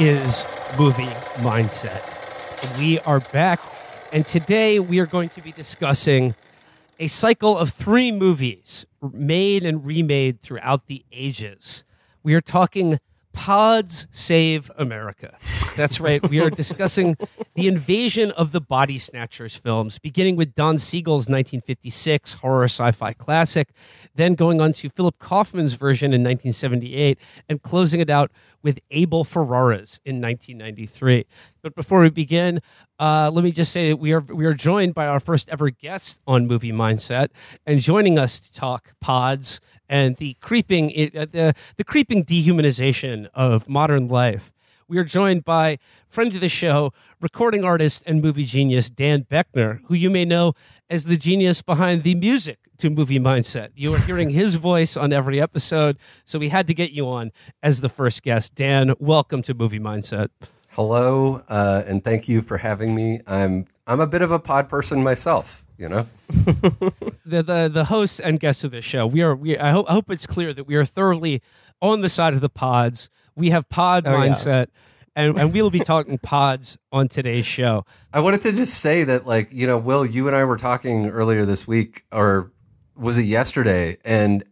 is Movie Mindset. We are back, and today we are going to be discussing a cycle of three movies made and remade throughout the ages. We are talking Pods Save America. That's right. We are discussing the invasion of the body snatchers films, beginning with Don Siegel's 1956 horror sci fi classic, then going on to Philip Kaufman's version in 1978, and closing it out with Abel Ferrara's in 1993. But before we begin, uh, let me just say that we are we are joined by our first ever guest on Movie Mindset, and joining us to talk pods and the creeping uh, the the creeping dehumanization of modern life. We are joined by friend of the show, recording artist and movie genius Dan Boeckner, who you may know as the genius behind the music to Movie Mindset. You are hearing his voice on every episode, so we had to get you on as the first guest. Dan, welcome to Movie Mindset. Hello, uh, and thank you for having me. I'm I'm a bit of a pod person myself, you know. the the the hosts and guests of this show. We are we. I hope I hope it's clear that we are thoroughly on the side of the pods. We have pod Oh, yeah. mindset, and and we will be talking pods on today's show. I wanted to just say that, like, you know, Will, you and I were talking earlier this week, or was it yesterday? And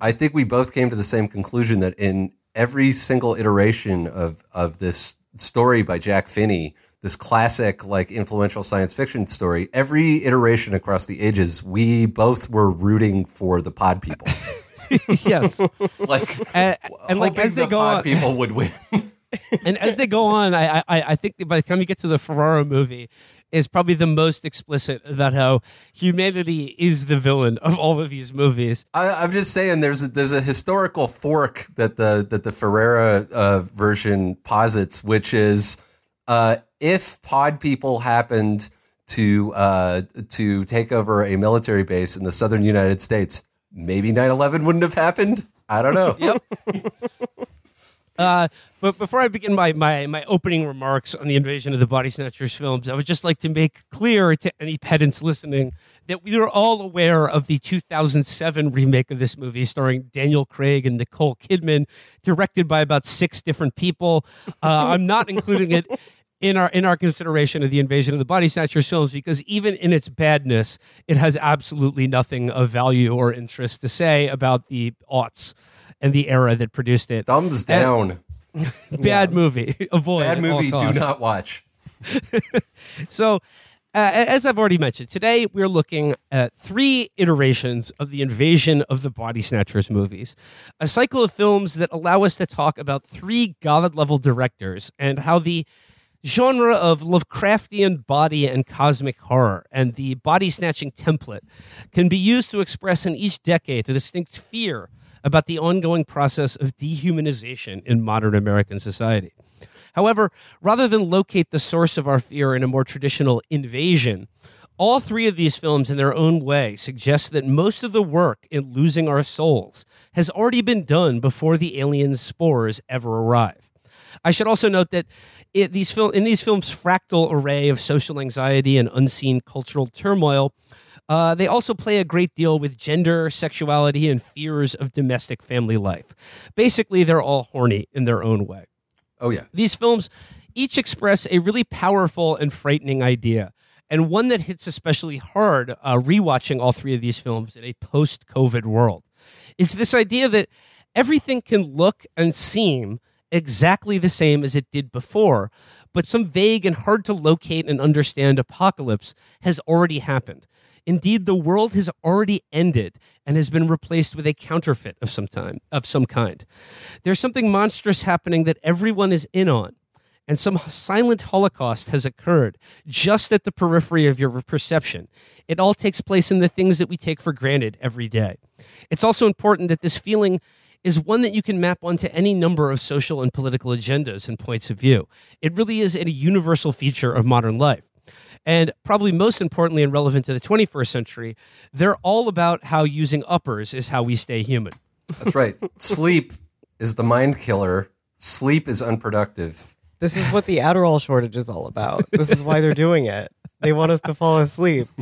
I think we both came to the same conclusion that in every single iteration of of this story by Jack Finney, this classic, like, influential science fiction story, every iteration across the ages, we both were rooting for the pod people. yes, like, and, and like as they the go on, people would win. and as they go on, I, I I think that by the time you get to the Ferrara movie, is probably the most explicit about how humanity is the villain of all of these movies. I, I'm just saying, there's a, there's a historical fork that the that the Ferrara uh, version posits, which is uh, if pod people happened to uh, to take over a military base in the southern United States, maybe 9/11 wouldn't have happened. I don't know. Yep. Uh, but before I begin my, my, my opening remarks on the invasion of the Body Snatchers films, I would just like to make clear to any pedants listening that we are all aware of the 2007 remake of this movie starring Daniel Craig and Nicole Kidman, directed by about six different people. Uh, I'm not including it in our in our consideration of the invasion of the body snatchers films because even in its badness, it has absolutely nothing of value or interest to say about the aughts and the era that produced it. Thumbs down. Bad movie. Avoid. Bad movie. Do not watch. So, uh, as I've already mentioned, today we're looking at three iterations of the invasion of the Body Snatchers movies, a cycle of films that allow us to talk about three God level directors and how the genre of Lovecraftian body and cosmic horror and the body snatching template can be used to express in each decade a distinct fear about the ongoing process of dehumanization in modern American society. However, rather than locate the source of our fear in a more traditional invasion, all three of these films, in their own way, suggest that most of the work in losing our souls has already been done before the alien spores ever arrive. I should also note that it, these fil- in these films' fractal array of social anxiety and unseen cultural turmoil, uh, they also play a great deal with gender, sexuality, and fears of domestic family life. Basically, they're all horny in their own way. Oh yeah. These films each express a really powerful and frightening idea, and one that hits especially hard uh, rewatching all three of these films in a post COVID world. It's this idea that everything can look and seem exactly the same as it did before, but some vague and hard to locate and understand apocalypse has already happened. Indeed, the world has already ended and has been replaced with a counterfeit of some time of some kind. There's something monstrous happening that everyone is in on, and some silent holocaust has occurred just at the periphery of your perception. It all takes place in the things that we take for granted every day. It's also important that this feeling is one that you can map onto any number of social and political agendas and points of view. It really is a universal feature of modern life. And probably most importantly and relevant to the 21st century, they're all about how using uppers is how we stay human. That's right. Sleep is the mind killer. Sleep is unproductive. This is what the Adderall shortage is all about. This is why they're doing it. They want us to fall asleep.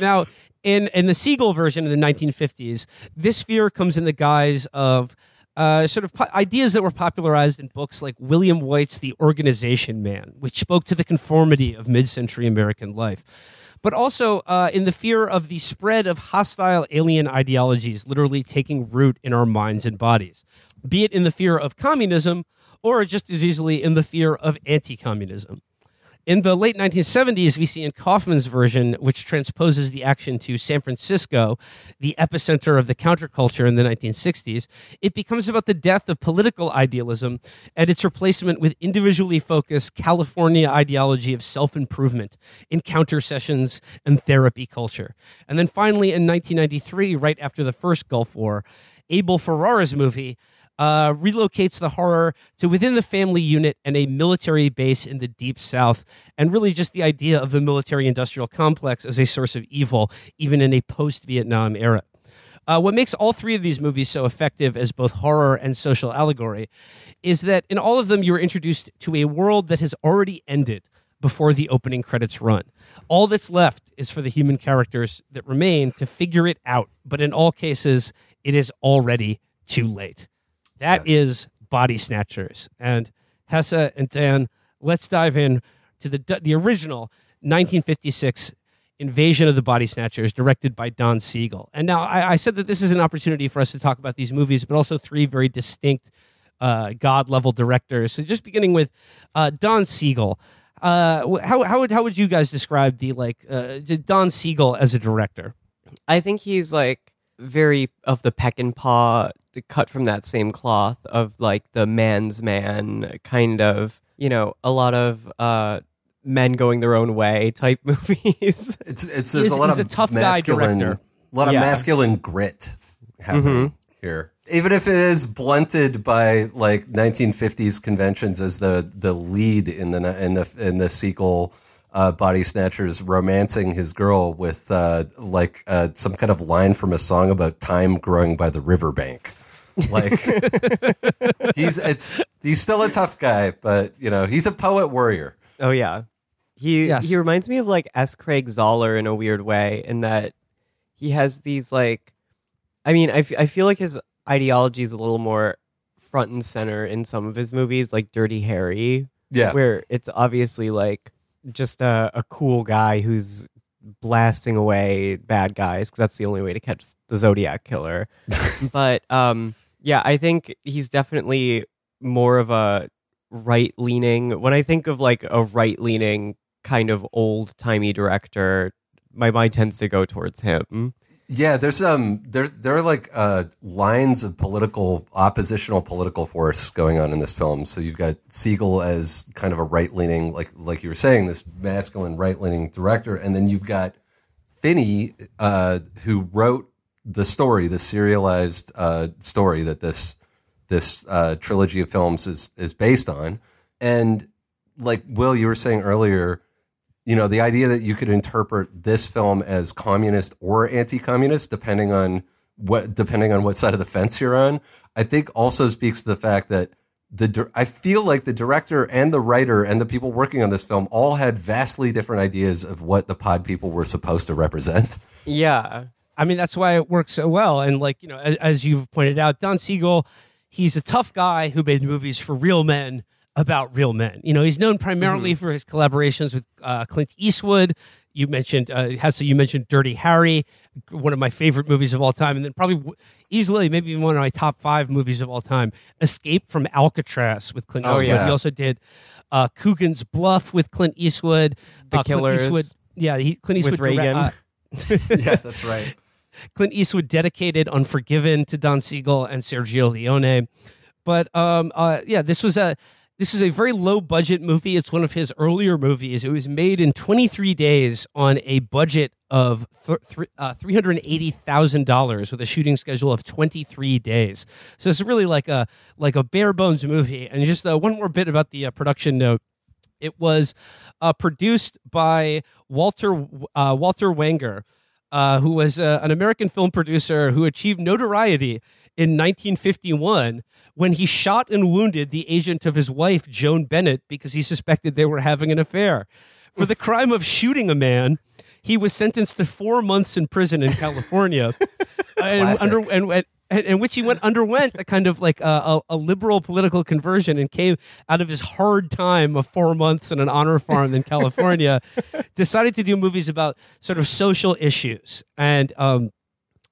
Now, in in the Siegel version of the 1950s, this fear comes in the guise of uh, sort of po- ideas that were popularized in books like William Whyte's The Organization Man, which spoke to the conformity of mid-century American life. But also uh, in the fear of the spread of hostile alien ideologies literally taking root in our minds and bodies, be it in the fear of communism or just as easily in the fear of anti communism. In the late 1970s, we see in Kaufman's version, which transposes the action to San Francisco, the epicenter of the counterculture in the 1960s, it becomes about the death of political idealism and its replacement with individually focused California ideology of self improvement, encounter sessions, and therapy culture. And then finally, in 1993, right after the first Gulf War, Abel Ferrara's movie uh, relocates the horror to within the family unit and a military base in the deep south, and really just the idea of the military industrial complex as a source of evil, even in a post Vietnam era. Uh, what makes all three of these movies so effective as both horror and social allegory is that in all of them you are introduced to a world that has already ended before the opening credits run. All that's left is for the human characters that remain to figure it out, but in all cases, it is already too late. That is Body Snatchers. And Hesse and Dan, let's dive in to the the original 1956 Invasion of the Body Snatchers, directed by Don Siegel. And now I, I said that this is an opportunity for us to talk about these movies, but also three very distinct uh, God level directors. So just beginning with uh, Don Siegel. Uh, how, how, would, how would you guys describe the like uh, Don Siegel as a director? I think he's like very of the Peckinpah, cut from that same cloth of like the man's man kind of, you know, a lot of uh, men going their own way type movies. It's it's there's He's- a lot he's of a tough guy masculine, director. a lot of Yeah. masculine grit happening here. Even if it is blunted by like 1950s conventions as the the lead in the in the in the sequel. Uh, body snatchers romancing his girl with uh, like uh, some kind of line from a song about time growing by the riverbank. Like he's it's he's still a tough guy, but you know he's a poet warrior. Oh yeah, he Yes. he reminds me of like S. Craig Zahler in a weird way, in that he has these like, I mean, I, f- I feel like his ideology is a little more front and center in some of his movies, like Dirty Harry, Yeah, where it's obviously like just a, a cool guy who's blasting away bad guys because that's the only way to catch the Zodiac killer. but um, yeah, I think he's definitely more of a right leaning. When I think of like a right leaning kind of old timey director, my mind tends to go towards him. Yeah, there's um there there are like uh lines of political oppositional political force going on in this film. So you've got Siegel as kind of a right leaning, like like you were saying, this masculine right leaning director, and then you've got Finney, uh, who wrote the story, the serialized uh, story that this this uh, trilogy of films is is based on, and like Will, you were saying earlier, you know, the idea that you could interpret this film as communist or anti-communist, depending on what depending on what side of the fence you're on, I think also speaks to the fact that the I feel like the director and the writer and the people working on this film all had vastly different ideas of what the pod people were supposed to represent. Yeah. I mean, that's why it works so well. And like you know, as, as you've pointed out, Don Siegel, he's a tough guy who made movies for real men about real men. You know, he's known primarily for his collaborations with uh, Clint Eastwood. You mentioned uh. You mentioned Dirty Harry, one of my favorite movies of all time, and then probably w- easily maybe even one of my top five movies of all time, Escape from Alcatraz with Clint Oh, Eastwood. yeah. He also did uh, Coogan's Bluff with Clint Eastwood. The uh, Clint Eastwood, yeah, he, Clint Eastwood direct- Reagan. uh, yeah, that's right. Clint Eastwood dedicated Unforgiven to Don Siegel and Sergio Leone. But um, uh, yeah, this was a This is a very low budget movie. It's one of his earlier movies. It was made in 23 days on a budget of uh, $380,000 with a shooting schedule of 23 days. So it's really like a like a bare bones movie. And just uh, one more bit about the uh, production note. It was uh, produced by Walter uh, Walter Wanger, uh, who was uh, an American film producer who achieved notoriety in 1951 when he shot and wounded the agent of his wife, Joan Bennett, because he suspected they were having an affair. For the crime of shooting a man, he was sentenced to four months in prison in California, and, under, and, and, and in which he went underwent a kind of like a, a, a liberal political conversion and came out of his hard time of four months in an honor farm in California, decided to do movies about sort of social issues. And um,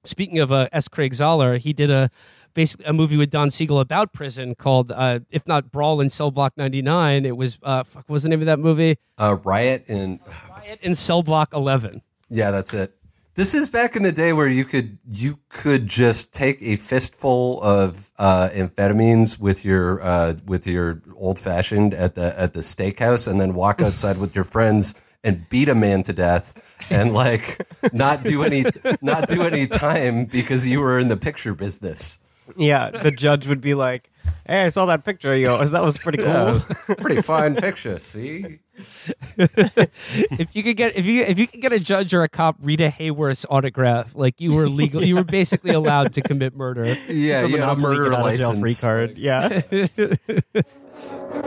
speaking of uh, S. Craig Zahler, he did a basically a movie with Don Siegel about prison called, uh, if not Brawl in Cell Block 99, it was uh, fuck, what was the name of that movie? Uh, Riot in Riot in Cell Block 11. yeah, that's it. This is back in the day where you could you could just take a fistful of uh, amphetamines with your uh, with your old fashioned at the at the steakhouse and then walk outside with your friends and beat a man to death and like not do any not do any time because you were in the picture business. Yeah, the judge would be like, "Hey, I saw that picture of yours. That was pretty cool." Yeah, pretty fine picture. See, if you could get if you if you could get a judge or a cop Rita Hayworth's autograph, like you were legal, you were basically allowed to commit murder. yeah, From you had a murder get jail license. free card. Yeah. No,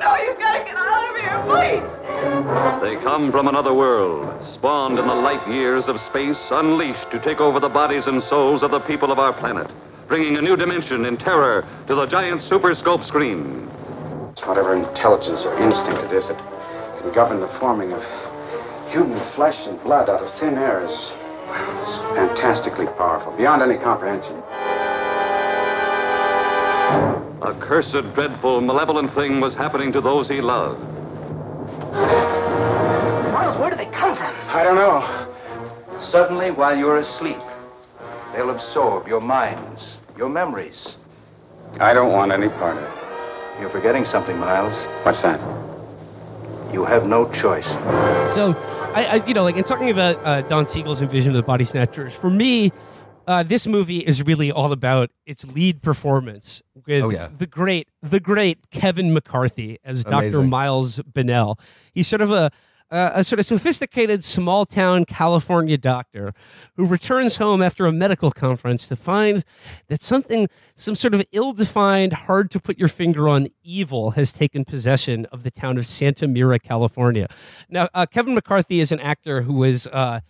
no, you've got to get out of here, please. They come from another world, spawned in the light years of space, unleashed to take over the bodies and souls of the people of our planet, bringing a new dimension in terror to the giant super scope screen. Whatever intelligence or instinct it is that can govern the forming of human flesh and blood out of thin air is, is fantastically powerful, beyond any comprehension. A cursed, dreadful, malevolent thing was happening to those he loved. Miles, where do they come from? I don't know. Suddenly, while you're asleep, they'll absorb your minds, your memories. I don't want any part of it. You're forgetting something, Miles. What's that? You have no choice. So, I, I you know, like in talking about uh, Don Siegel's Invasion of the Body Snatchers, for me, uh, this movie is really all about its lead performance with Oh, yeah. the great, the great Kevin McCarthy as Dr. Miles Bennell. He's sort of a a a sort of sophisticated small town California doctor who returns home after a medical conference to find that something, some sort of ill defined, hard to put your finger on evil has taken possession of the town of Santa Mira, California. Now, uh, Kevin McCarthy is an actor who is. Uh,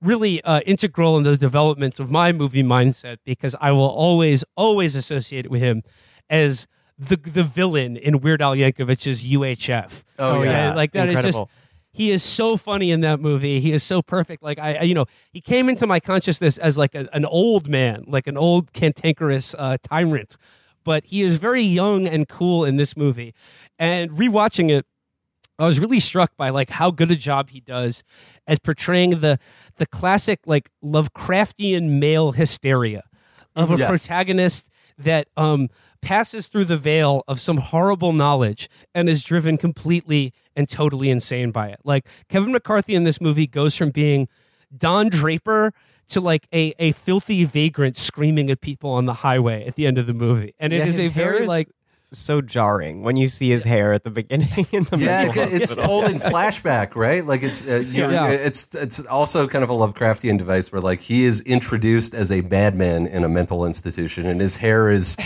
really uh, integral in the development of my movie mindset because I will always, always associate it with him as the the villain in Weird Al Yankovic's UHF. Oh, yeah. like that is just Incredible. He is so funny in that movie. He is so perfect. Like I, you know, he came into my consciousness as like a, an old man, like an old cantankerous uh, tyrant, but he is very young and cool in this movie. And rewatching it, I was really struck by like how good a job he does at portraying the the classic like Lovecraftian male hysteria of a Yeah. protagonist that um passes through the veil of some horrible knowledge and is driven completely and totally insane by it. Like Kevin McCarthy in this movie goes from being Don Draper to like a, a filthy vagrant screaming at people on the highway at the end of the movie. And it Yeah, is a very is like so jarring when you see his hair at the beginning in the Yeah, mental it's hospital. told in flashback, right? Like it's uh, you're, Yeah. it's it's also kind of a Lovecraftian device where like he is introduced as a madman in a mental institution, and his hair is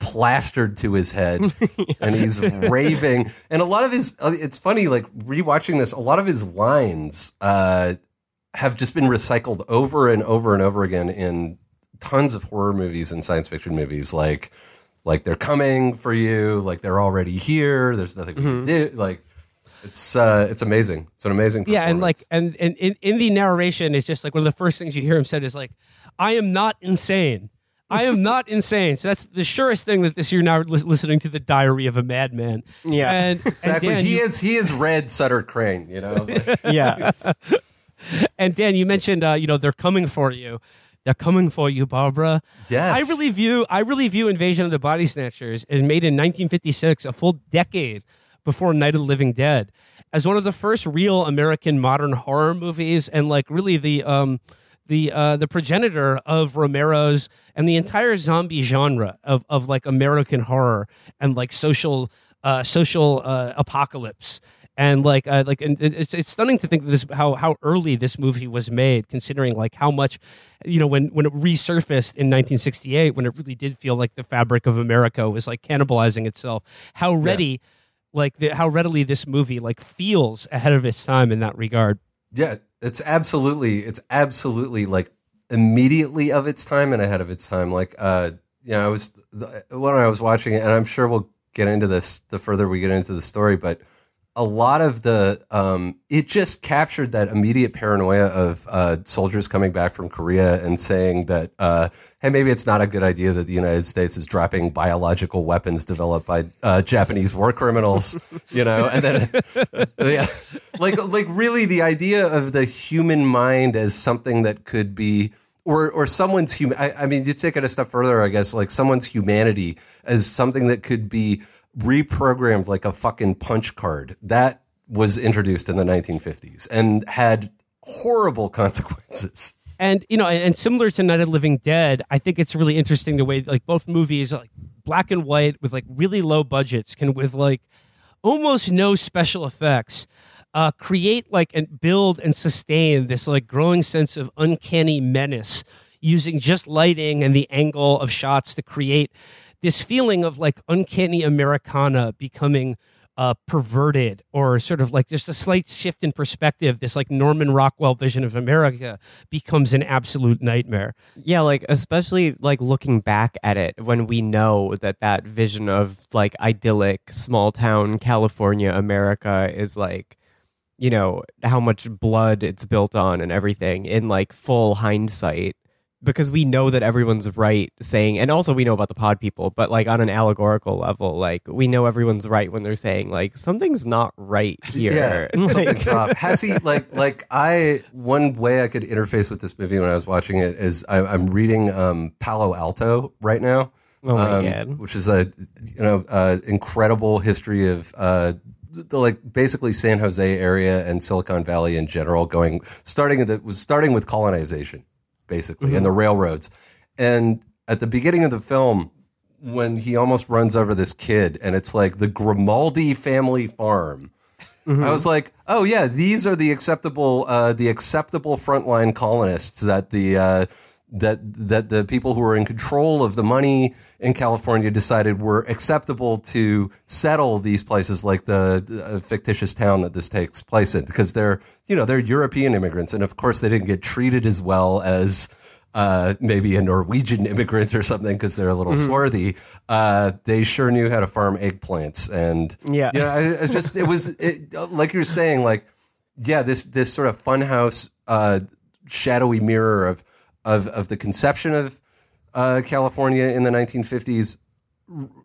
plastered to his head, and he's raving. And a lot of his, uh, it's funny, like rewatching this, a lot of his lines uh, have just been recycled over and over and over again in tons of horror movies and science fiction movies, like. Like they're coming for you, like they're already here. There's nothing we can do. Like it's uh, it's amazing. It's an amazing. yeah and like and, and in, in the narration it's just like one of the first things you hear him said is like i am not insane i am not insane so that's the surest thing that this you're now lis- listening to the diary of a madman Yeah. and exactly. and Dan, he you, is he is read Sutter Cane. You know, Like, yeah. and dan you mentioned uh, you know they're coming for you they're coming for you, Barbara. Yes. I really view I really view Invasion of the Body Snatchers as made in 1956, a full decade before Night of the Living Dead, as one of the first real American modern horror movies, and like really the um the uh, the progenitor of Romero's and the entire zombie genre of of like American horror and like social uh, social uh, apocalypse. And like uh, like and it's it's stunning to think this how how early this movie was made considering like how much you know when when it resurfaced in 1968 when it really did feel like the fabric of America was like cannibalizing itself how ready like the, how readily this movie like feels ahead of its time in that regard. Yeah, it's absolutely, it's absolutely like immediately of its time and ahead of its time. Like, uh, yeah, I was when I was watching it, and I'm sure we'll get into this the further we get into the story, but a lot of the um, it just captured that immediate paranoia of uh, soldiers coming back from Korea and saying that uh, hey maybe it's not a good idea that the United States is dropping biological weapons developed by uh, Japanese war criminals you know? And then yeah like like really the idea of the human mind as something that could be or or someone's human I, I mean you take it a step further I guess like someone's humanity as something that could be reprogrammed like a fucking punch card that was introduced in the 1950s and had horrible consequences. And you know and, similar to night of living dead i think it's really interesting the way like both movies like black and white with like really low budgets can with like almost no special effects uh, create like and build and sustain this like growing sense of uncanny menace using just lighting and the angle of shots to create this feeling of like uncanny americana becoming uh, perverted or sort of like just a slight shift in perspective this like norman rockwell vision of america becomes an absolute nightmare. Yeah, like especially like looking back at it when we know that that vision of like idyllic small town California America is like you know how much blood it's built on and everything in like full hindsight because we know that everyone's right saying and also we know about the pod people but like on an allegorical level like we know everyone's right when they're saying like something's not right here Yeah, And, like, something's off. Has he like like I one way I could interface with this movie when I was watching it is I, I'm reading um, Palo Alto right now. Oh my um, God. Which is a you know uh, incredible history of uh, the like basically San Jose area and Silicon Valley in general going starting that was starting with colonization basically and the railroads. And at the beginning of the film when he almost runs over this kid and it's like the Grimaldi family farm I was like, oh yeah, these are the acceptable, uh, the acceptable frontline colonists that the uh, that that the people who are in control of the money in California decided were acceptable to settle these places, like the uh, fictitious town that this takes place in, because they're you know they're European immigrants, and of course they didn't get treated as well as uh, maybe a Norwegian immigrant or something because they're a little swarthy. Uh, they sure knew how to farm eggplants, and Yeah. you know, I, it's just it was it, like you were saying, like yeah, this this sort of funhouse, uh, shadowy mirror of of of the conception of uh, California in the 1950s,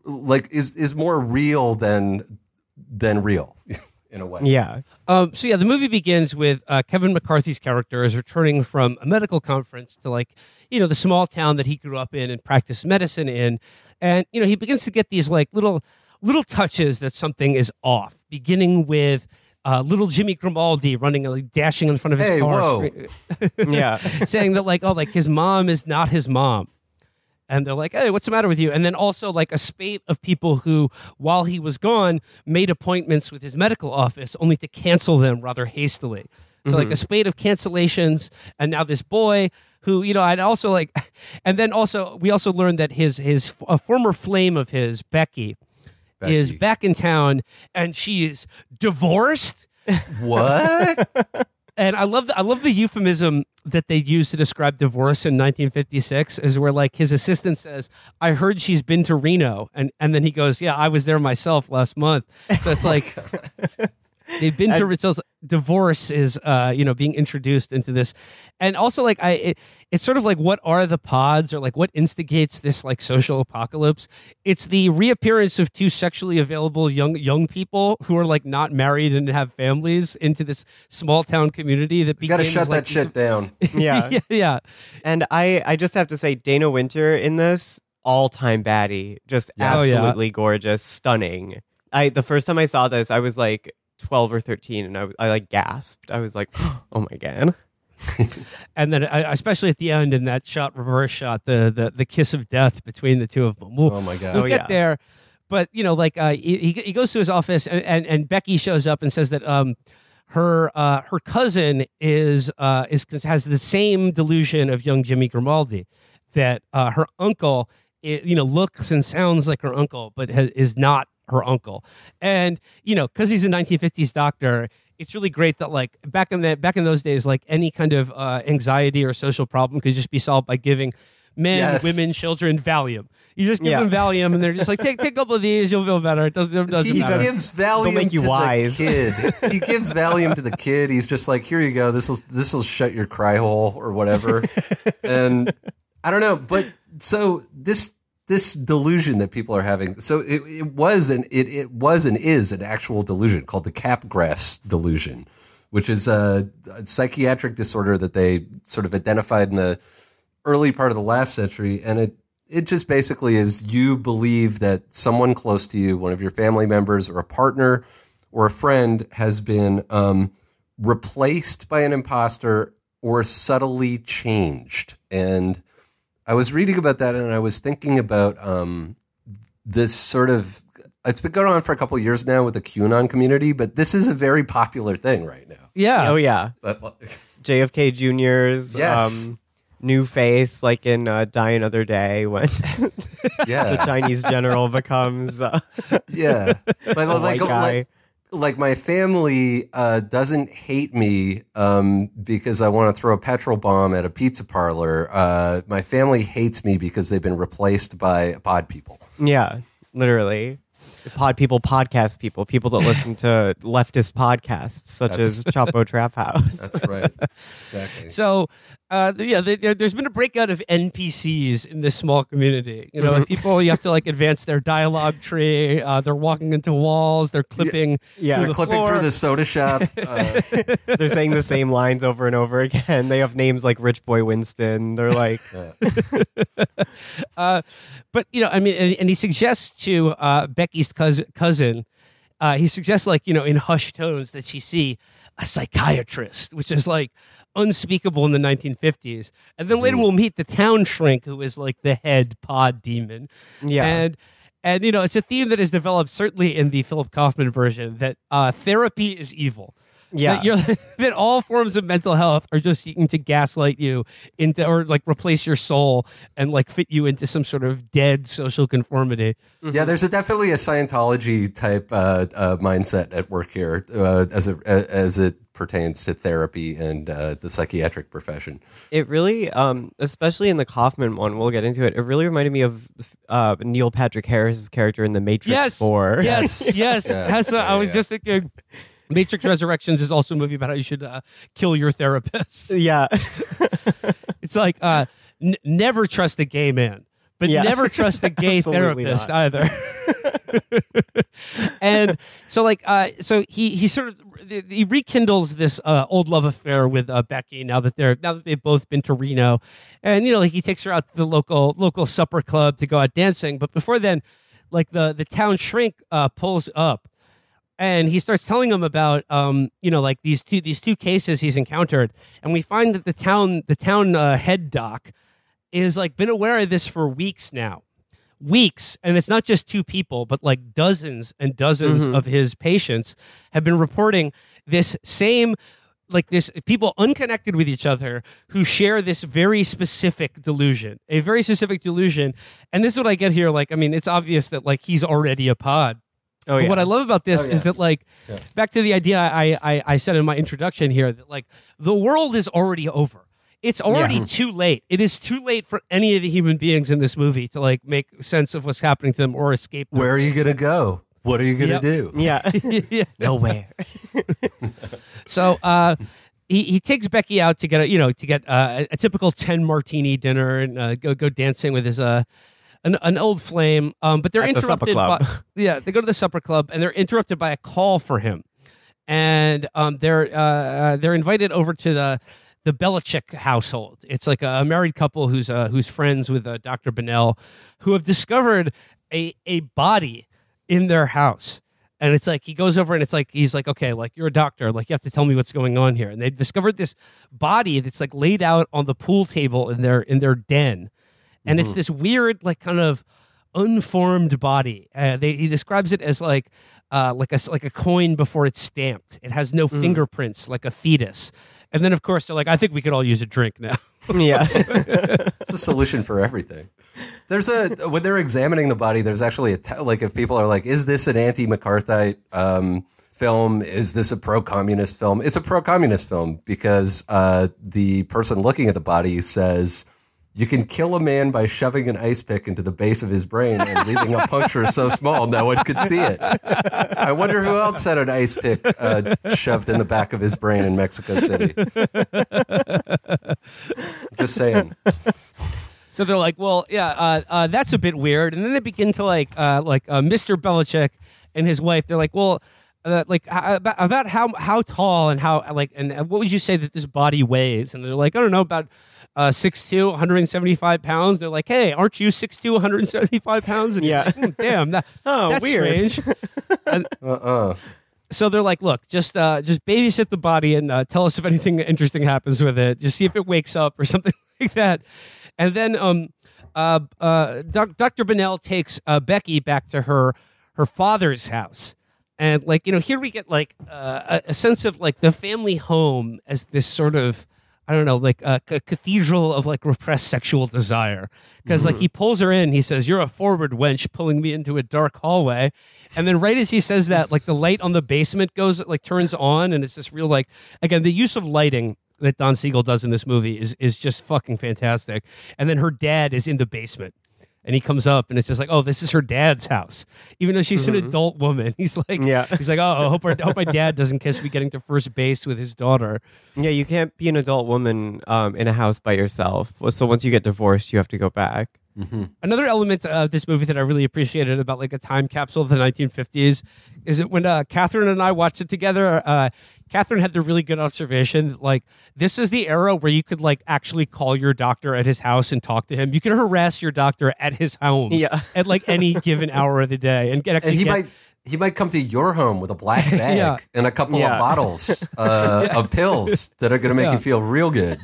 like is is more real than than real in a way. yeah Um, so yeah, the movie begins with uh, Kevin McCarthy's character is returning from a medical conference to like you know the small town that he grew up in and practiced medicine in, and you know he begins to get these like little little touches that something is off. Beginning with uh, little Jimmy Grimaldi running like dashing in front of his Hey, car, whoa. yeah. saying that like oh like his mom is not his mom. And they're like hey what's the matter with you? And then also like a spate of people who while he was gone made appointments with his medical office only to cancel them rather hastily. So like a spate of cancellations and now this boy who you know i'd also like and then also we also learned that his his a former flame of his becky, is back in town and she is divorced What? and I love the, I love the euphemism that they used to describe divorce in 1956 is where like his assistant says, "I heard she's been to Reno," and and then he goes, "Yeah, I was there myself last month." So it's like they've been to so divorce is uh you know being introduced into this and also like i it, it's sort of like what are the pods or like what instigates this like social apocalypse it's the reappearance of two sexually available young young people who are like not married and have families into this small town community that You got to shut like, that shit down. Yeah. yeah yeah And I, I just have to say, Dana Wynter in this all time baddie, just Yeah. Oh, yeah. absolutely gorgeous, stunning. I the first time I saw this, I was like twelve or thirteen, and I, I like gasped. I was like, oh my god. and then uh, especially at the end in that shot reverse shot the the, the kiss of death between the two of them we'll, Oh my god. we'll Oh, get yeah. there but you know like uh, he, he he goes to his office and, and and becky shows up and says that um her uh her cousin is uh is has the same delusion of young jimmy grimaldi that uh her uncle i you know looks and sounds like her uncle but ha- is not her uncle and you know because he's a 1950s doctor it's really great that like back in the back in those days like any kind of uh, anxiety or social problem could just be solved by giving men Yes. women children valium you just give Yeah. them valium and they're just like take take a couple of these you'll feel better it doesn't, it doesn't he matter gives Valium make you to wise. the kid. he gives Valium to the kid. He's just like, here you go. This will this will shut your cry hole or whatever. and I don't know, but so this this delusion that people are having. So it, it was an it, it was and is an actual delusion called the Capgras delusion, which is a, a psychiatric disorder that they sort of identified in the early part of the last century, and it it just basically is you believe that someone close to you, one of your family members, or a partner, or a friend, has been um, replaced by an imposter or subtly changed. And I was reading about that, and I was thinking about um, this sort of. It's been going on for a couple of years now with the QAnon community, but this is a very popular thing right now. yeah Oh yeah, But, JFK Jr.'s Yes. um, new face, like in uh, Die Another Day, when yeah, the Chinese general becomes uh, yeah, but a like, white guy. like like my family uh, doesn't hate me um, because I want to throw a petrol bomb at a pizza parlor. Uh, my family hates me because they've been replaced by pod people. yeah, literally. Pod people, podcast people, people that listen to leftist podcasts such as Chapo Trap House. That's right, exactly. So, uh, yeah, th- there, there's been a breakout of NPCs in this small community. You know, like people you have to like advance their dialogue tree. Uh, they're walking into walls. They're clipping. Yeah. through They're the Clipping floor. through the soda shop. Uh, They're saying the same lines over and over again. They have names like Rich Boy Winston. They're like, Uh, but you know, I mean, and, and he suggests to uh, Becky's cousin, cousin uh, he suggests like you know in hushed tones that she see a psychiatrist, which is like unspeakable in the 1950s. And then later we'll meet the town shrink, who is like the head pod demon. Yeah. and. And you know, it's a theme that is developed certainly in the Philip Kaufman version that uh, therapy is evil. Yeah. that, you're, that all forms of mental health are just seeking to gaslight you into, or like replace your soul and like fit you into some sort of dead social conformity. yeah, there's a, definitely a Scientology type uh, uh, mindset at work here uh, as it as it pertains to therapy and uh, the psychiatric profession. it really, um, especially in the Kaufman one, we'll get into it. It really reminded me of uh, Neil Patrick Harris's character in The Matrix Yes, 4. yes, yes. Yeah. That's what I Yeah, was yeah. just thinking. Matrix Resurrections is also a movie about how you should uh, kill your therapist. yeah. It's like uh, n- never trust a gay man, but Yeah. never trust a gay therapist not. either. and so, like, uh, so he he sort of he rekindles this uh, old love affair with uh, Becky now that they're now that they've both been to Reno, and you know, like he takes her out to the local local supper club to go out dancing. But before then, like the the town shrink uh, pulls up and he starts telling him about um you know like these two these two cases he's encountered. And we find that the town the town uh, head doc is like been aware of this for weeks now. Weeks and it's not just two people but like dozens and dozens of his patients have been reporting this same like this people unconnected with each other who share this very specific delusion a very specific delusion. And this is what i get here like i mean it's obvious that like he's already a pod Oh, but yeah. what I love about this Oh, is that, like, back to the idea I, I, I said in my introduction here that, like, the world is already over. It's already too late. It is too late for any of the human beings in this movie to, like, make sense of what's happening to them or escape. them. Where are you going to go? What are you going to Yep. do? Yeah. yeah. Nowhere. So uh, he he takes Becky out to get a you know to get uh, a, a typical ten martini dinner and uh, go go dancing with his uh an, an old flame. Um, but they're At the interrupted. club. By, yeah, they go to the supper club and they're interrupted by a call for him, and um, they're uh, uh, they're invited over to the the Belicec household. It's like a married couple who's uh, who's friends with uh, Dr. Bennell, who have discovered a a body in their house. And it's like he goes over and it's like he's like, okay, like you're a doctor, like you have to tell me what's going on here. And they discovered this body that's like laid out on the pool table in their in their den, and it's this weird like kind of unformed body. Uh, they, he describes it as like uh, like a like a coin before it's stamped. It has no fingerprints, like a fetus. And then of course they're like, I think we could all use a drink now. yeah. It's a solution for everything. There's a when they're examining the body. There's actually a like if people are like, is this an anti-McCarthyite um, film? Is this a pro-communist film? It's a pro-communist film because uh, the person looking at the body says. You can kill a man by shoving an ice pick into the base of his brain and leaving a puncture so small no one could see it. I wonder who else had an ice pick uh, shoved in the back of his brain in Mexico City. Just saying. So they're like, well, yeah, uh, uh, that's a bit weird. And then they begin to like, uh, like uh, Mr. Belicec and his wife. They're like, well, uh, like h- about, about how how tall and how like and uh, what would you say that this body weighs? And they're like, I don't know, about uh, 6'2", 175 pounds. They're like, hey, aren't you 6'2", 175 pounds? And he's Yeah. like, "Hmm, damn, that, Oh, that's weird. strange. and, Uh-uh. so they're like, look, just uh, just babysit the body and uh, tell us if anything interesting happens with it. Just see if it wakes up or something like that. And then um, uh, uh, doc- Dr. Bennell takes uh, Becky back to her her father's house. And like you know, here we get like uh, a, a sense of like the family home as this sort of I don't know, like uh, a cathedral of like repressed sexual desire. Because like mm-hmm. he pulls her in, he says, "You're a forward wench, pulling me into a dark hallway." And then right as he says that, like the light on the basement goes like turns on, and it's this real like again the use of lighting that Don Siegel does in this movie is is just fucking fantastic. And then her dad is in the basement. And he comes up, and it's just like, oh, this is her dad's house, even though she's an adult woman. He's like, Yeah. he's like, oh, I hope, our, hope my dad doesn't catch me getting to first base with his daughter. Yeah, you can't be an adult woman um, in a house by yourself. So once you get divorced, you have to go back. Another element of this movie that I really appreciated about like a time capsule of the 1950s is that when uh, Catherine and I watched it together, uh, Catherine had the really good observation that, like this is the era where you could like actually call your doctor at his house and talk to him. You could harass your doctor at his home Yeah. at like any given hour of the day and get actually And he get- might he might come to your home with a black bag Yeah. and a couple Yeah. of bottles uh, of pills that are going to make Yeah. you feel real good.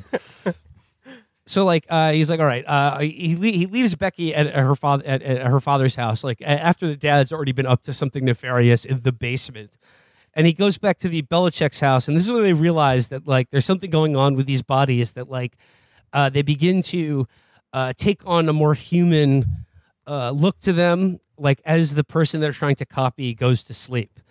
So like uh, he's like all right uh, he, he leaves becky at her father at, at her father's house like after the dad's already been up to something nefarious in the basement. And he goes back to the Belicec's house and this is when they realize that like there's something going on with these bodies that like uh, they begin to uh, take on a more human uh, look to them like as the person they're trying to copy goes to sleep.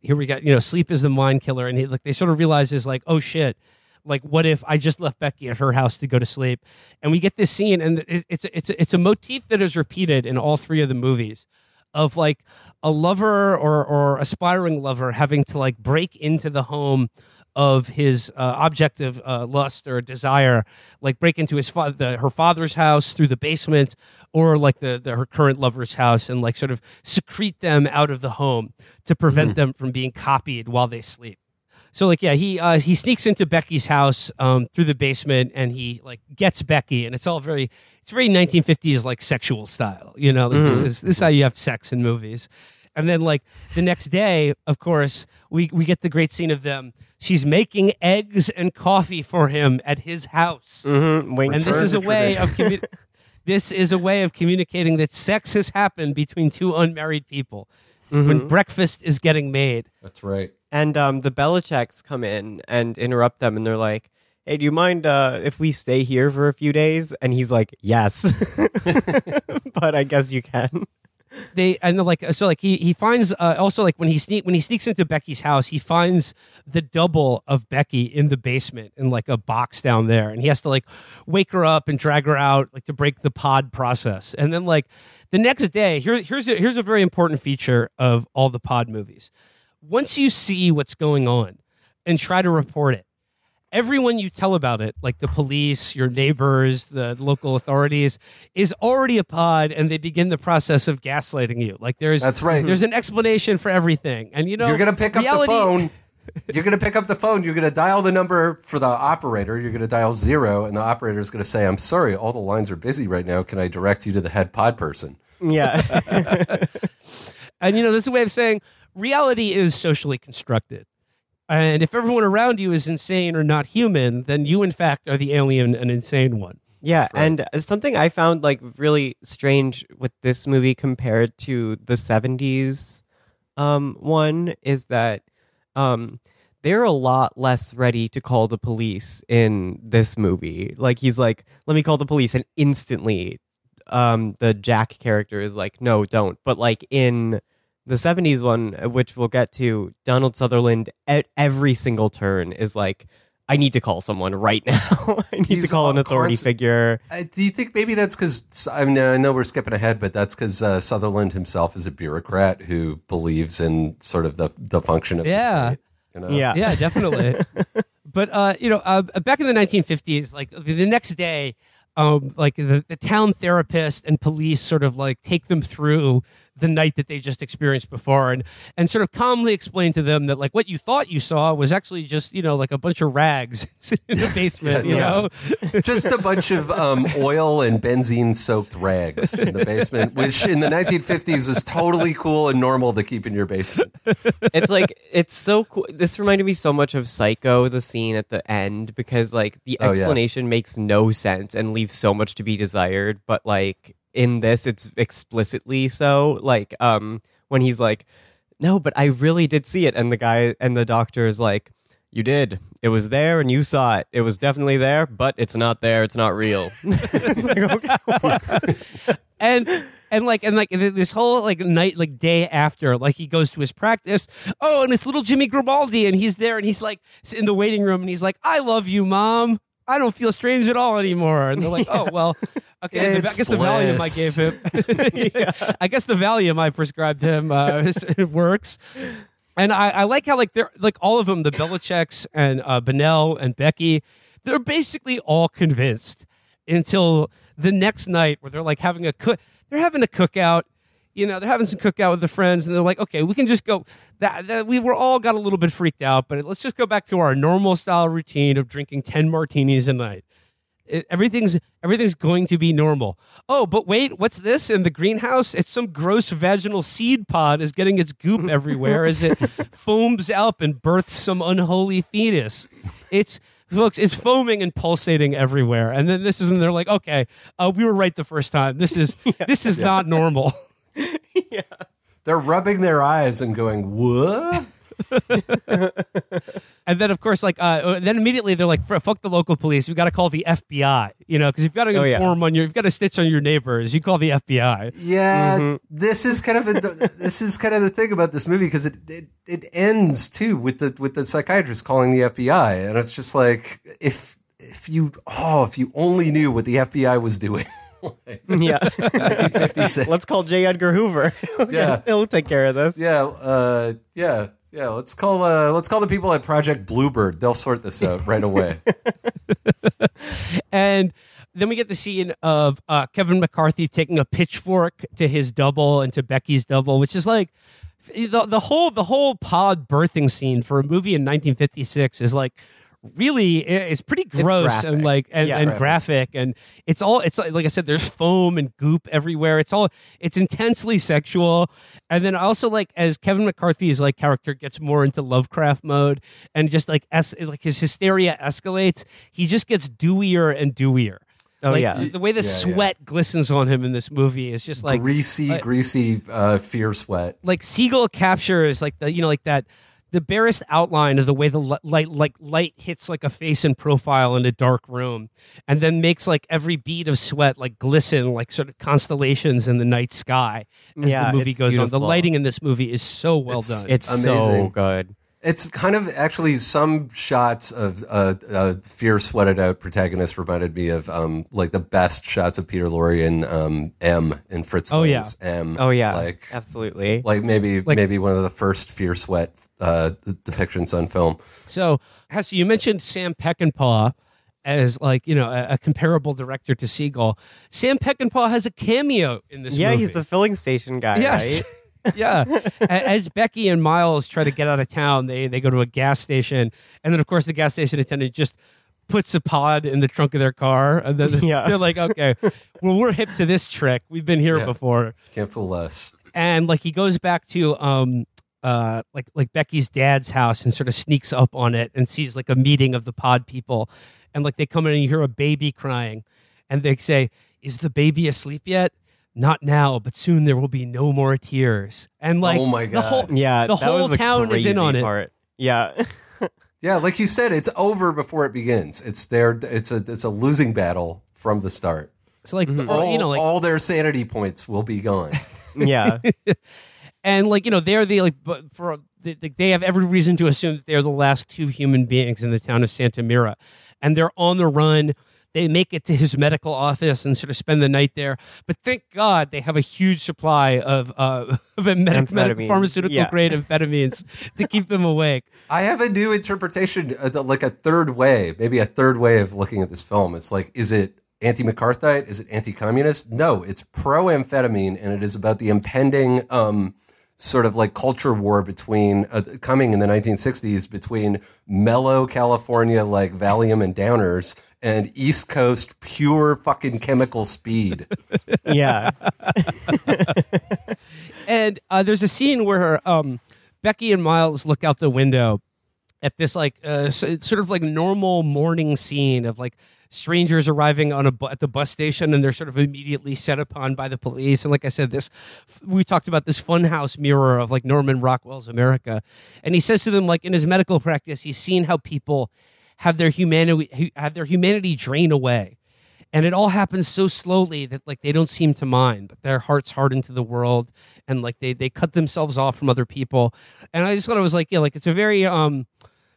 Here we got you know sleep is the mind killer and he, like they sort of realize is like oh shit like what if i just left becky at her house to go to sleep and we get this scene and it- it's it's it's a motif that is repeated in all three of the movies of like a lover or or aspiring lover having to like break into the home of his uh, object of uh, lust or desire, like break into his fa- the, her father's house through the basement, or like the, the her current lover's house, and like sort of secrete them out of the home to prevent them from being copied while they sleep. So like yeah, he uh, he sneaks into Becky's house um, through the basement and he like gets Becky and it's all very it's very 1950s like sexual style, you know. Like, This is this is how you have sex in movies. And then like the next day, of course, we we get the great scene of them. She's making eggs and coffee for him at his house. Mm-hmm. And this is a way of commu- this is a way of communicating that sex has happened between two unmarried people. When breakfast is getting made. That's right. And um, the Belicecs come in and interrupt them, and they're like, "Hey, do you mind uh, if we stay here for a few days?" And he's like, "Yes, but I guess you can." They and like so like he he finds uh, also like when he sneak when he sneaks into Becky's house he finds the double of Becky in the basement in like a box down there and he has to like wake her up and drag her out like to break the pod process and then like the next day here here's a, here's a very important feature of all the pod movies once you see what's going on and try to report it. Everyone you tell about it, like the police, your neighbors, the local authorities, is already a pod, and they begin the process of gaslighting you. Like there's That's right. There's an explanation for everything, and you know You're gonna pick up the phone. You're gonna pick up the phone. You're gonna dial the number for the operator. You're gonna dial zero, and the operator is gonna say, "I'm sorry, all the lines are busy right now. Can I direct you to the head pod person?" Yeah. And you know, this is a way of saying reality is socially constructed. And if everyone around you is insane or not human, then you in fact are the alien and insane one. Yeah, and something I found like really strange with this movie compared to the '70s um, one is that um, they're a lot less ready to call the police in this movie. Like he's like, "Let me call the police," and instantly, um, the Jack character is like, "No, don't." But like in the '70s one, which we'll get to, Donald Sutherland at every single turn is like. I need to call someone right now. I need He's to call an authority constant- figure. Uh, do you think maybe that's because I mean I know we're skipping ahead, but that's because uh, Sutherland himself is a bureaucrat who believes in sort of the the function of Yeah. the state. You know? Yeah. Yeah, definitely. but uh, you know, uh, back in the 1950s, like the next day, um, like the, the town therapist and police sort of like take them through the night that they just experienced before and and sort of calmly explain to them that like what you thought you saw was actually just you know like a bunch of rags in the basement you Yeah. know Just a bunch of um, oil and benzene soaked rags in the basement, which in the 1950s was totally cool and normal to keep in your basement. it's like it's so cool. This reminded me so much of Psycho, the scene at the end, because like the Oh, yeah. explanation makes no sense and leaves so much to be desired. But like in this, it's explicitly so. Like um when he's like, "No, but I really did see it," and the guy and the doctor is like. You did. It was there and you saw it. It was definitely there, but it's not there. It's not real. And and like and like this whole like night like day after like he goes to his practice oh and it's little jimmy grimaldi and he's there and he's like in the waiting room and he's like i love you mom i don't feel strange at all anymore and they're like oh well okay the- i guess the valium i gave him i guess the valium i prescribed him uh, works and I, I like how like they're like all of them, the Belicecs and uh, Bennell and Becky, they're basically all convinced until the next night where they're like having a cook. They're having a cookout. You know, they're having some cookout with the friends, and they're like, okay, we can just go. That, that we were all got a little bit freaked out, but let's just go back to our normal style routine of drinking ten martinis a night. It- everything's everything's going to be normal. Oh, but wait, what's this in the greenhouse? It's some gross vaginal seed pod is getting its goop everywhere as it foams up and births some unholy fetus. It's folks, it's foaming and pulsating everywhere. And then this is and they're like, okay, uh, we were right the first time. This is this is not normal. yeah. They're rubbing their eyes and going, "What?" And then, of course, like, uh, then immediately they're like, "Fuck the local police. We got to call the FBI." You know, because you've got to Oh, yeah. inform on your, you've got to stitch on your neighbors. You call the FBI. Yeah, Mm-hmm. this is kind of a, this is kind of the thing about this movie because it, it it ends too with the with the psychiatrist calling the FBI, and it's just like if if you oh if you only knew what the FBI was doing. yeah. 1956. Let's call J. Edgar Hoover. Yeah. He'll take care of this. Yeah, uh, yeah, yeah. Let's call uh, let's call the people at Project Bluebird. They'll sort this out right away. And then we get the scene of uh, Kevin McCarthy taking a pitchfork to his double and to Becky's double, which is like the the whole the whole pod birthing scene for a movie in 1956 is like really it's pretty gross graphic. and like and, Yeah. and Graphic. graphic and it's all it's like, like I said there's foam and goop everywhere it's all it's intensely sexual and then also like as Kevin McCarthy's like character gets more into Lovecraft mode and just like es- like his hysteria escalates he just gets dewier and dewier Oh, like, yeah. the way the Yeah, yeah. sweat glistens on him in this movie is just like greasy, like- greasy, uh, fear sweat. like Siegel captures like the you know like that the barest outline of the way the light like light hits like a face in profile in a dark room and then makes like every bead of sweat like glisten like sort of constellations in the night sky as Yeah, the movie it's goes on the lighting in this movie is so well It's- done It's so good. It's kind of actually some shots of uh, uh, fear sweated out protagonist reminded me of um, like the best shots of Peter Lorre and um, M in Fritz Oh, yeah. M. Oh yeah, like absolutely. like maybe Like- maybe one of the first fear sweat uh, depictions on film. So, Hesse, you mentioned Sam Peckinpah as like you know a, a comparable director to Siegel. Sam Peckinpah has a cameo in this. yeah, movie. he's the filling station guy, Yes. right? yeah. As Becky and Miles try to get out of town, they they go to a gas station, and then of course the gas station attendant just puts a pod in the trunk of their car, and then Yeah. they're like, "Okay, well we're hip to this trick. We've been here Yeah. before." Can't fool us. And like he goes back to um uh like like Becky's dad's house and sort of sneaks up on it and sees like a meeting of the pod people, and like they come in and you hear a baby crying, and they say, "Is the baby asleep yet?" Not now, but soon there will be no more tears. And like, Oh my the whole God. Yeah, the whole town is in crazy on it. Part. Yeah, Yeah, like you said, it's over before it begins. It's there. It's a it's a losing battle from the start. So like, All, you know, like, all their sanity points will be gone. yeah. and like you know, they're the like, but for they, they have every reason to assume that they're the last two human beings in the town of Santa Mira, and they're on the run. They make it to his medical office and sort of spend the night there. But thank God they have a huge supply of uh, of medic, medical pharmaceutical Yeah. grade amphetamines to keep them awake. I have a new interpretation, uh, like a third way, maybe a third way of looking at this film. It's like, is it anti-McCarthyite? Is it anti-communist? No, it's pro-amphetamine, and it is about the impending um, sort of like culture war between uh, coming in the 1960s between mellow California like Valium and Downers and East Coast pure fucking chemical speed. Yeah. And uh, there's a scene where um, Becky and Miles look out the window at this like uh, s- it's sort of like normal morning scene of like strangers arriving on a bu- at the bus station and they're sort of immediately set upon by the police. And like I said this we talked about this funhouse mirror of like Norman Rockwell's America. And he says to them like in his medical practice he's seen how people have their humanity have their humanity drain away. And it all happens so slowly that like they don't seem to mind but their hearts harden to the world and like they they cut themselves off from other people. And i just thought it was like yeah like it's a very um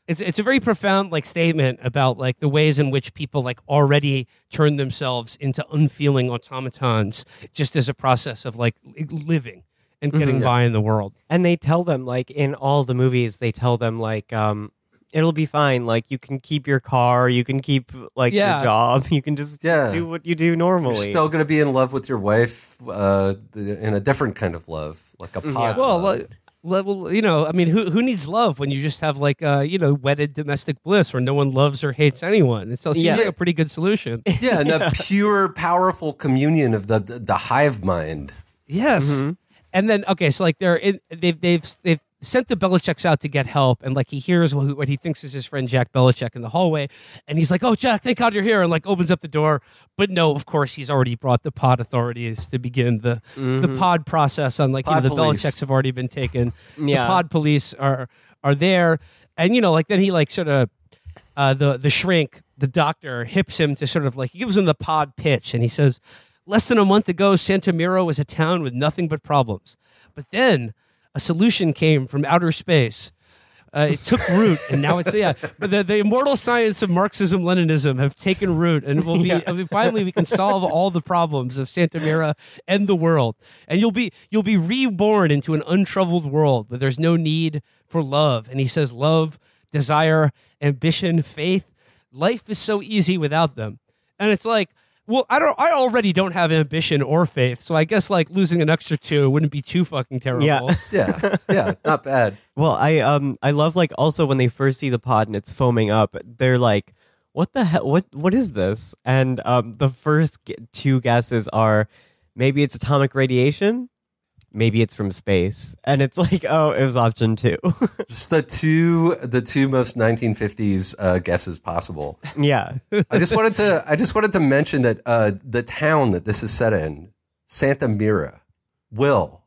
it's it's a very profound like statement about like the ways in which people like already turn themselves into unfeeling automatons just as a process of like living and getting by in the world and they tell them like in all the movies they tell them like um it'll be fine like you can keep your car you can keep like Yeah. your job you can just Yeah. do what you do normally You're still going to be in love with your wife uh, in a different kind of love, like a pod. Well, love. like, well, you know, I mean, who who needs love when you just have like uh, you know, wedded domestic bliss where no one loves or hates anyone? It so seems Yeah. like a pretty good solution. yeah, and the pure, powerful communion of the the, the hive mind. yes. And then okay, so like they're in, they've they've they've sent the Belicec's out to get help, and like he hears what, what he thinks is his friend Jack Belichick in the hallway, and he's like, "Oh, Jack, thank God you're here!" and like opens up the door, but no, of course he's already brought the pod authorities to begin the the pod process. On like Pod you know, the police. Belicec's have already been taken. Yeah. The pod police are are there, and you know, like then he like sort of uh, the the shrink, the doctor, hips him to sort of like he gives him the pod pitch, and he says, "Less than a month ago, Santa Mira was a town with nothing but problems, but then a solution came from outer space." Uh, it took root, and now it's yeah. But the, the immortal science of Marxism, Leninism have taken root, and will be I mean, finally we can solve all the problems of Santa Mira and the world, and you'll be you'll be reborn into an untroubled world where there's no need for love. And he says, love, desire, ambition, faith. Life is so easy without them, and it's like. Well, I don't. I already don't have ambition or faith, so I guess like losing an extra two wouldn't be too fucking terrible. Yeah. Yeah, yeah, not bad. Well, I um I love like also when they first see the pod and it's foaming up, they're like, "What the hell? What what is this?" And um the first two guesses are maybe it's atomic radiation, maybe it's from space, and it's like, oh, it was option two. Just the two, the two most 1950s uh, guesses possible. yeah, I just wanted to, I just wanted to mention that uh, the town that this is set in, Santa Mira. Will,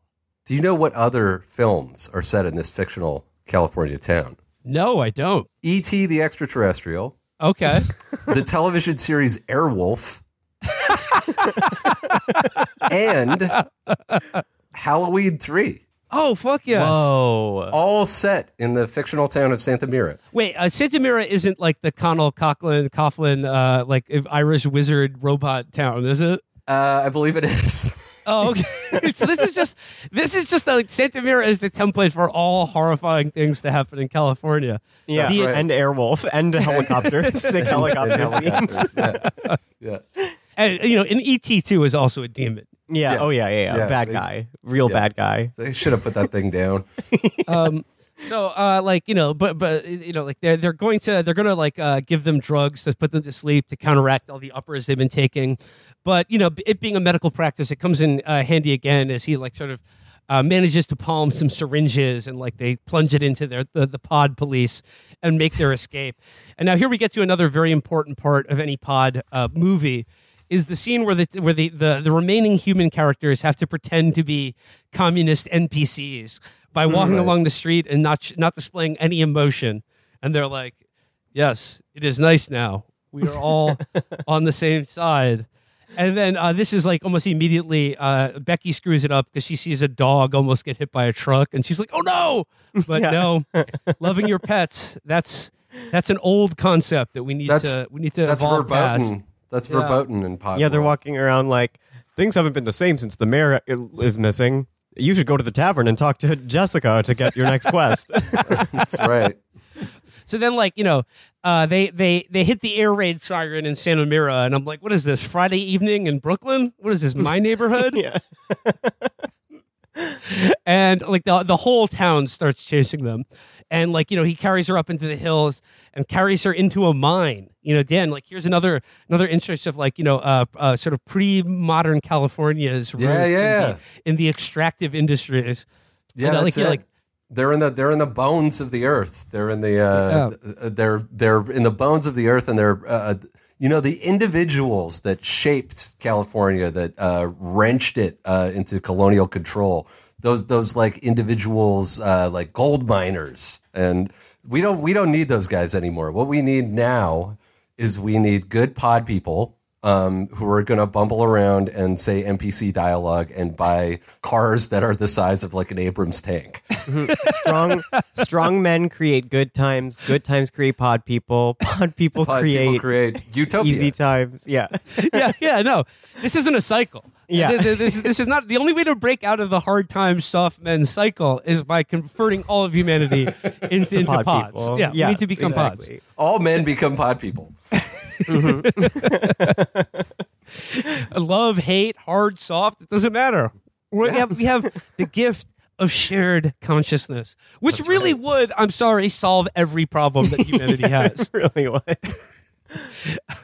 do you know what other films are set in this fictional California town? No, I don't. E.T. the Extraterrestrial, Okay. the television series Airwolf, and Halloween 3. oh fuck yes. whoa, All set in the fictional town of Santa Mira. Wait, uh, Santa Mira isn't like the Connell Coughlin Coughlin uh, like Irish wizard robot town, is it? Uh, I believe it is. Oh, okay. so this is just this is just like Santa Mira is the template for all horrifying things to happen in California. Yeah, Be it- right. and Airwolf and helicopter, sick helicopter scenes. yeah. yeah. And you know, an ET two is also a demon. Yeah. Yeah. Oh yeah, yeah, yeah. Yeah, bad they- guy, real yeah. bad guy. They should have put that thing down. Um, so uh, like you know, but but you know, like they're they're going to they're gonna like uh, give them drugs to put them to sleep to counteract all the uppers they've been taking. But you know, it being a medical practice, it comes in uh, handy again as he like sort of. Uh, manages to palm some syringes and like they plunge it into their the, the pod police and make their escape. And now here we get to another very important part of any pod uh, movie is the scene where the where the, the the remaining human characters have to pretend to be communist NPCs by walking Right. along the street and not sh- not displaying any emotion, and they're like, "Yes, it is nice now. We are all on the same side." And then uh, this is like almost immediately uh, Becky screws it up because she sees a dog almost get hit by a truck, and she's like, "Oh no!" But Yeah. no, loving your pets that's that's an old concept that we need That's- to we need to That's evolve past. Verboten. That's Yeah. verboten in pod. Yeah, they're world. walking around like things haven't been the same since the mayor is missing. You should go to the tavern and talk to Jessica to get your next quest. That's right. So then, like you know, uh, they they they hit the air raid siren in Santa Mira, and I'm like, what is this? Friday evening in Brooklyn? What is this? My neighborhood? yeah. and like the the whole town starts chasing them, and like you know, he carries her up into the hills and carries her into a mine. You know, Dan, like here's another another instance of like you know, uh, uh sort of pre modern California's roots Yeah, in yeah. the, in the extractive industries. Yeah, uh, like, yeah, like- they're in the they're in the bones of the earth. They're in the uh, they're they're in the bones of the earth, and they're uh, you know the individuals that shaped California, that uh, wrenched it uh, into colonial control. Those those like individuals, uh, like gold miners, and we don't we don't need those guys anymore. What we need now is we need good pod people um, who are going to bumble around and say NPC dialogue and buy cars that are the size of like an Abrams tank. strong strong men create good times. Good times create pod people. Pod people Pod create people create utopia. easy times. Yeah. yeah, yeah, no, this isn't a cycle. Yeah. Th- th- this, this is not the only way to break out of the hard times, soft men cycle is by converting all of humanity into, into pod pods. people. Yeah, we need to become exactly. All men become pod people. Pods. Love, hate, hard, soft, it doesn't matter. We have we have the gift of shared consciousness, which really would, I'm sorry, solve every problem that humanity has. really what?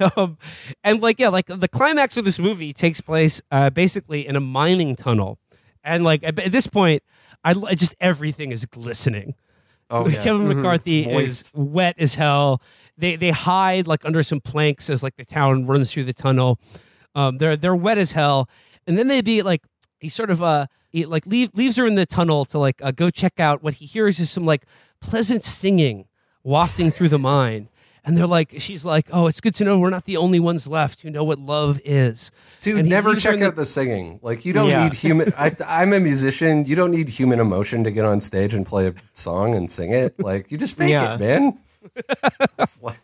um, and like yeah, like the climax of this movie takes place uh, basically in a mining tunnel, and like at, at this point, I, I just everything is glistening. Oh, yeah. Kevin McCarthy is wet as hell. They they hide like under some planks as like the town runs through the tunnel. Um, they're they're wet as hell, and then they be like he sort of uh he like leave, leaves her in the tunnel to like uh, go check out what he hears is some like pleasant singing wafting through the mine. And they're like, she's like, oh, it's good to know we're not the only ones left who know what love is. Dude, And never check the- out the singing. Like you don't Yeah. need human. I, I'm a musician. You don't need human emotion to get on stage and play a song and sing it. Like you just fake Yeah. it, man. It's like-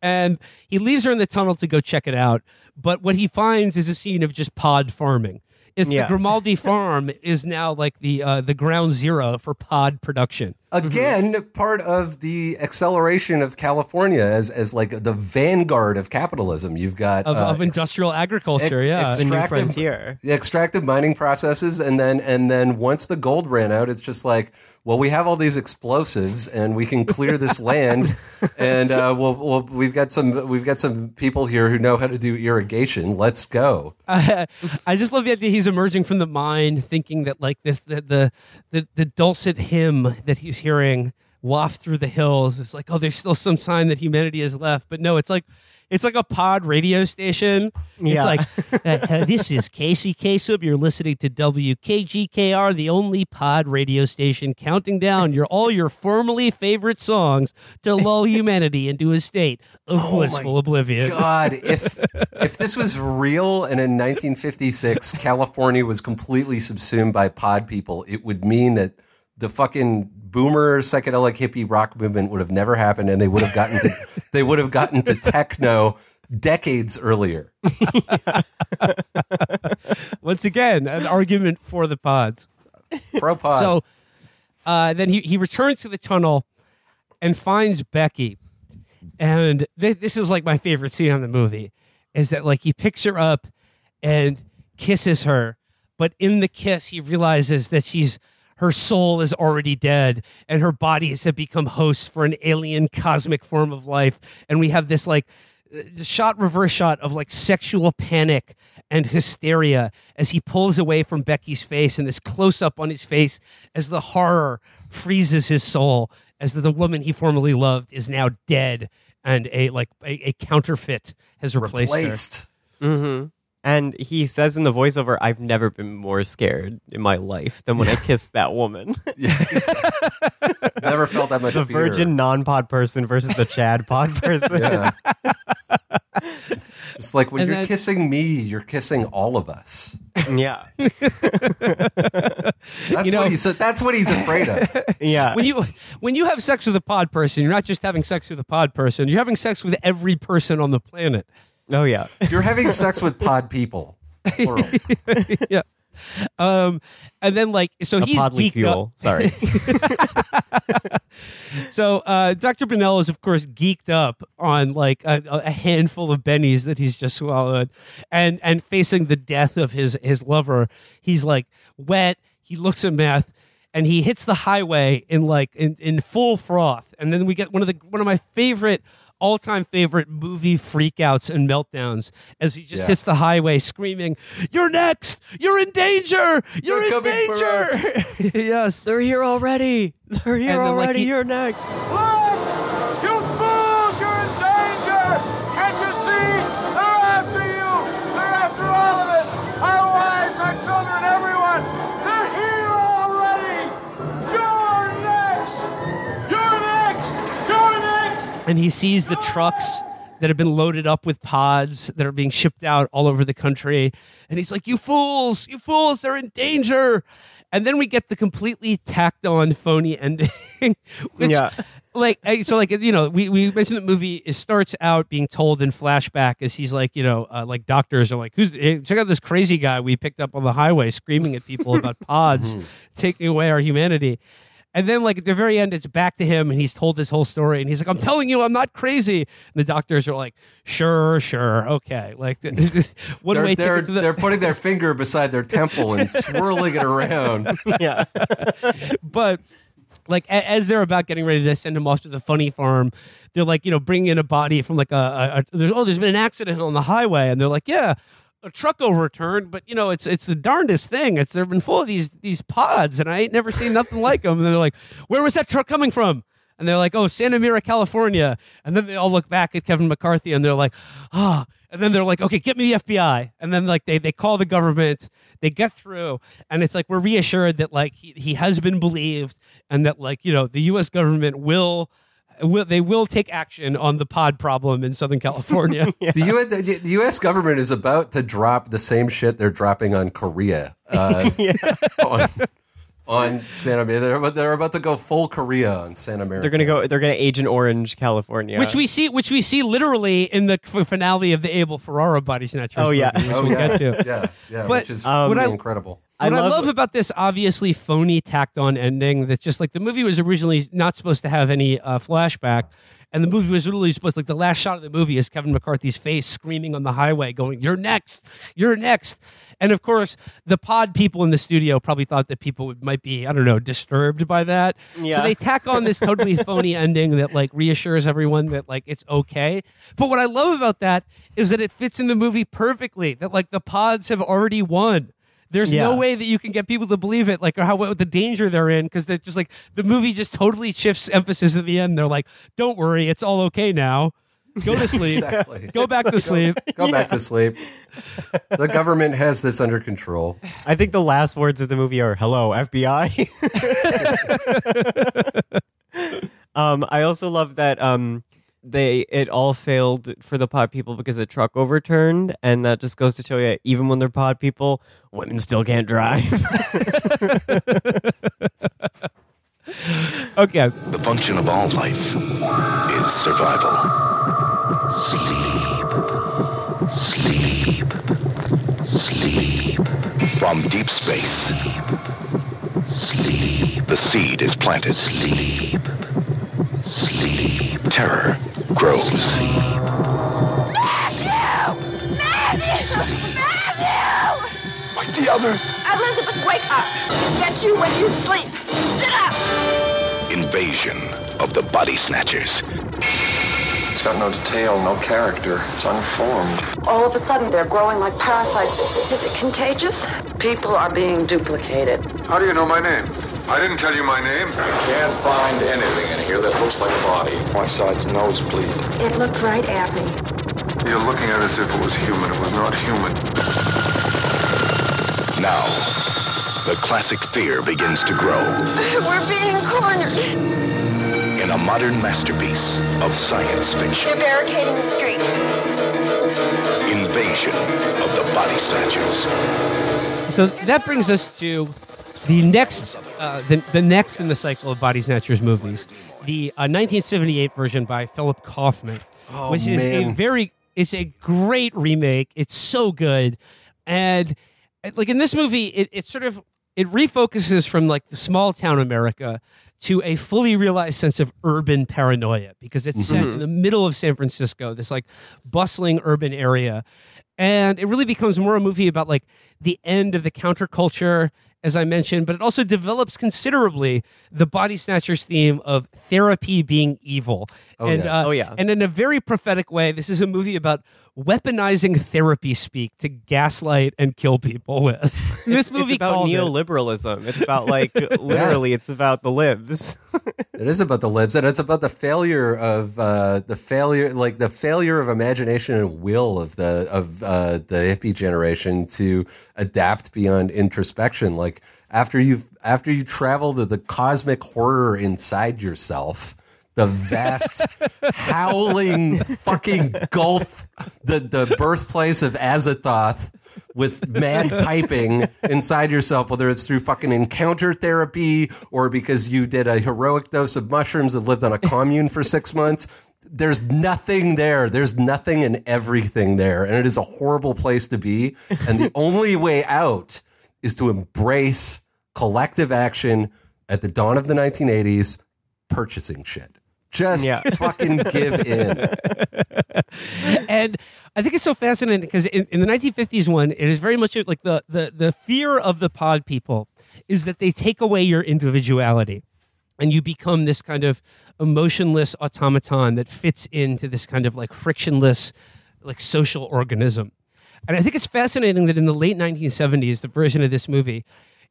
and he leaves her in the tunnel to go check it out. But what he finds is a scene of just pod farming. It's Yeah. the Grimaldi farm is now like the uh, the ground zero for pod production. again part of the acceleration of California as as like the vanguard of capitalism. You've got Of, uh, of ex- industrial agriculture, ex- yeah. The new Extractive- frontier. extractive mining processes and then and then once the gold ran out it's just like well we have all these explosives and we can clear this land and uh, we'll, we'll we've got some we've got some people here who know how to do irrigation let's go I, I just love the idea he's emerging from the mine, thinking that like this the the the, the dulcet hymn that he's hearing waft through the hills. It's like, oh, there's still some sign that humanity is left, but no, it's like. It's like a pod radio station. Yeah. It's like, uh, uh, this is Casey Kasem. You're listening to WKGKR, the only pod radio station counting down your all your formerly favorite songs to lull humanity into a state of blissful oblivion. god if if this was real and in 1956 california was completely subsumed by pod people it would mean that the fucking boomer psychedelic hippie rock movement would have never happened and they would have gotten to they would have gotten to techno decades earlier. Once again, an argument for the pods. Pro pod. So uh, then he, he returns to the tunnel and finds Becky. And this, this is like my favorite scene on the movie is that like he picks her up and kisses her, but in the kiss he realizes that she's her soul is already dead and her bodies have become hosts for an alien cosmic form of life. And we have this like uh, shot reverse shot of like sexual panic and hysteria as he pulls away from Becky's face and this close up on his face as the horror freezes his soul as the, the woman he formerly loved is now dead and a like a, a counterfeit has replaced, her. replaced. And he says in the voiceover, "I've never been more scared in my life than when I kissed that woman." Never felt that much the fear. virgin non-pod person versus the Chad pod person. Yeah. It's like when And you're then- kissing me, you're kissing all of us. yeah, That's You know- what he's that's what he's afraid of. yeah. when you when you have sex with a pod person, you're not just having sex with a pod person. You're having sex with every person on the planet. Oh yeah. You're having sex with pod people. Plural. yeah. Um, and then like so A he's podlicule. Sorry. So uh, Dr. Bennell is of course geeked up on like a, a handful of bennies that he's just swallowed, and and facing the death of his his lover. He's like wet. He looks at meth. And he hits the highway in like in, in full froth, and then we get one of the one of my favorite all time favorite movie freakouts and meltdowns as he just Yeah. hits the highway screaming, "You're next! You're in danger! You're, They're in danger!" yes, They're here already. They're here And then, like, already. he- You're next. And he sees the trucks that have been loaded up with pods that are being shipped out all over the country. And he's like, You fools, you fools, they're in danger. And then we get the completely tacked on phony ending. which, Yeah. Like so, like you know, we, we mentioned the movie. It starts out being told in flashback as he's like, you know, uh, like doctors are like, "Who's eh, check out this crazy guy we picked up on the highway screaming at people about pods taking away our humanity." And then, like at the very end, it's back to him, and he's told this whole story, and he's like, "I'm telling you, I'm not crazy." And the doctors are like, "Sure, sure, okay." Like, one They're, way they're, the- they're putting their finger beside their temple and swirling it around. Yeah. but like a- as they're about getting ready to send him off to the funny farm, they're like, you know, bringing in a body from like a, a, a there's, oh, there's been an accident on the highway, and they're like, yeah, a truck overturned, but you know, it's it's the darndest thing. It's they've been full of these these pods, and I ain't never seen nothing like them. And they're like, where was that truck coming from? And they're like, oh, Santa Mira, California. And then they all look back at Kevin McCarthy, and they're like, ah. And then they're like, okay, get me the FBI. And then like they they call the government, they get through, and it's like we're reassured that like he, he has been believed, and that like you know the U.S. government will. Will, they will take action on the pod problem in Southern California. The, U- the, the U.S. government is about to drop the same shit they're dropping on Korea. Uh, on, on Santa Maria. They're about, they're about to go full Korea on Santa Maria. They're gonna go. They're gonna Agent Orange, California. Which we see, which we see literally in the finale of the Abel Ferrara Body Snatchers. Oh, yeah. movie, which Oh, we'll yeah. get to. Yeah, yeah, But, which is um, really I- incredible. What I I love, love- about this obviously phony, tacked on ending that just like the movie was originally not supposed to have any uh, flashback. And the movie was literally supposed to, like the last shot of the movie is Kevin McCarthy's face screaming on the highway, going, You're next, you're next. And of course, the pod people in the studio probably thought that people would, might be, I don't know, disturbed by that. So they tack on this totally phony ending that like reassures everyone that like it's okay. But what I love about that is that it fits in the movie perfectly. That like the pods have already won. There's no way that you can get people to believe it, like or how what the danger they're in, because they're just like the movie just totally shifts emphasis at the end. They're like, "Don't worry, it's all okay now. Go to sleep. Exactly. Go back to sleep." Go back to sleep. The government has this under control. I think the last words of the movie are "Hello, FBI." um, I also love that um, they it all failed for the pod people because the truck overturned, and that just goes to show you, even when they're pod people, women still can't drive. Okay, The function of all life is survival. Sleep. Sleep. Sleep. From deep space. Sleep. The seed is planted. Sleep. Sleep. Terror grows. Sleep. Matthew. Matthew. Matthew. Like the others. Elizabeth, wake up! Get you when you sleep. Sit up! Invasion of the body snatchers. It's got no detail, no character. It's unformed. All of a sudden, they're growing like parasites. Is it contagious? People are being duplicated. How do you know my name? I didn't tell you my name. I can't find anything in here that looks like a body. My side's nosebleed. It looked right at me. You're looking at it as if it was human. It was not human. Now, the classic fear begins to grow We're being cornered. in a modern masterpiece of science fiction. They're barricading the street. Invasion of the body snatchers. So that brings us to the next, uh, the, the next in the cycle of Body Snatchers movies, the uh, 1978 version by Philip Kaufman, Oh, which is a very, it's a great remake. It's so good, and uh, like in this movie, it, it sort of it refocuses from like the small town America to a fully realized sense of urban paranoia because it's set in the middle of San Francisco, this like bustling urban area. And it really becomes more a movie about like the end of the counterculture, as I mentioned, but it also develops considerably the body snatchers theme of therapy being evil. Oh, and yeah. uh, Oh, yeah. and in a very prophetic way, this is a movie about weaponizing therapy speak to gaslight and kill people with. this movie it's about called it- neoliberalism. It's about like literally, it's about the libs. It is about the libs, and it's about the failure of uh, the failure, like the failure of imagination and will of the of uh, the hippie generation to adapt beyond introspection. Like after you after you travel to the cosmic horror inside yourself, the vast howling fucking gulf, the the birthplace of Azathoth with mad piping inside yourself, whether it's through fucking encounter therapy or because you did a heroic dose of mushrooms and lived on a commune for six months. There's nothing there. There's nothing and everything there. And it is a horrible place to be. And the only way out is to embrace collective action at the dawn of the 1980s, purchasing shit. Just Yeah. fucking give in. and I think it's so fascinating because in, in the 1950s one, it is very much like the, the the fear of the pod people is that they take away your individuality, and you become this kind of emotionless automaton that fits into this kind of like frictionless, like social organism. And I think it's fascinating that in the late 1970s, the version of this movie,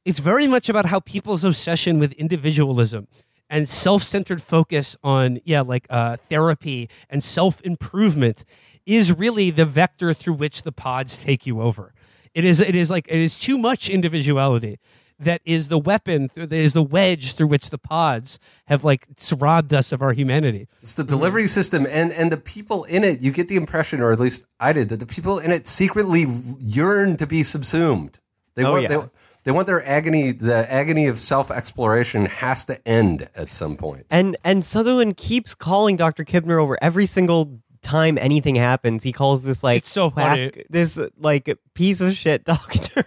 it's very much about how people's obsession with individualism and self-centered focus on yeah like uh, therapy and self-improvement is really the vector through which the pods take you over it is it is like it is too much individuality that is the weapon that is the wedge through which the pods have like robbed us of our humanity It's the delivery system and and the people in it. You get the impression, or at least I did, that the people in it secretly yearn to be subsumed. They Oh, want yeah. they, they want their agony. The agony of self exploration has to end at some point. and and Sutherland keeps calling Dr. Kibner over every single time anything happens. He calls this like It's so funny. quack- this like piece of shit doctor,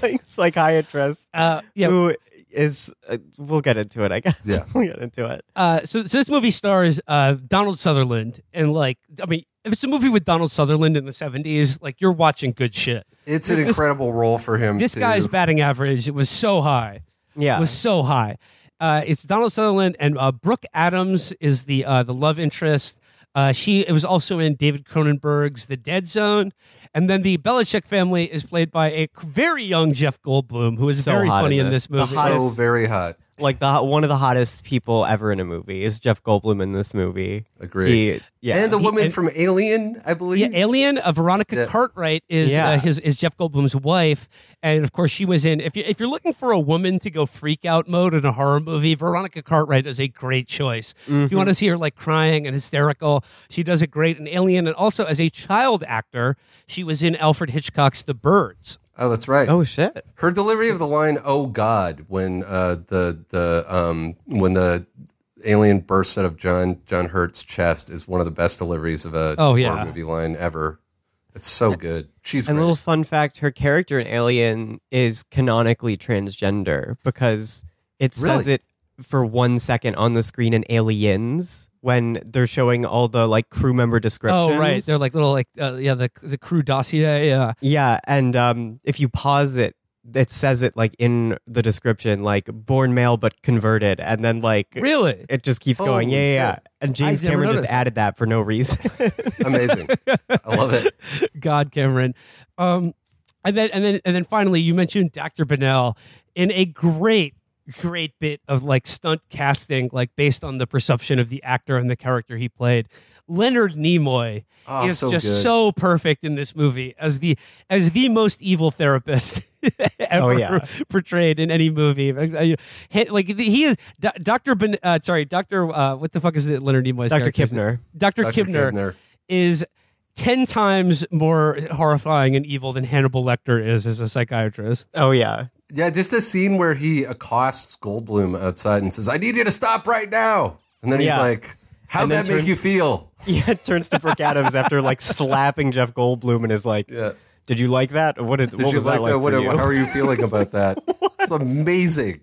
like psychiatrist, uh, yeah who is. Uh, we'll get into it, I guess. Yeah. we'll get into it. Uh, so, so this movie stars uh, Donald Sutherland, and like, I mean, if it's a movie with Donald Sutherland in the '70s, like you're watching good shit. It's an This- incredible role for him. This to- guy's batting average it was so high. Yeah, It was so high. Uh, it's Donald Sutherland and uh, Brooke Adams is the uh, the love interest. Uh, she it was also in David Cronenberg's The Dead Zone, and then the Belicec family is played by a very young Jeff Goldblum, who is So very funny in in this. this The movie. so very hot. Like the one of the hottest people ever in a movie is Jeff Goldblum in this movie. Agree. He, yeah, and the He- woman and- from Alien, I believe. Yeah, Alien. Uh, Veronica Yeah. Cartwright is Yeah. uh, his is Jeff Goldblum's wife, and of course she was in. If you if you're looking for a woman to go freak out mode in a horror movie, Veronica Cartwright is a great choice. If Mm-hmm. you want to see her like crying and hysterical, she does it great in Alien, and also as a child actor, she was in Alfred Hitchcock's The Birds. Oh, that's right. oh shit. Her delivery of the line "Oh God" when uh, the the um, when the alien bursts out of John John Hurt's chest is one of the best deliveries of a Oh, yeah. horror movie line ever. It's so good. She's And great. little fun fact: her character in Alien is canonically transgender because it says Really? it for one second on the screen in Aliens when they're showing all the like crew member descriptions. Oh, right. They're like little like uh, yeah the the crew dossier. Yeah. Yeah, and um, if you pause it, it says it like in the description, like born male but converted, and then like Really? it just keeps going. Holy Yeah, yeah, yeah. shit. And James I never Cameron just noticed added that for no reason. Amazing. I love it. God, Cameron. Um, and then and then and then finally, you mentioned Dr. Bennell in a great, great bit of like stunt casting, like based on the perception of the actor and the character he played. Leonard Nimoy Oh, is so just good. so perfect in this movie as the as the most evil therapist ever Oh, yeah. portrayed in any movie. Like, he- is Dr. Ben, uh, sorry, Dr. Uh, what the fuck is it? Leonard Nimoy's Dr. character's Kibner. name? Dr. Dr. Kibner, Kibner. is 10 times more horrifying and evil than Hannibal Lecter is as a psychiatrist. oh yeah, Yeah, just a scene where he accosts Goldblum outside and says, "I need you to stop right now," and then he's like, "How'd And then that make you feel?" yeah. It turns to Brooke Adams after like slapping Jeff Goldblum and is like, Yeah. "Did you like that? What did, Did what you was like that like? What, for you?" How are you feeling about that? it's amazing.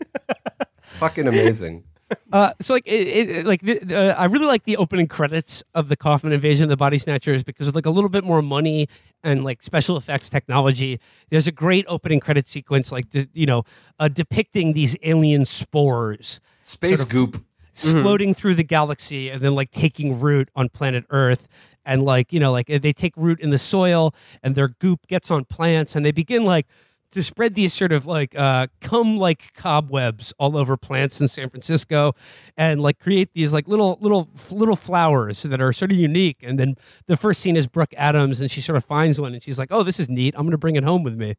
Fucking amazing. Uh, so like it, it like the, uh, I really like the opening credits of the Kaufman Invasion of the Body Snatchers because with like a little bit more money and like special effects technology, there's a great opening credit sequence like de- you know uh, depicting these alien spores Space Sort of- goop. floating through the galaxy and then like taking root on planet Earth. And like, you know, like they take root in the soil and their goop gets on plants and they begin like to spread these sort of like uh like cobwebs all over plants in San Francisco and like create these like little little little flowers that are sort of unique. And then the first scene is Brooke Adams and she sort of finds one and she's like, Oh, this is neat. I'm gonna bring it home with me.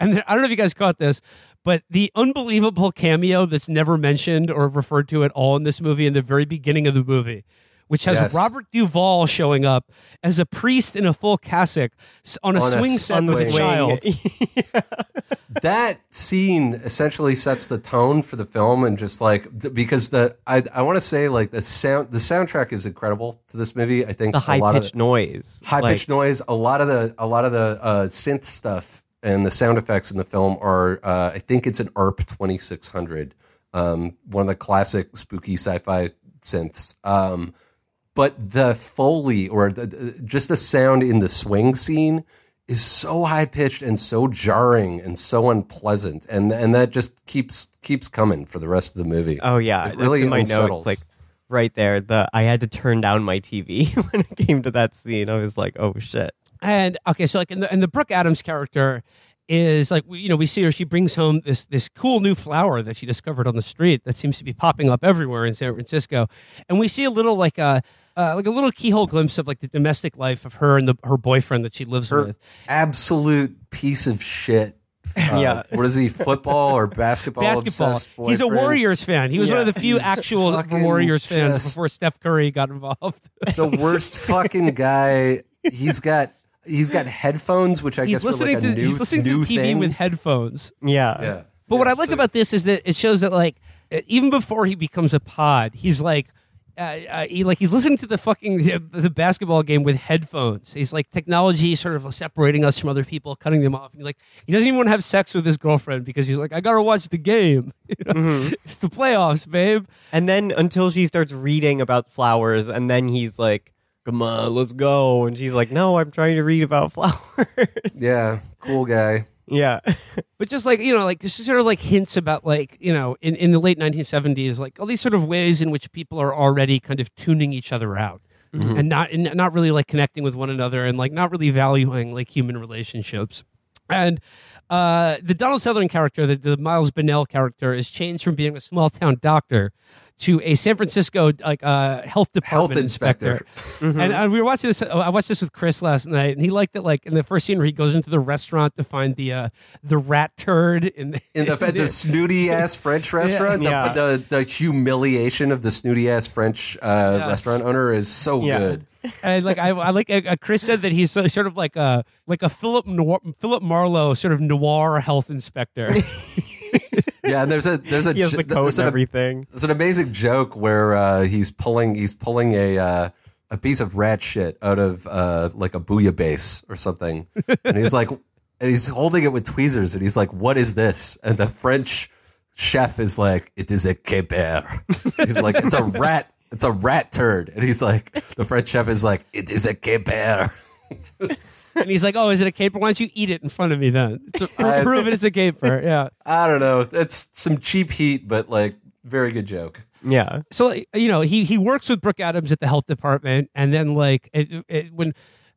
And then I don't know if you guys caught this, but the unbelievable cameo that's never mentioned or referred to at all in this movie in the very beginning of the movie, which has Yes. Robert Duvall showing up as a priest in a full cassock on a On a swing set with a swing. child. that scene essentially sets the tone for the film and just like because the I I want to say like the sound the soundtrack is incredible to this movie. I think the a high lot of pitched noise, high Like, pitched noise. A lot of the a lot of the uh, synth stuff and the sound effects in the film are uh, I think it's an ARP twenty six hundred, um, one of the classic spooky sci fi synths. Um, but the foley or the, the- just the sound in the swing scene is so high pitched and so jarring and so unpleasant, and and that just keeps keeps coming for the rest of the movie. Oh yeah, it really in my unsettles. notes. Like right there, the I had to turn down my TV when it came to that scene. I was like, oh shit. And okay, so like in the and the Brooke Adams character is like we, you know we see her she brings home this this cool new flower that she discovered on the street that seems to be popping up everywhere in San Francisco, and we see a little like a uh, like a little keyhole glimpse of like the domestic life of her and the, her boyfriend that she lives her with. absolute piece of shit. Uh, Yeah. what is he? Football or basketball? Basketball. He's a? Warriors fan. He was one of the few He's actual Warriors fans before Steph Curry got involved. The worst fucking guy. He's got he's got headphones, which I he's guess were listening like a to new, he's listening to TV thing. with headphones. Yeah. yeah. But what I like so- about this is that it shows that like even before he becomes a pod, he's like. Uh, uh, he like he's listening to the fucking the basketball game with headphones. He's like technology sort of separating us from other people, cutting them off. And like he doesn't even want to have sex with his girlfriend because he's like, I gotta watch the game. You know? It's the playoffs, babe. And then until she starts reading about flowers, and then he's like, "Come on, let's go." And she's like, "No, I'm trying to read about flowers." Yeah, cool guy. Yeah. but just like you know like just sort of like hints about like you know in, in the late 1970s like all these sort of ways in which people are already kind of tuning each other out and not and not really like connecting with one another and like not really valuing like human relationships and uh, the Donald Sutherland character, the, the Miles Bennell character, is changed from being a small town doctor to a San Francisco like uh, health department Health inspector. And uh, we were watching this. I watched this with Chris last night, and he liked it. Like in the first scene where he goes into the restaurant to find the uh, the rat turd in the, In the, the snooty ass French restaurant, Yeah. The, the the humiliation of the snooty ass French uh, Yes. restaurant owner is so Yeah. good. and like I, I like uh, Chris said that he's sort of like a like a Philip Noir, Philip Marlowe sort of noir health inspector. Yeah, and there's a there's a He has the coat there's and an- everything. There's an amazing joke where uh, he's pulling he's pulling a uh, a piece of rat shit out of uh, like a base or something, and he's like, and he's holding it with tweezers, and he's like, "What is this?" And the French chef is like, "It is a caper." He's like, "It's a rat." It's a rat turd, and he's like, the French chef is like, "It is a caper." and he's like, "Oh, is it a caper? Why don't you eat it in front of me then? To I- prove it, it's a caper." Yeah. I don't know. It's some cheap heat, but like very good joke. Yeah. So like, you know, he he works with Brooke Adams at the health department, and then like it, it, when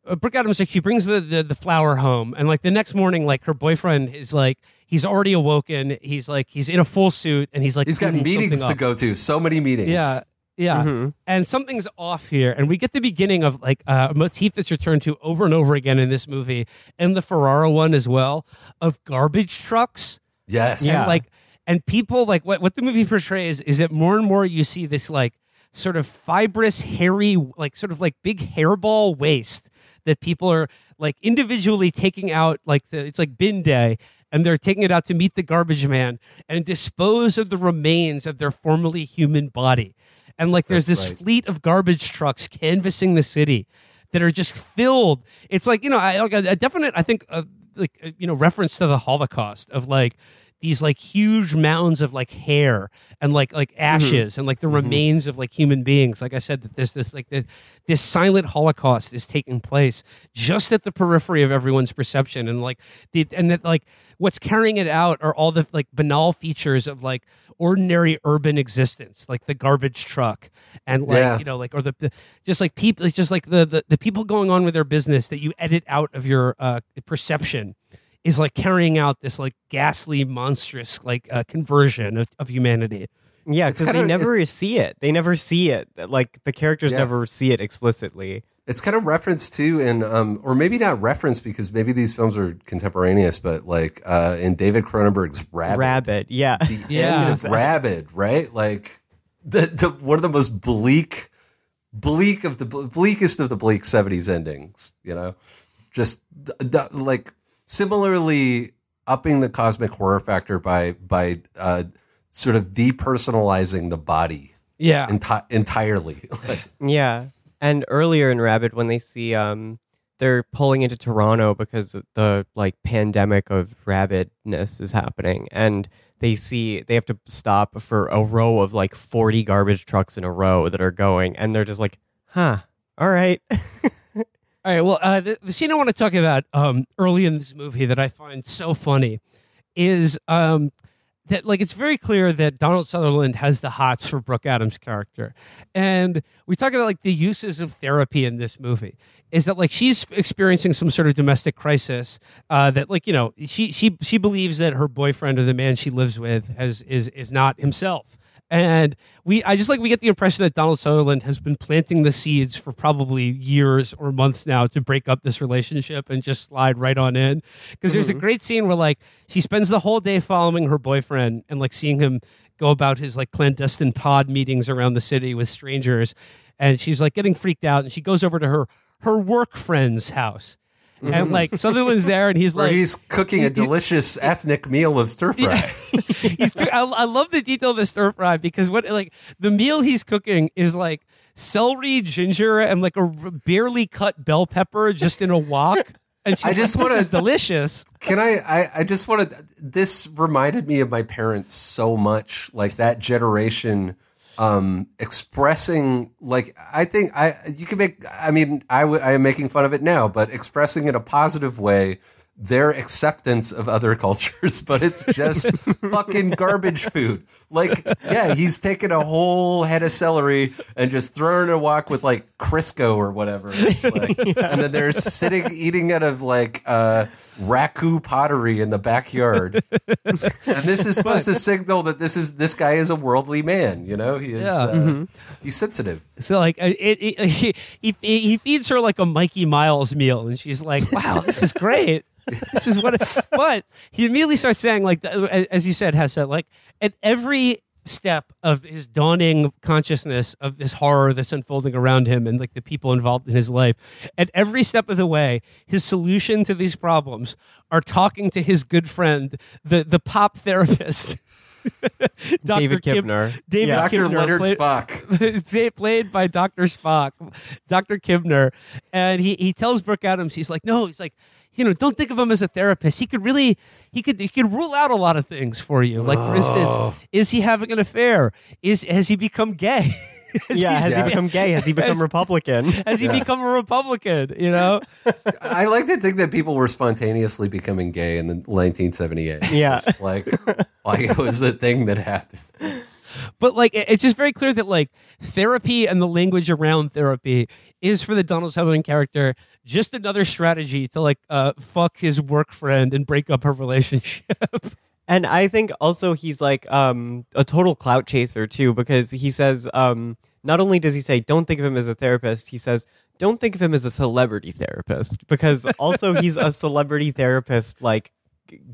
uh, Brooke Adams like she brings the, the the flower home, and like the next morning, like her boyfriend is like he's already awoken. He's like he's in a full suit, and he's like He's got meetings to up. go to. So many meetings. Yeah. Yeah. Mhm. And something's off here. And we get the beginning of like uh, a motif that's returned to over and over again in this movie and the Ferrara one as well of garbage trucks. Yes. And like, and people like what, what the movie portrays is that more and more you see this like sort of fibrous, hairy, like sort of like big hairball waste that people are like individually taking out. Like the, it's like bin day. And they're taking it out to meet the garbage man and dispose of the remains of their formerly human body. And like there's That's this right. fleet of garbage trucks canvassing the city that are just filled. It's like you know, I, like a, a definite, I think, uh, like uh, you know, reference to the Holocaust of like these like huge mounds of like hair and like like ashes and like the remains of like human beings. Like I said, that this this like this, this silent Holocaust is taking place just at the periphery of everyone's perception, and like the and that like what's carrying it out are all the like banal features of like ordinary urban existence, like the garbage truck and like Yeah. you know like or the, the just like people it's just like the, the the people going on with their business that you edit out of your uh perception is like carrying out this like ghastly monstrous like uh, conversion of, of humanity Yeah, because they kinda- never see it. They never see it. Like the characters Yeah. never see it explicitly. It's kind of referenced too in, um, or maybe not referenced because maybe these films are contemporaneous, but like uh, in David Cronenberg's Rabid, Rabid, yeah. the Yeah. end of Rabid, right? Like the, the one of the most bleak, bleak of the bleakest of the bleak '70s endings. You know, just th- th- like similarly upping the cosmic horror factor by by uh, sort of depersonalizing the body yeah enti- entirely. Like, Yeah. And earlier in Rabid, when they see um they're pulling into Toronto because the like pandemic of rabidness is happening and they see they have to stop for a row of like 40 garbage trucks in a row that are going and they're just like, "Huh. All right." all right well uh, the, the scene i want to talk about um early in this movie that i find so funny is um that like it's very clear that Donald Sutherland has the hots for Brooke Adams' character, and we talk about like the uses of therapy in this movie. Is that like she's experiencing some sort of domestic crisis? Uh, that like you know she she she believes that her boyfriend or the man she lives with has is is not himself, and we I just like we get the impression that Donald Sutherland has been planting the seeds for probably years or months now to break up this relationship and just slide right on in. Because there's a mm-hmm. great scene where like she spends the whole day following her boyfriend and like seeing him go about his like clandestine pod meetings around the city with strangers, and she's like getting freaked out and she goes over to her her work friend's house. And mm-hmm. like Sutherland's there, and he's like, he's cooking a delicious ethnic meal of stir fry. he's I, I love the detail of the stir fry because what like the meal he's cooking is like celery, ginger, and like a r- barely cut bell pepper just in a wok. And she's I just like, wanna- this delicious. Can I, I? I just want to. This reminded me of my parents so much, like that generation, um, expressing like I think I you can make. I mean, I w- I am making fun of it now, but expressing in a positive way their acceptance of other cultures, but it's just fucking garbage food. Like, yeah, he's taking a whole head of celery and just throwing it a wok with like Crisco or whatever. It's like, And then they're sitting eating out of like uh, raku pottery in the backyard. and this is supposed to signal that this is this guy is a worldly man. You know, he is. Yeah. Uh, Mhm. He's sensitive. So like uh, it, it, he, he he feeds her like a Mikey Miles meal, and she's like, "Wow, this is great. This is what." But he immediately starts saying, like, as you said, Hesse, like at every step of his dawning consciousness of this horror that's unfolding around him and like the people involved in his life at every step of the way his solution to these problems are talking to his good friend the the pop therapist Dr. David Kib- David Yeah. Dr. Leonard played- Spock. played- played by Dr. Spock, Dr. Kibner, and he he tells Brooke Adams, he's like, no, he's like, you know, don't think of him as a therapist. He could really, he could, he could rule out a lot of things for you. Like, for Oh. instance, is he having an affair? Is has he become gay? Has yeah, he- has Yeah. he become gay? Has he become Has- Republican? Has he become a Republican? You know, I like to think that people were spontaneously becoming gay in the 1978. Yeah. Just like, like it was the thing that happened. but like it- it's just very clear that like therapy and the language around therapy is for the Donald Sutherland character just another strategy to like uh fuck his work friend and break up her relationship. And I think also he's like um, a total clout chaser too, because he says um, not only does he say don't think of him as a therapist, he says don't think of him as a celebrity therapist, because also he's a celebrity therapist like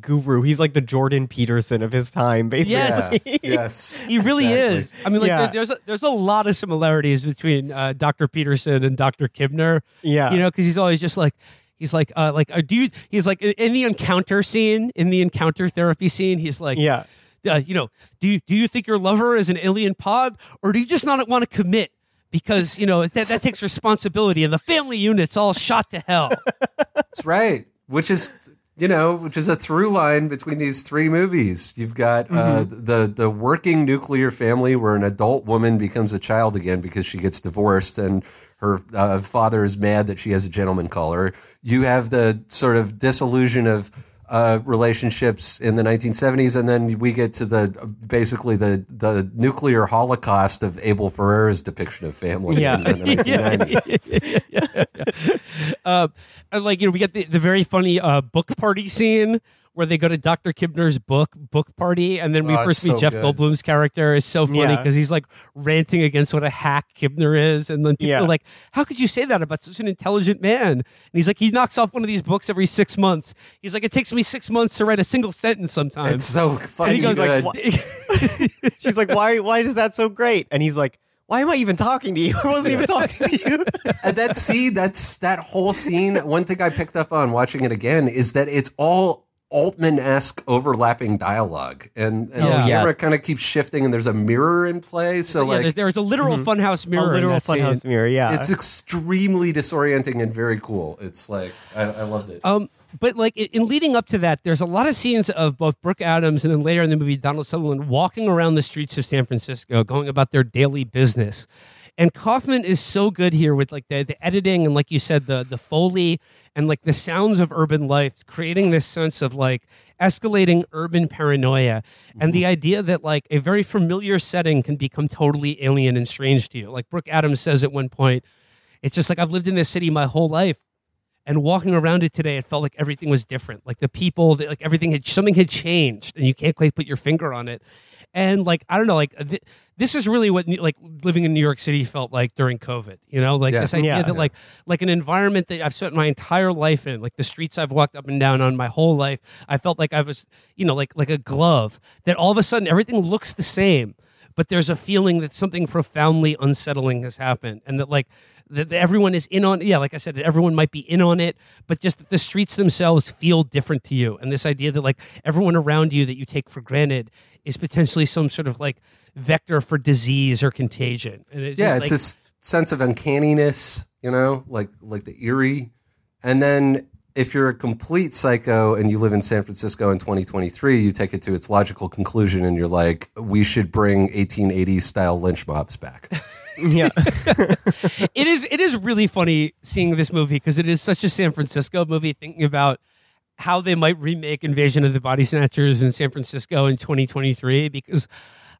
guru. He's like the Jordan Peterson of his time, basically. Yes. Yes. He really Exactly. is. I mean, like Yeah. there, there's a, there's a lot of similarities between uh, Dr. Peterson and Dr. Kibner. Yeah. you know, because he's always just like he's like uh, like uh, do you? He's like in- in the encounter scene, in the encounter therapy scene, he's like Yeah. uh, you know, do you do you think your lover is an alien pod, or do you just not want to commit because you know that, that takes responsibility, and the family unit's all shot to hell. That's right. Which is, you know, which is a through line between these three movies. You've got uh, the the working nuclear family where an adult woman becomes a child again because she gets divorced and her uh, father is mad that she has a gentleman caller. You have the sort of disillusion of uh, relationships in the 1970s, and then we get to the basically the the nuclear holocaust of Abel Ferrara's depiction of family Yeah. in the 1990s. uh, like you know, we get the, the very funny uh, book party scene where they go to Dr. Kibner's book book party, and then we Oh, first meet so Jeff good. Goldblum's character. is so funny Yeah. because he's like ranting against what a hack Kibner is, and then people Yeah. are like, "How could you say that about such an intelligent man?" And he's like, he knocks off one of these books every six months. He's like, it takes me six months to write a single sentence sometimes. It's so and funny. he goes good. like, She's like, why? Why is that so great? And he's like, why am I even talking to you? I wasn't even talking to you. and that see that's that whole scene one thing i picked up on watching it again is that it's all altman-esque overlapping dialogue and, and Yeah. the Yeah. camera kind of keeps shifting and there's a mirror in play so yeah, like there's, there's a literal funhouse mirror. in literal that scene. funhouse mirror. Yeah. it's extremely disorienting and very cool it's like i, I loved it Um, but like in, in leading up to that, there's a lot of scenes of both Brooke Adams and then later in the movie Donald Sutherland walking around the streets of San Francisco, going about their daily business. And Kaufman is so good here with like the, the editing and like you said the the foley and like the sounds of urban life, creating this sense of like escalating urban paranoia and the mm-hmm. idea that like a very familiar setting can become totally alien and strange to you. Like Brooke Adams says at one point, it's just like I've lived in this city my whole life and walking around it today, it felt like everything was different. Like the people, like everything had something had changed, and you can't quite put your finger on it. And like I don't know, like th- this is really what like living in New York City felt like during COVID. You know, like Yeah. this idea Yeah. that like like an environment that I've spent my entire life in, like the streets I've walked up and down on my whole life. I felt like I was, you know, like like a glove. That all of a sudden everything looks the same, but there's a feeling that something profoundly unsettling has happened, and that like that that everyone is in on yeah like i said that everyone might be in on it but just that the streets themselves feel different to you and this idea that like everyone around you that you take for granted is potentially some sort of like vector for disease or contagion and it's yeah just it's like, this sense of uncanniness you know like like the eerie and then if you're a complete psycho and you live in San Francisco in 2023, you take it to its logical conclusion and you're like, we should bring 1880s style lynch mobs back. yeah. it is it is really funny seeing this movie because it is such a San Francisco movie thinking about how they might remake Invasion of the Body Snatchers in San Francisco in 2023 because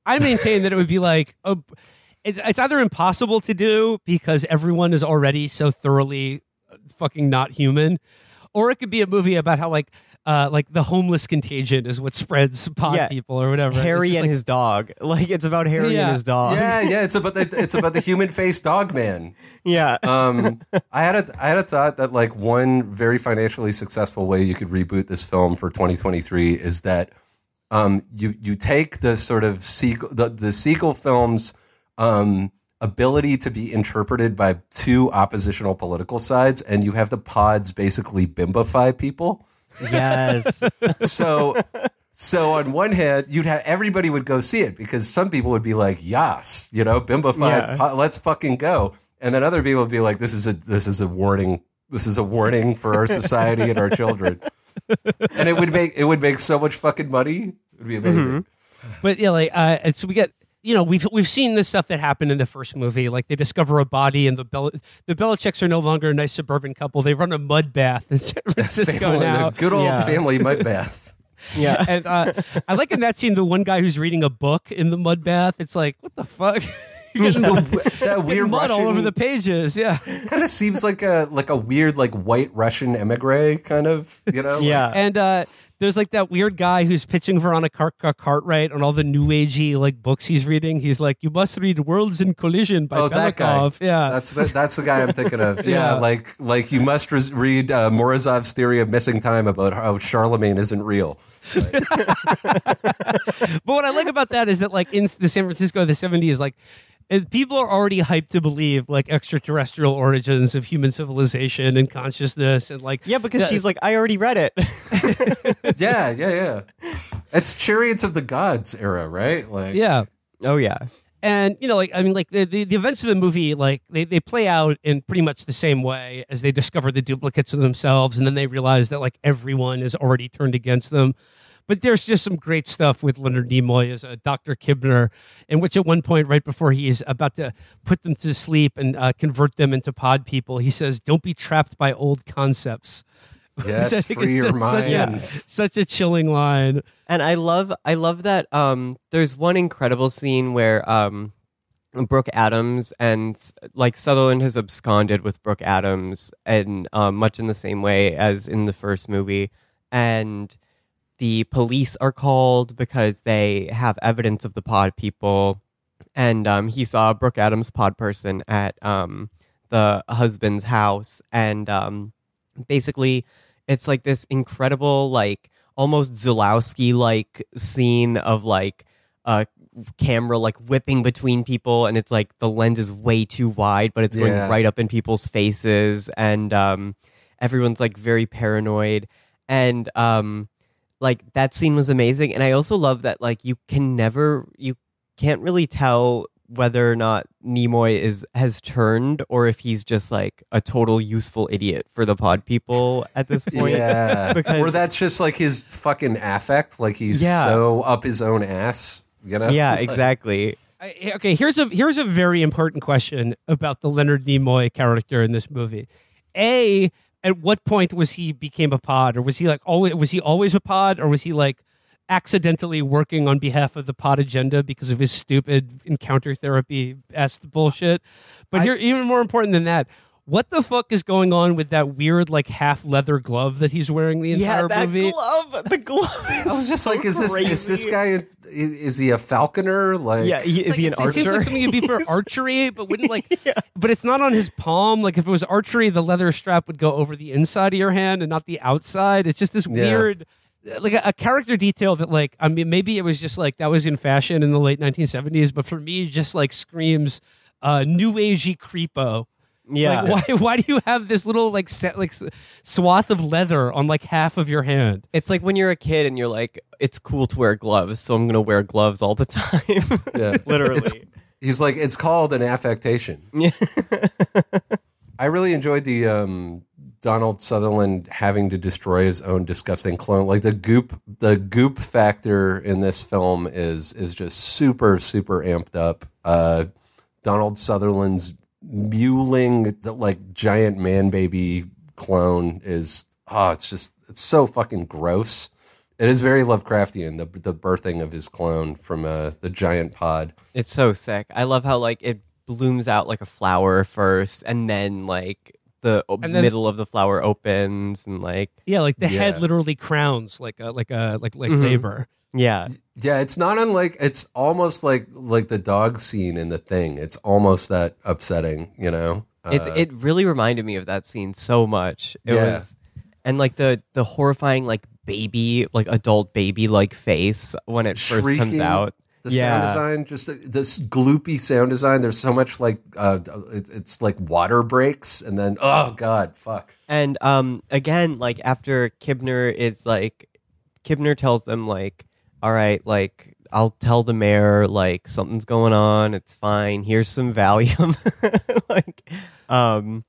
I maintain that it would be like a, it's it's either impossible to do because everyone is already so thoroughly uh, fucking not human or it could be a movie about how like uh, like the homeless contagion is what spreads pod Yeah. people or whatever. Harry and like- his dog. Like it's about Harry Yeah. and his dog. yeah, yeah, it's about the it's about the human faced dog man. Yeah. Um, I had a I had a thought that like one very financially successful way you could reboot this film for 2023 is that um, you you take the sort of sequel the the sequel films um, ability to be interpreted by two oppositional political sides, and you have the pods basically bimbify people. Yes. So So on one hand, you'd have everybody would go see it because some people would be like, "Yas, you know, bimbofied, Yeah. let's fucking go," and then other people would be like, "This is a this is a warning. This is a warning for our society and our children." and it would make it would make so much fucking money. It would be amazing. But yeah, like uh, so we get you know we've we've seen this stuff that happened in the first movie. Like they discover a body, and the Bel- the Belicecs are no longer a nice suburban couple. They run a mud bath in San Francisco Family- now. the good old Yeah. family mud bath. Yeah, and uh, I like in that scene the one guy who's reading a book in the mud bath. It's like what the fuck. You're The- that weird mud all over the pages. Yeah, kind of seems like a like a weird like white Russian emigre kind of you know Yeah. and uh, there's like that weird guy who's pitching Veronica Cart- Cartwright on all the new agey like books he's reading. He's like, "You must read Worlds in Collision by Oh, that guy. Belikov." Yeah, That's the, that's the guy I'm thinking of. Yeah, Yeah. like like you must res- read uh, Morozov's theory of missing time about how Charlemagne isn't real. But what I like about that is that, like, in the San Francisco of the 70s, like, uh, people are already hyped to believe, like, extraterrestrial origins of human civilization and consciousness. And, like, Yeah, because she's like, I already read it. Yeah, yeah, yeah. It's Chariots of the Gods era, right? Like yeah. oh yeah. And, you know, like, I mean, like, the, the, the events of the movie, like, they, they play out in pretty much the same way as they discover the duplicates of themselves. And then they realize that, like, everyone is already turned against them. But there's just some great stuff with Leonard Nimoy as uh, Dr. Kibner, in which at one point, right before he is about to put them to sleep and uh, convert them into pod people, he says, Don't be trapped by old concepts. Yes, free your just such a- Such a chilling line. And I love I love that um there's one incredible scene where um Brooke Adams and like Sutherland has absconded with Brooke Adams and um, much in the same way as in the first movie and the police are called because they have evidence of the pod people. And um, he saw Brooke Adams pod person at um, the husband's house. And um, basically it's like this incredible like almost Zulawski like scene of like a camera like whipping between people. And it's like the lens is way too wide but it's going Yeah. right up in people's faces. And um everyone's like very paranoid. And um like that scene was amazing and I also love that like you can never you can't really tell whether or not Nimoy is has turned or if he's just like a total useful idiot for the pod people at this point. Yeah, because or that's just like his fucking affect. Like he's Yeah. so up his own ass. You know? yeah, Like- exactly. I, okay, here's a here's a very important question about the Leonard Nimoy character in this movie. A, at what point was he became a pod, or was he like always was he always a pod, or was he like accidentally working on behalf of the pod agenda because of his stupid encounter therapy est bullshit? But here, even more important than that. What the fuck is going on with that weird, like half leather glove that he's wearing the entire Yeah, that movie? glove, the glove. I was just like, is this is this guy? Is, is he a falconer? Like, Yeah, he, is Like, he an it seems archer? like something you'd be for archery, but wouldn't like. But it's not on his palm. Like if it was archery, the leather strap would go over the inside of your hand and not the outside. It's just this Yeah. weird, like a, a character detail that like I mean maybe it was just like that was in fashion in the late 1970s, but for me, it just like screams uh, new agey creepo. Yeah. Like, why? Why do you have this little like set like s- swath of leather on like half of your hand? It's like when you're a kid and you're like, it's cool to wear gloves, so I'm gonna wear gloves all the time. Yeah. Literally. It's, he's like, it's called an affectation. Yeah. I really enjoyed the um, Donald Sutherland having to destroy his own disgusting clone. Like the goop, the goop factor in this film is is just super super amped up. Uh, Donald Sutherland's mewling, the, like giant man baby clone is oh, it's just it's so fucking gross. It is very Lovecraftian, the the birthing of his clone from uh, the giant pod. It's so sick. I love how like it blooms out like a flower first, and then like the And then- middle of the flower opens, and like Yeah, like the Yeah. head literally crowns like a like a like like Mhm. labor. yeah, Yeah, it's not unlike it's almost like like the dog scene in the thing. It's almost that upsetting, you know. it's Uh, it really reminded me of that scene so much. It Yeah. was, and like the the horrifying like baby like adult baby like face when it first comes shrieking, out. The yeah, sound design, just this gloopy sound design. There's so much like uh, it, it's like water breaks, and then oh god, fuck. And um, again, like after Kibner is like, Kibner tells them like, all right, like I'll tell the mayor like something's going on. It's fine. Here's some Valium. like, um,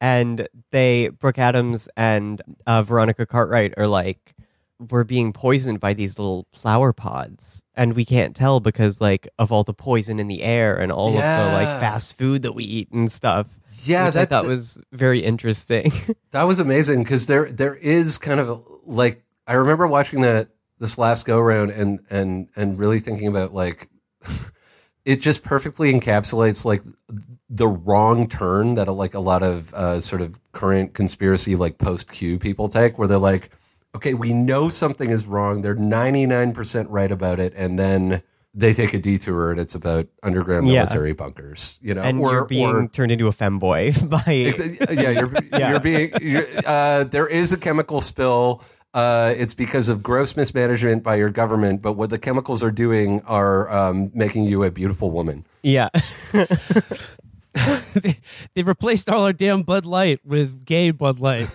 and they Brooke Adams and uh, Veronica Cartwright are like we're being poisoned by these little flower pods and we can't tell because like of all the poison in the air and all of the like fast food that we eat and stuff Yeah, I that- thought was very interesting That was amazing because there there is kind of a, like I remember watching that this last go round and and and really thinking about like it just perfectly encapsulates like the wrong turn that like a lot of uh, sort of current conspiracy like post Q people take where they're like okay we know something is wrong they're 99% right about it and then they take a detour and it's about underground Yeah. military bunkers you know and or- you're being or- turned into a femboy by yeah, you're, Yeah. you're being. You're, uh, there is a chemical spill. Uh, it's because of gross mismanagement by your government, but what the chemicals are doing are um, making you a beautiful woman. yeah they, they replaced all our damn Bud Light with gay Bud Light.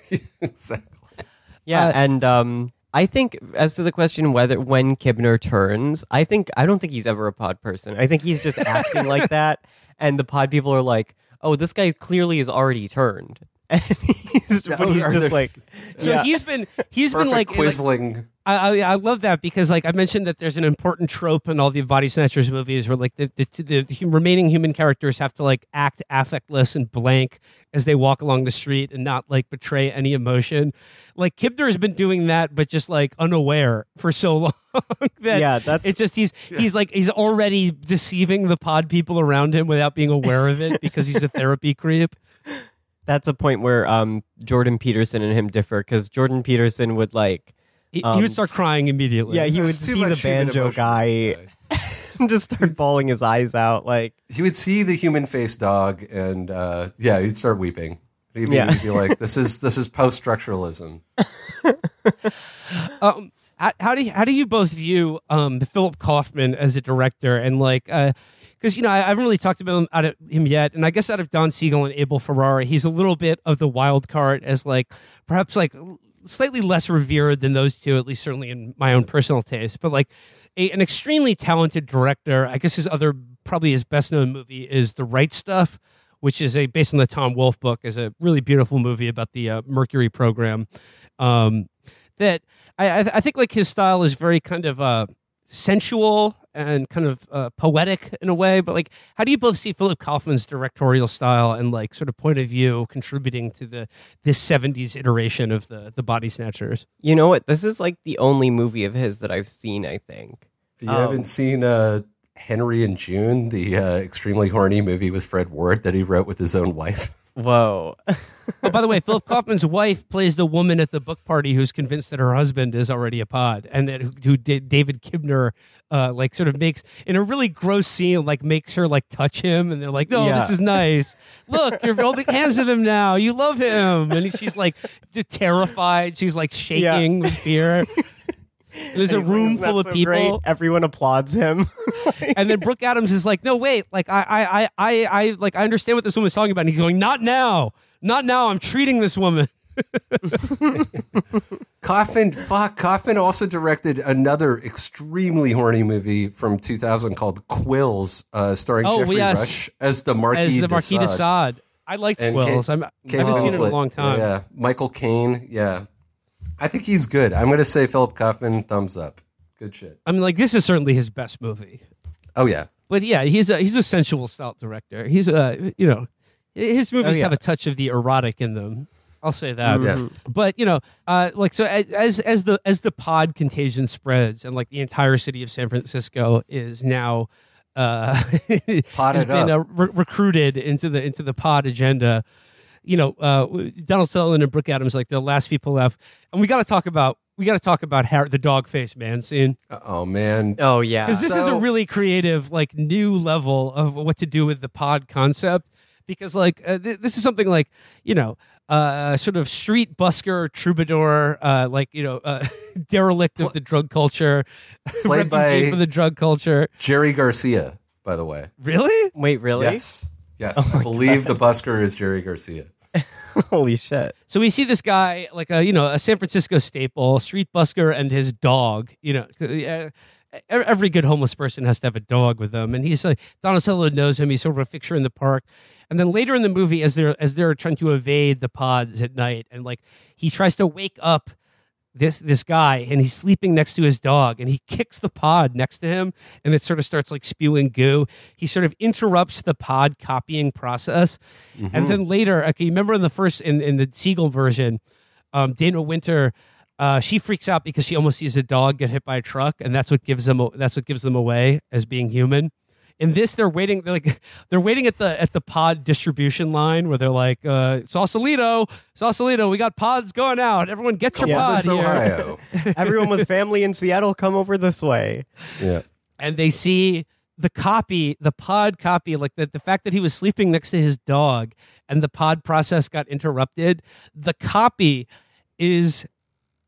exactly. Yeah, Uh, and um, I think as to the question whether when Kibner turns, I think I don't think he's ever a pod person. I think he's just acting like that, and the pod people are like, "Oh, this guy clearly is already turned," and he's, but Oh, he's are just there- like, So yeah. he's been he's been Perfect like, like I, I I love that because like I mentioned that there's an important trope in all the body snatchers movies where like the the, the, the remaining human characters have to like act affectless and blank as they walk along the street and not like betray any emotion. Like Kibner has been doing that, but just like unaware for so long that Yeah, that's- it's just he's he's like he's already deceiving the pod people around him without being aware of it because he's a therapy creep. That's a point where um, Jordan Peterson and him differ because Jordan Peterson would like. He, he um, would start crying immediately. Yeah, he would There's too see the banjo guy and just start bawling his eyes out. Like, He would see the human face dog, and uh, yeah, he'd start weeping. He'd be, Yeah. he'd be like, "This is this is post structuralism." um, how, how do you, how do you both view um, Philip Kaufman as a director and like because you know I, I haven't really talked about him, out of him yet and I guess out of Don Siegel and Abel Ferrara he's a little bit of the wild card as like perhaps like slightly less revered than those two at least certainly in my own personal taste but like a, an extremely talented director. I guess his other probably his best known movie is The Right Stuff which is a based on the Tom Wolfe book is a really beautiful movie about the uh, Mercury program um, that I, I think like his style is very kind of uh, sensual and kind of uh, poetic in a way. But like, how do you both see Philip Kaufman's directorial style and like sort of point of view contributing to the this '70s iteration of the the Body Snatchers? you know what? This is like the only movie of his that I've seen. I think. You Um, haven't seen uh, Henry and June, the uh, extremely horny movie with Fred Ward that he wrote with his own wife. Whoa. oh, by the way, Philip Kaufman's wife plays the woman at the book party who's convinced that her husband is already a pod, and that who, who did David Kibner, uh, like sort of makes in a really gross scene, like makes her like touch him, and they're like, "No, Yeah. this is nice. Look, you're holding hands with him now. You love him," and she's like terrified. She's like shaking with fear. And There's a And he's like, room "Isn't full of so people, great?" Everyone applauds him. and then Brooke Adams is like, "No, wait, like I, I, I, I, I like I understand what this woman's talking about." And he's going, "Not now, not now. I'm treating this woman." Kaufman, fuck, Kaufman also directed another extremely horny movie from 2000 called Quills, uh, starring Oh, Jeffrey yes. Rush as the Marquis as the de Marquis de Sade. Sade. I liked And Wills. Kate- I'm, I haven't seen it in a long time. Yeah, Michael Caine. Yeah, I think he's good. I'm going to say Philip Kaufman. Thumbs up. Good shit. I mean, like this is certainly his best movie. Oh yeah, But yeah, he's a he's a sensual style director. He's a you know, his movies Oh, yeah. have a touch of the erotic in them. I'll say that. Yeah. But you know, uh, like so as- as as the as the pod contagion spreads and like the entire city of San Francisco is now uh, has been uh, up. re- recruited into the into the pod agenda. You know, uh, Donald Sutherland and Brooke Adams, like the last people left, and we got to talk about we got to talk about Har- the dog face man scene oh man. oh yeah. because this is a really creative like new level of what to do with the pod concept because like uh, th- this is something like you know uh sort of street busker troubadour uh like you know uh derelict of the drug culture Played refugee by- for the drug culture Jerry Garcia, by the way. really Wait, really? Yes, yes. I believe the busker is Jerry Garcia. Holy shit. So we see this guy, like a you know a San Francisco staple, street busker, and his dog. You know, every good homeless person has to have a dog with them, and he's like Sutherland knows him. He's sort of a fixture in the park. And then later in the movie, as they're as they're trying to evade the pods at night, and like he tries to wake up this this guy and he's sleeping next to his dog and he kicks the pod next to him and it sort of starts like spewing goo. He sort of interrupts the pod copying process. And then later okay you remember in the first in, in the siegel version um, dana wynter uh, she freaks out because she almost sees a dog get hit by a truck and that's what gives them that's what gives them away as being human in this they're waiting they're like they're waiting at the at the pod distribution line where they're like uh sausalito sausalito we got pods going out everyone get your pod here Ohio. Everyone with family in Seattle, come over this way. Yeah. and they see the copy the pod copy like the, the fact that he was sleeping next to his dog and the pod process got interrupted the copy is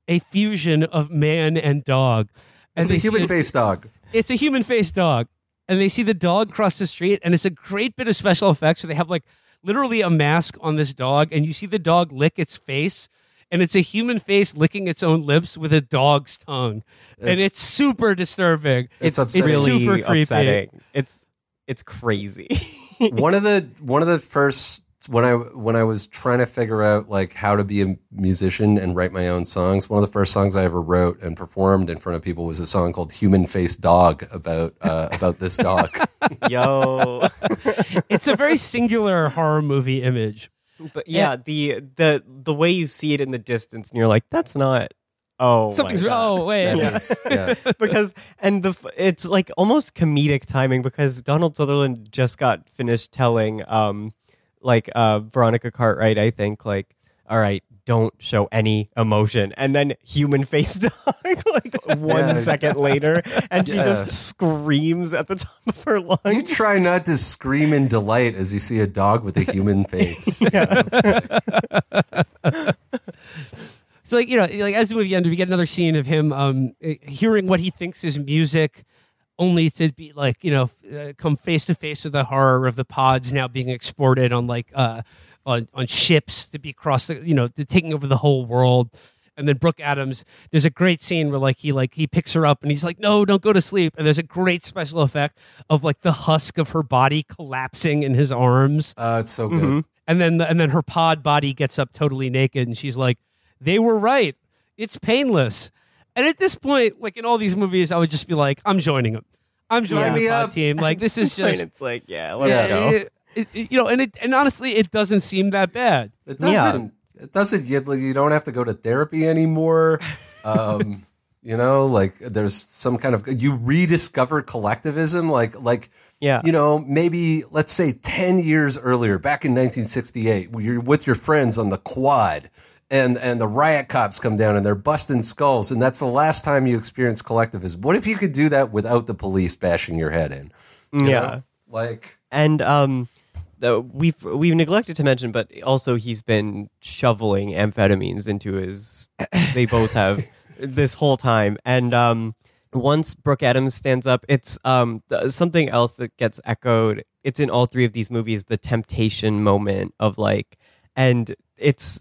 a fusion of man and dog and It's a human it- face dog. it's a human face dog and they see the dog cross the street and it's a great bit of special effects so they have like literally a mask on this dog and you see the dog lick its face and it's a human face licking its own lips with a dog's tongue and It's- it's super disturbing It's upsetting. really super creepy upsetting. It's it's crazy. one of the one of the first when I when I was trying to figure out like how to be a musician and write my own songs, one of the first songs I ever wrote and performed in front of people was a song called "Human Face Dog" about uh, about this dog. Yo. it's a very singular horror movie image But yeah, the the the way you see it in the distance, and you're like, that's not. Oh, something's God. oh wait That is- yeah. because and the it's like almost comedic timing because Donald Sutherland just got finished telling um like uh Veronica Cartwright I think like all right don't show any emotion. And then human face dog like one second Yeah. later. And she just screams at the top of her lungs. You try not to scream in delight as you see a dog with a human face. So like you know, like as the movie ends, we get another scene of him um, hearing what he thinks is music, only to be like you know uh, come face to face with the horror of the pods now being exported on like uh, on on ships to be across the you know to taking over the whole world. And then Brooke Adams, there's a great scene where like he like he picks her up and he's like, no, don't go to sleep. And there's a great special effect of like the husk of her body collapsing in his arms Uh, it's so good. and then and then her pod body gets up totally naked and she's like they were right it's painless and at this point like in all these movies i would just be like i'm joining them i'm joining Sign the me pod team like this is just it's like yeah let's yeah, go it- it- it- you know and it and honestly it doesn't seem that bad It doesn't. It doesn't. You, you don't have to go to therapy anymore. Um, you know, like there's some kind of you rediscover collectivism. Like, like Yeah. you know, maybe let's say ten years earlier, back in 1968, you're with your friends on the quad. And, and the riot cops come down and they're busting skulls and that's the last time you experience collectivism. What if you could do that without the police bashing your head in? You yeah know? like and um we've we've neglected to mention but also he's been shoveling amphetamines into his they both have this whole time and um once brooke adams stands up it's um th- something else that gets echoed it's in all three of these movies the temptation moment of like and it's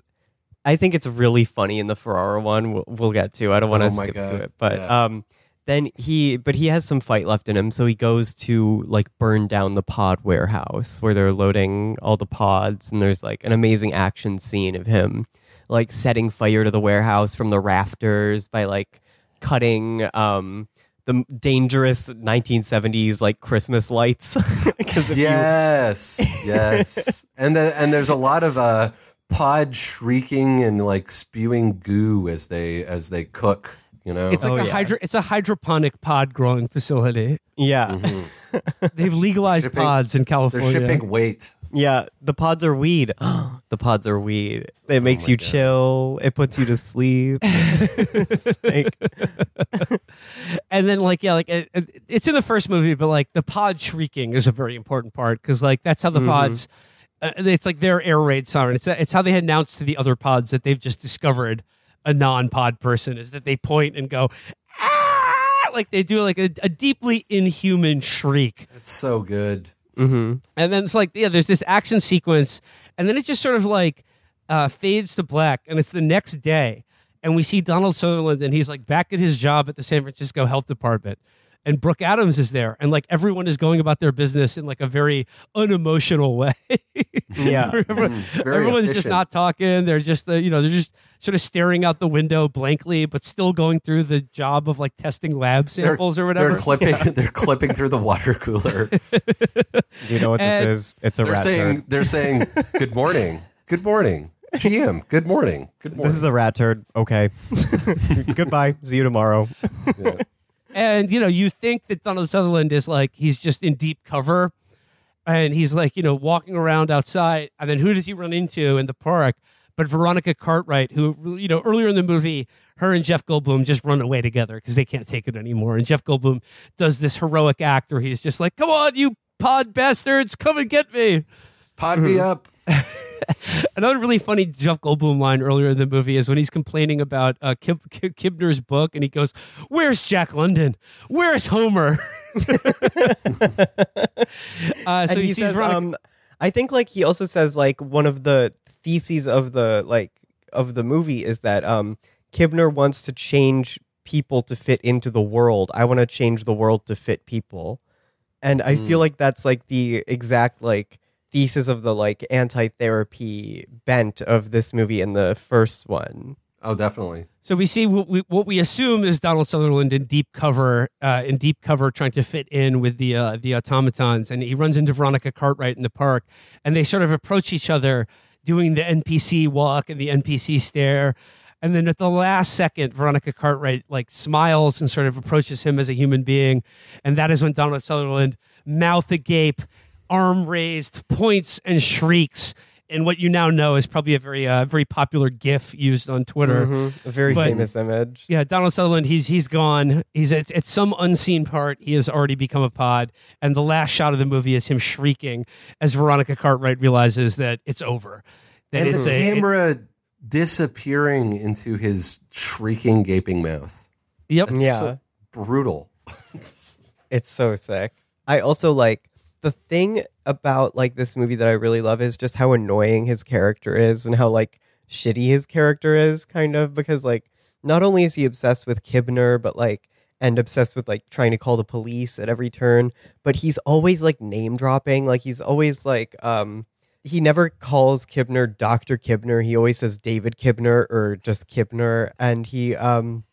i think it's really funny in the ferrara one we'll, we'll get to i don't want to Oh skip God. to it but Yeah. um then he but he has some fight left in him so he goes to like burn down the pod warehouse where they're loading all the pods and there's like an amazing action scene of him like setting fire to the warehouse from the rafters by like cutting um the dangerous 1970s like christmas lights. if you- yes, yes, and the, and there's a lot of uh, pod shrieking and like spewing goo as they as they cook. You know, it's like Oh, a yeah. hydro it's a hydroponic pod growing facility yeah mm-hmm. they've legalized Shipping- pods in California. they're california shipping weight. Yeah, the pods are weed. the pods are weed. It oh makes you chill. It puts you to sleep. Like- and then like yeah like it, it- it's in the first movie but like the pod shrieking is a very important part because like that's how the mm-hmm. pods uh, it's like their air raid siren it's it's how they announce to the other pods that they've just discovered a non-pod person is that they point and go ah! like they do like a, a deeply inhuman shriek It's so good. Mhm. and then it's like yeah there's this action sequence and then it just sort of like uh, fades to black, and it's the next day, and we see Donald Sutherland, and he's like back at his job at the San Francisco Health Department. And Brooke Adams is there, and like everyone is going about their business in like a very unemotional way. Yeah. Everyone- Mm, very everyone's just not talking. They're just, uh, you know, they're just sort of staring out the window blankly, but still going through the job of like testing lab They're, samples or whatever. they're clipping. They're clipping through the water cooler. Do you know what this is? It's a They're rat saying. turd. They're saying. Good morning. Good morning. GM. Good morning. Good morning. This is a rat turd. Okay. Goodbye. See you tomorrow. Yeah. And you know, you think that Donald Sutherland is like he's just in deep cover, and he's like you know walking around outside, and then who does he run into in the park? But Veronica Cartwright, who you know earlier in the movie, her and Jeff Goldblum just run away together because they can't take it anymore. And Jeff Goldblum does this heroic act where he's just like, "Come on, you pod bastards, come and get me." Pod me mm-hmm. up. Another really funny Jeff Goldblum line earlier in the movie is when he's complaining about uh, Kib- Kib- Kibner's book, and he goes, "Where's Jack London? Where's Homer?" uh, so and he, he says, Veronica- um, I think like he also says like one of the theses of the like of the movie is that um Kibner wants to change people to fit into the world. I want to change the world to fit people. And I feel like that's like the exact like thesis of the like anti-therapy bent of this movie in the first one. Oh, definitely. So we see what we, what we assume is Donald Sutherland in deep cover, uh, in deep cover, trying to fit in with the uh, the automatons, and he runs into Veronica Cartwright in the park, and they sort of approach each other, doing the NPC walk and the NPC stare, and then at the last second, Veronica Cartwright like smiles and sort of approaches him as a human being, and that is when Donald Sutherland, mouth agape, arm raised, points and shrieks. And what you now know is probably a very, uh, very popular GIF used on Twitter. Mhm. A very But- famous image. Yeah, Donald Sutherland, he's he's gone. He's at, at some unseen part. He has already become a pod, and the last shot of the movie is him shrieking as Veronica Cartwright realizes that it's over. That And it's the a- it- camera disappearing into his shrieking, gaping mouth. Yep. It's Yeah. so brutal. It's so sick. I also like the thing about like this movie that I really love is just how annoying his character is and how like shitty his character is kind of because like not only is he obsessed with Kibner but like and obsessed with like trying to call the police at every turn but he's always like name dropping like he's always like um he never calls Kibner Dr. Kibner he always says David Kibner or just Kibner and he um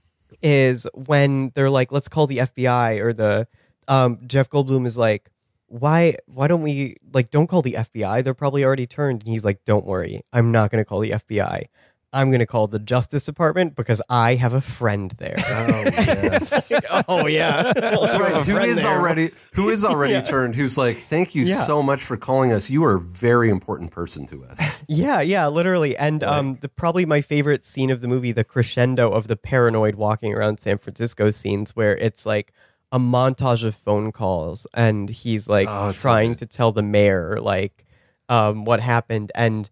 is when they're like, let's call the FBI or the um, Jeff Goldblum is like, why why don't we like don't call the FBI? They're probably already turned. And he's like, don't worry, I'm not going to call the FBI. I'm going to call the Justice Department because I have a friend there. Oh, yes. oh yeah, That's right. Who is already who is already Yeah. turned? Who's like, thank you Yeah. so much for calling us. You are a very important person to us. Yeah, yeah, literally. And um, the probably my favorite scene of the movie, the crescendo of the paranoid walking around San Francisco scenes, where it's like a montage of phone calls, and he's like Oh, it's so trying to tell the mayor like um, what happened, and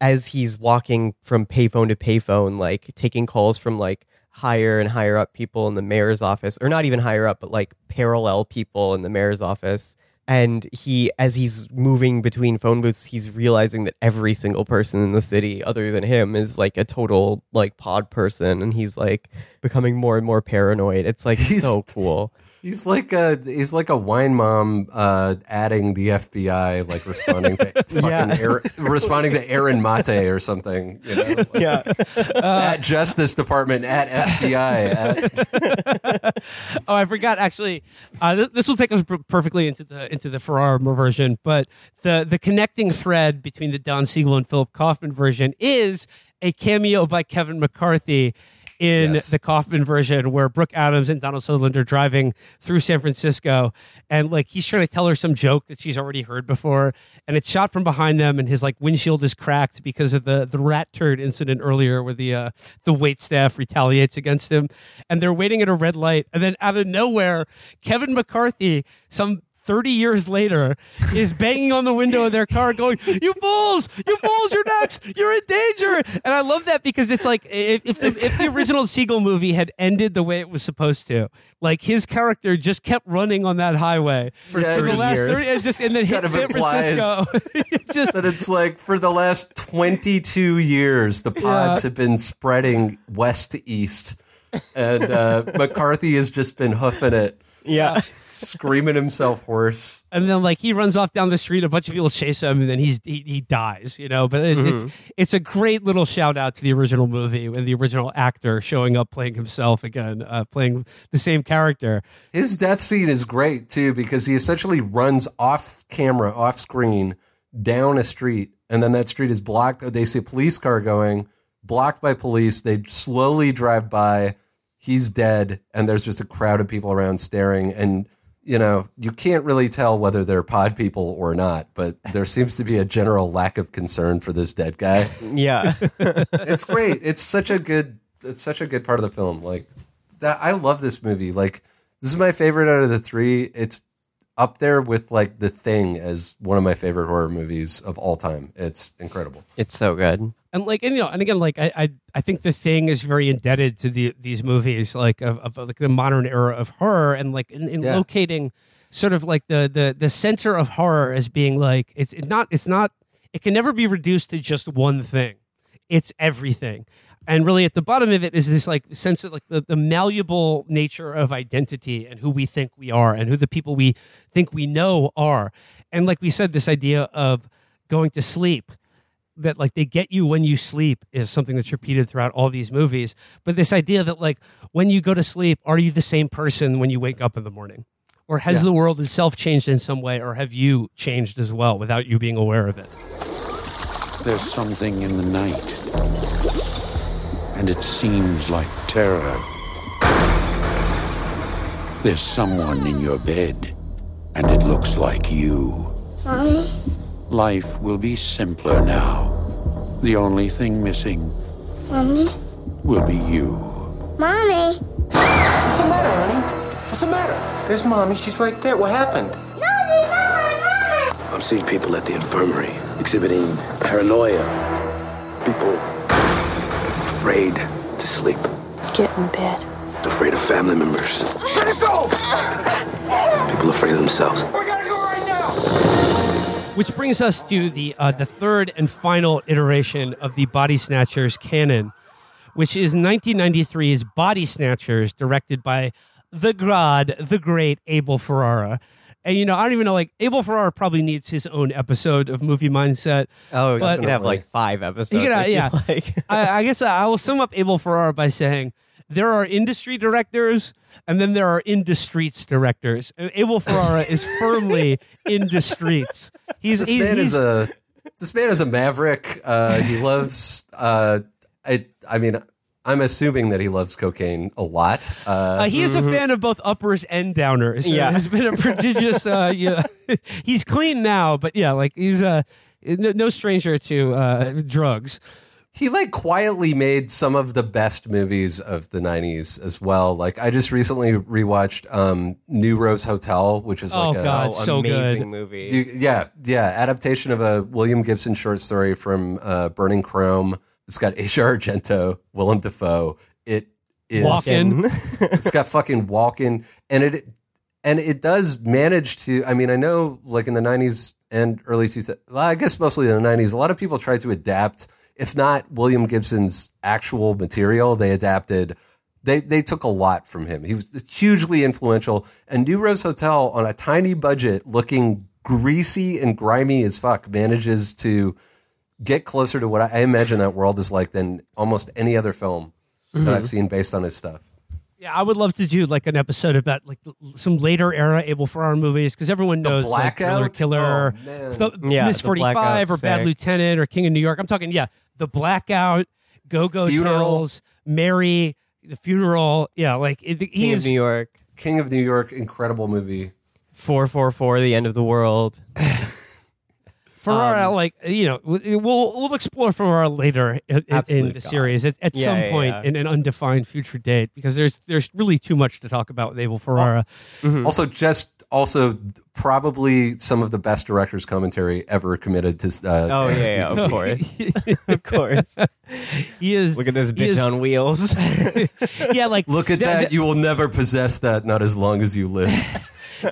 as he's walking from payphone to payphone, like taking calls from like higher and higher up people in the mayor's office, or not even higher up, but like parallel people in the mayor's office. And he, as he's moving between phone booths, he's realizing that every single person in the city, other than him, is like a total like pod person, and he's like becoming more and more paranoid. It's like He's- so cool. He's like a he's like a wine mom uh, adding the FBI, like responding to fucking Yeah. Aaron, responding to Aaron Mate or something. You know, like, Yeah, at Justice Department, at FBI, at oh, I forgot. Actually, uh, th- this will take us per- perfectly into the into the Ferrara version. But the the connecting thread between the Don Siegel and Philip Kaufman version is a cameo by Kevin McCarthy in Yes. the Kaufman version, where Brooke Adams and Donald Sutherland are driving through San Francisco, and like he's trying to tell her some joke that she's already heard before, and it's shot from behind them, and his like windshield is cracked because of the the rat turd incident earlier, where the uh, the wait staff retaliates against him, and they're waiting at a red light, and then out of nowhere, Kevin McCarthy, some 30 years later is banging on the window of their car going, You fools! You fools! You're next! You're in danger! And I love that because it's like if, if, the, if the original Siegel movie had ended the way it was supposed to, like his character just kept running on that highway for, Yeah, the just last years. 30 and just and then hit Kind of San Francisco. just that it's like for the last 22 years, the pods Yeah. have been spreading west to east. And uh, McCarthy has just been hoofing it, Yeah. Screaming himself hoarse. and then like he runs off down the street, a bunch of people chase him, and then he's he, he dies, you know. But it, it's it's a great little shout out to the original movie and the original actor showing up playing himself again, uh, playing the same character. His death scene is great too because he essentially runs off camera, off screen, down a street, and then that street is blocked. They see a police car going, blocked by police. They slowly drive by. He's dead, and there's just a crowd of people around staring. And you know, you can't really tell whether they're pod people or not, but there seems to be a general lack of concern for this dead guy. Yeah. it's great. It's such a good. It's such a good part of the film. Like that. I love this movie. Like this is my favorite out of the three. It's up there with like The Thing as one of my favorite horror movies of all time. It's incredible. it's so good. and like and you know and again like I I, I think the thing is very indebted to the these movies like of, of like the modern era of horror and like in, in Yeah. locating sort of like the the the center of horror as being like it's it's not it's not it can never be reduced to just one thing it's everything and really at the bottom of it is this like sense of like the, the malleable nature of identity and who we think we are and who the people we think we know are. And like we said this idea of going to sleep that like they get you when you sleep is something that's repeated throughout all these movies. But this idea that like when you go to sleep are you the same person when you wake up in the morning? Or has the world itself changed in some way or have you changed as well without you being aware of it? There's something in the night, and it seems like terror. There's someone in your bed, and it looks like you. Mommy? Life will be simpler now. The only thing missing Mommy? will be you. Mommy? What's the matter, honey? What's the matter? There's mommy. She's right there. What happened? Mommy, mommy, mommy! I'm seeing people at the infirmary exhibiting paranoia. People afraid to sleep, Get in bed. afraid of family members, Let it go! people afraid of themselves. We gotta go right now! which brings us to the uh, the third and final iteration of the Body Snatchers canon, which is 1993's Body Snatchers, directed by the God, the great Abel Ferrara. And you know, I don't even know. Like Abel Ferrara probably needs his own episode of Movie Mindset. Oh, you could have like five episodes. You know, I yeah. like. I, I guess I will sum up Abel Ferrara by saying there are industry directors and then there are in the streets directors. And Abel Ferrara is firmly in the streets. He's this he's, man he's- is a this man is a maverick. Uh, he loves. Uh, I I mean, I'm assuming that he loves cocaine a lot. Uh, Uh, he is a fan of both uppers and downers. Yeah. Has been a prodigious. Uh, yeah, he's clean now, but yeah, like he's uh, no, no stranger to uh, drugs. he like quietly made some of the best movies of the 90s as well like i just recently rewatched um new rose hotel which is like Oh, a God. Oh, so amazing good. movie. you- yeah yeah adaptation of a william gibson short story from uh burning chrome it's got asia argento willem dafoe. It is Walken. it's got fucking Walken and it and it does manage to i mean i know like in the 90s and early 2000s well, i guess mostly in the 90s a lot of people tried to adapt if not william gibson's actual material they adapted they they took a lot from him. He was hugely influential. And new rose hotel on a tiny budget looking greasy and grimy as fuck manages to get closer to what i, I imagine that world is like than almost any other film that i've mm-hmm. seen based on his stuff Yeah, I would love to do like an episode about like some later era Abel Ferrara movies because everyone knows like, Thriller Blackout? Oh, Killer, Oh, man. the, Yeah, Miss Forty Five, Blackout's or Bad. Lieutenant, or King of New York. I'm talking, yeah, the Blackout, Go Go Funeral. Tales, Mary, the funeral. Yeah, like it, he King is. of New York. King of New York, incredible movie. Four four four. The end of the world. Ferrara, Um, like you know, we'll we'll explore Ferrara later in, in- in the God. series at, at Yeah, some yeah, point yeah. in an undefined future date because there's there's really too much to talk about with Abel Ferrara. Also, just also probably some of the best director's commentary ever committed to. Uh, Oh, yeah, yeah, of course. of course. He is. Look at this he bitch is- on wheels. yeah, like Look at th- that! th- you will never possess that, not as long as you live.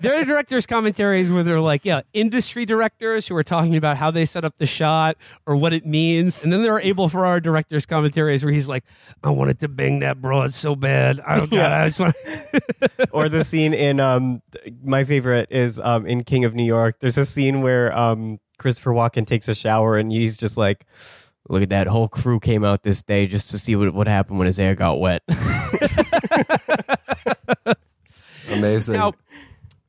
There are directors' commentaries where they're like, yeah, industry directors who are talking about how they set up the shot or what it means, and then there are Abel Ferrara directors' commentaries where he's like, I wanted to bang that broad so bad. I don't Yeah. I just want. or the scene in um my favorite is um in King of New York. There's a scene where um Christopher Walken takes a shower and he's just like Look at that whole crew came out this day just to see what what happened when his hair got wet. Amazing. Now,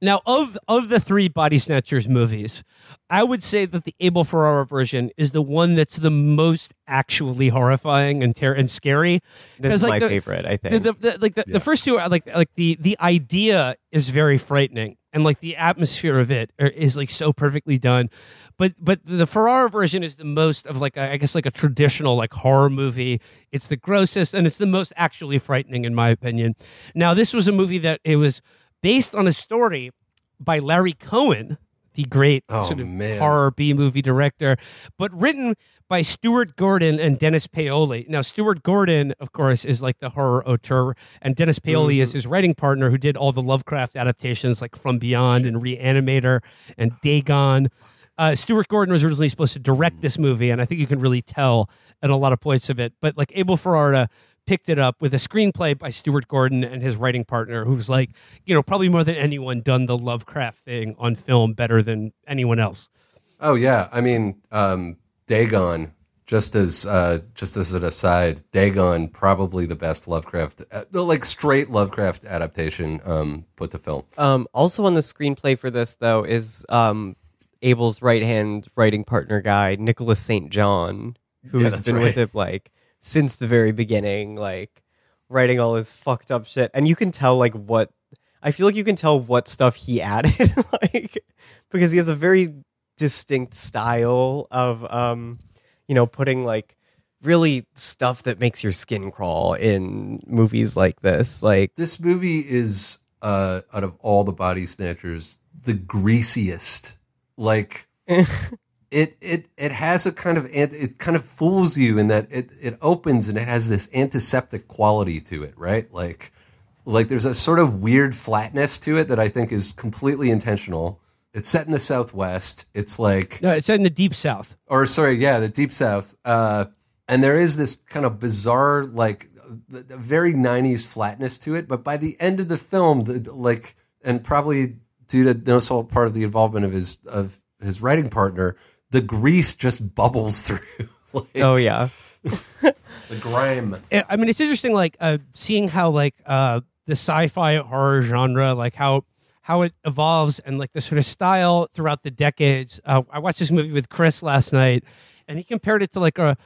now of of the three Body Snatchers movies, I would say that the Abel Ferrara version is the one that's the most actually horrifying and ter- and scary. This is my the- favorite, I think. the- the- like the, the first two are like like the the idea is very frightening and like the atmosphere of it are- is like so perfectly done. But but the Ferrara version is the most of like a, I guess like a traditional like horror movie. It's the grossest and it's the most actually frightening in my opinion. Now this was a movie that it was based on a story by Larry Cohen, the great Oh, sort of man. horror B movie director, but written by Stuart Gordon and Dennis Paoli. Now, Stuart Gordon, of course, is like the horror auteur, and Dennis Paoli is his writing partner who did all the Lovecraft adaptations like From Beyond and Reanimator and Dagon. Uh, Stuart Gordon was originally supposed to direct this movie, and I think you can really tell at a lot of points of it. But like Abel Ferrara picked it up with a screenplay by Stuart Gordon and his writing partner, who's like, you know, probably more than anyone done the Lovecraft thing on film better than anyone else. Oh yeah, I mean, um, Dagon. Just as uh, just as an aside, Dagon probably the best Lovecraft, uh, the, like straight Lovecraft adaptation um, put to film. Um, also on the screenplay for this though is um, Abel's right hand writing partner guy Nicholas St. John, who Yeah, has that's been with it like since the very beginning, like writing all his fucked up shit, and you can tell like what I feel like you can tell what stuff he added, like because he has a very distinct style of um, you know putting like really stuff that makes your skin crawl in movies like this, like This movie is uh, out of all the body snatchers the greasiest. Like it it it has a kind of it kind of fools you in that it it opens and it has this antiseptic quality to it, right? Like like there's a sort of weird flatness to it that I think is completely intentional. It's set in the Southwest. It's like No, it's set in the Deep South. or sorry, yeah, the deep south. Uh, and there is this kind of bizarre, like, very '90s flatness to it. But by the end of the film, the, like, and probably due to no small part of the involvement of his of his writing partner, the grease just bubbles through. like, oh yeah. the grime. I I mean, it's interesting, like uh, seeing how like uh, the sci-fi horror genre, like how how it evolves and like the sort of style throughout the decades. Uh, I watched this movie with Chris last night, and he compared it to like a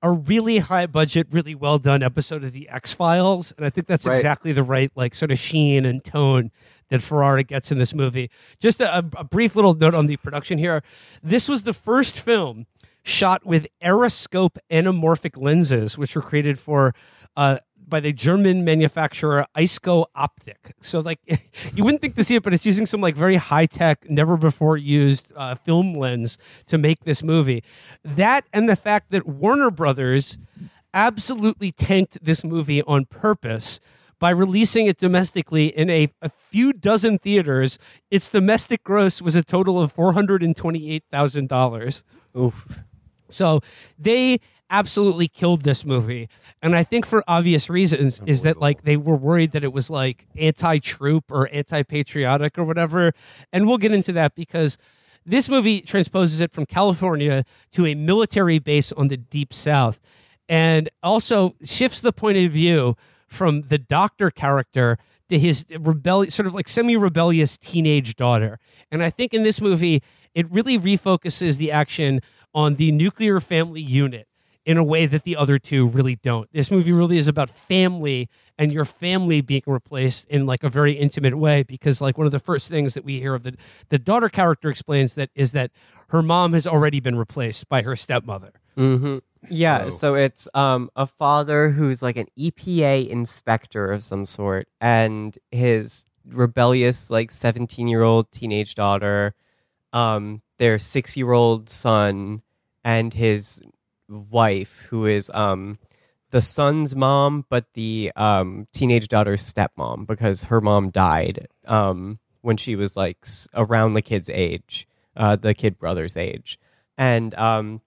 a really high budget, really well done episode of the X Files, and I think that's Right. exactly the right like sort of sheen and tone that Ferrara gets in this movie. Just a, a brief little note on the production here. This was the first film shot with Aeroscope anamorphic lenses, which were created for uh, by the German manufacturer Isco Optic. So, like, you wouldn't think to see it, but it's using some like very high tech, never before used uh, film lens to make this movie. That and the fact that Warner Brothers absolutely tanked this movie on purpose by releasing it domestically in a, a few dozen theaters. Its domestic gross was a total of four hundred and twenty-eight thousand dollars. Oof. So they absolutely killed this movie, and I think for obvious reasons oh, is that like they were worried that it was like anti-troop or anti-patriotic or whatever, and we'll get into that because this movie transposes it from California to a military base on the deep south, and also shifts the point of view from the doctor character to his rebellious, sort of like semi-rebellious teenage daughter. And I think in this movie, it really refocuses the action on the nuclear family unit in a way that the other two really don't. This movie really is about family and your family being replaced in like a very intimate way because like one of the first things that we hear of the the daughter character explains that is that her mom has already been replaced by her stepmother. hmm Yeah, Oh. so it's um, a father who's like an EPA inspector of some sort, and his rebellious like 17 year old teenage daughter, um, their six year old son, and his wife, who is um, the son's mom, but the um, teenage daughter's stepmom because her mom died um, when she was like s- around the kid's age, uh, the kid brother's age, and um,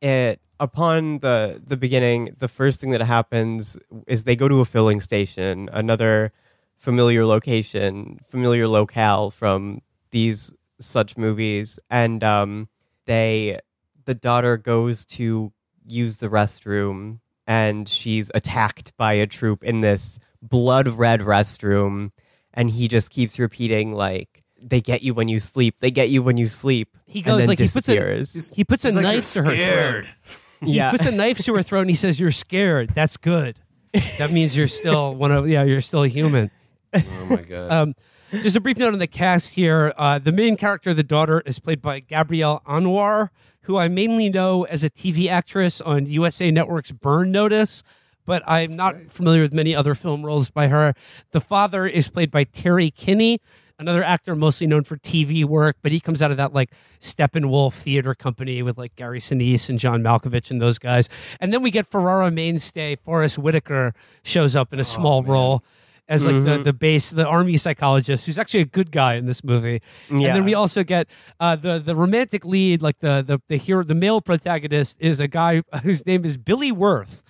it upon the the beginning, the first thing that happens is they go to a filling station, another familiar location, familiar locale from these such movies, and um, they the daughter goes to use the restroom and she's attacked by a troop in this blood red restroom and he just keeps repeating like they get you when you sleep they get you when you sleep He and goes then like he puts a disappears. he puts a He's knife "You're to her scared." throat. He Yeah. puts a knife to her throat and he says, "You're scared. That's good. That means you're still one of yeah, you're still a human." Oh my god. Um, just a brief note on the cast here. Uh, the main character, the daughter, is played by Gabrielle Anwar, who I mainly know as a TV actress on USA Network's Burn Notice, but I'm not familiar with many other film roles by her. The father is played by Terry Kinney, another actor mostly known for TV work, but he comes out of that like Steppenwolf theater company with like Gary Sinise and John Malkovich and those guys. And then we get Ferrara mainstay Forest Whitaker shows up in a small role as like the, Mhm. the base, the army psychologist, who's actually a good guy in this movie. And then we also get uh, the the romantic lead, like the the the hero, the male protagonist is a guy whose name is Billy Wirth.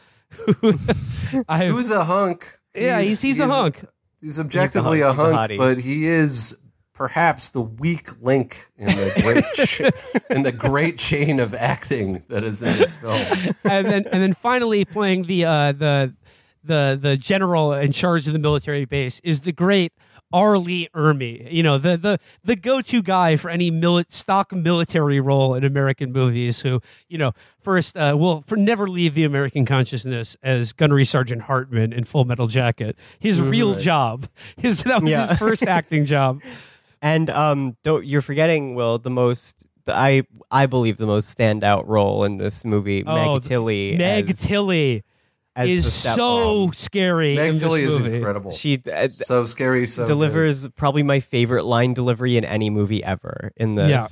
Who's a hunk? Yeah, he's- he's a hunk. He's objectively hunk, a he's a hunk, hottie. but he is perhaps the weak link in the great ch- in the great chain of acting that is in this film. and then and then finally playing the uh, the the the general in charge of the military base is the great R. Lee Ermey. You know the the the go to guy for any mili- stock military role in American movies. Who you know first uh, will for never leave the American consciousness as Gunnery Sergeant Hartman in Full Metal Jacket. His real job. His that was Yeah. his first acting job. And um, don't you're forgetting, Will, the most I I believe the most standout role in this movie, Oh, Meg Tilly. Meg as, Tilly is the so stepmom. scary. in Meg this Tilly is movie. incredible. She uh, so scary. So delivers probably my favorite line delivery in any movie ever. In this, Yeah.